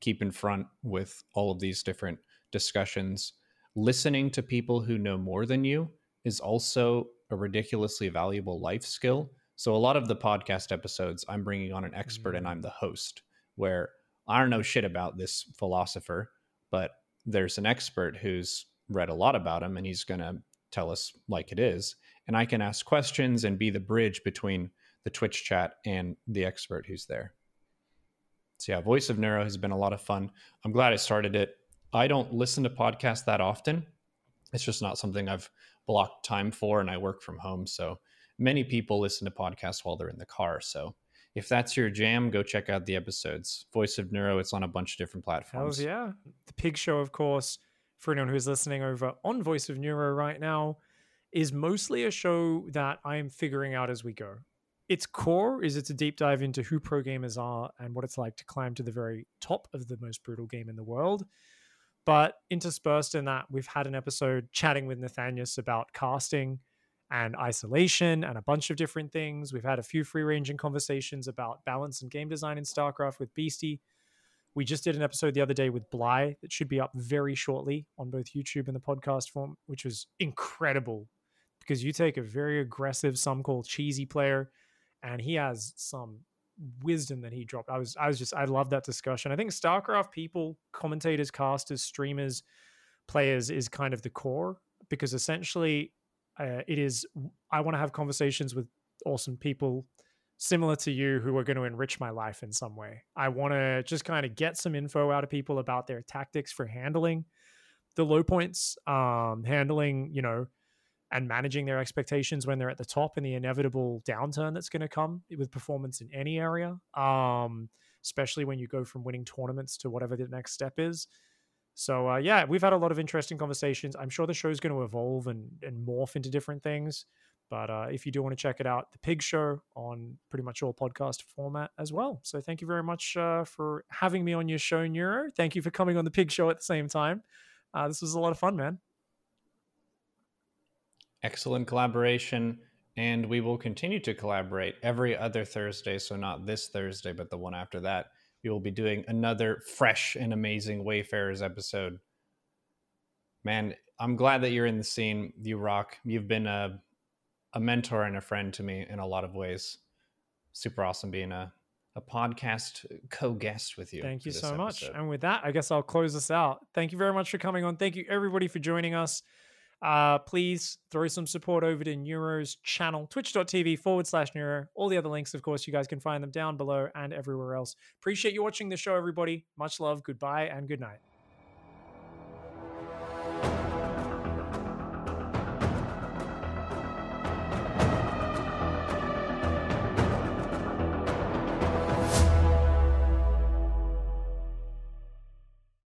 keep in front with all of these different discussions. Listening to people who know more than you is also a ridiculously valuable life skill. So, a lot of the podcast episodes, I'm bringing on an expert mm-hmm. and I'm the host, where I don't know shit about this philosopher, but there's an expert who's read a lot about him and he's going to tell us like it is. And I can ask questions and be the bridge between the Twitch chat and the expert who's there. So, yeah, Voice of Neuro has been a lot of fun. I'm glad I started it. I don't listen to podcasts that often. It's just not something I've blocked time for, and I work from home. So, many people listen to podcasts while they're in the car. So, if that's your jam, go check out the episodes. Voice of Neuro, it's on a bunch of different platforms. Hells yeah. The Pig Show, of course, for anyone who's listening over on Voice of Neuro right now, is mostly a show that I am figuring out as we go. Its core is it's a deep dive into who pro gamers are and what it's like to climb to the very top of the most brutal game in the world. But interspersed in that, we've had an episode chatting with Nathanias about casting and isolation and a bunch of different things. We've had a few free ranging conversations about balance and game design in StarCraft with Beastie. We just did an episode the other day with Bly that should be up very shortly on both YouTube and the podcast form, which was incredible because you take a very aggressive, some call cheesy player, and he has some wisdom that he dropped. I was I was just I love that discussion. I think StarCraft people, commentators, casters, streamers, players is kind of the core because essentially uh, it is I want to have conversations with awesome people similar to you who are going to enrich my life in some way. I want to just kind of get some info out of people about their tactics for handling the low points, um, handling, you know, and managing their expectations when they're at the top and the inevitable downturn that's going to come with performance in any area, um, especially when you go from winning tournaments to whatever the next step is. So uh, yeah, we've had a lot of interesting conversations. I'm sure the show's going to evolve and, and morph into different things. But uh, if you do want to check it out, the Pig Show on pretty much all podcast format as well. So thank you very much uh, for having me on your show, Neuro. Thank you for coming on the Pig Show at the same time. Uh, this was a lot of fun, man. Excellent collaboration. And we will continue to collaborate every other Thursday. So, not this Thursday, but the one after that. We will be doing another fresh and amazing Wayfarers episode. Man, I'm glad that you're in the scene. You rock. You've been a a mentor and a friend to me in a lot of ways. Super awesome being a a podcast co-guest with you. Thank you so episode. much. And with that, I guess I'll close this out. Thank you very much for coming on. Thank you everybody for joining us. Uh, please throw some support over to Neuro's channel, twitch.tv forward slash Neuro. All the other links, of course, you guys can find them down below and everywhere else. Appreciate you watching the show, everybody. Much love, goodbye, and good night.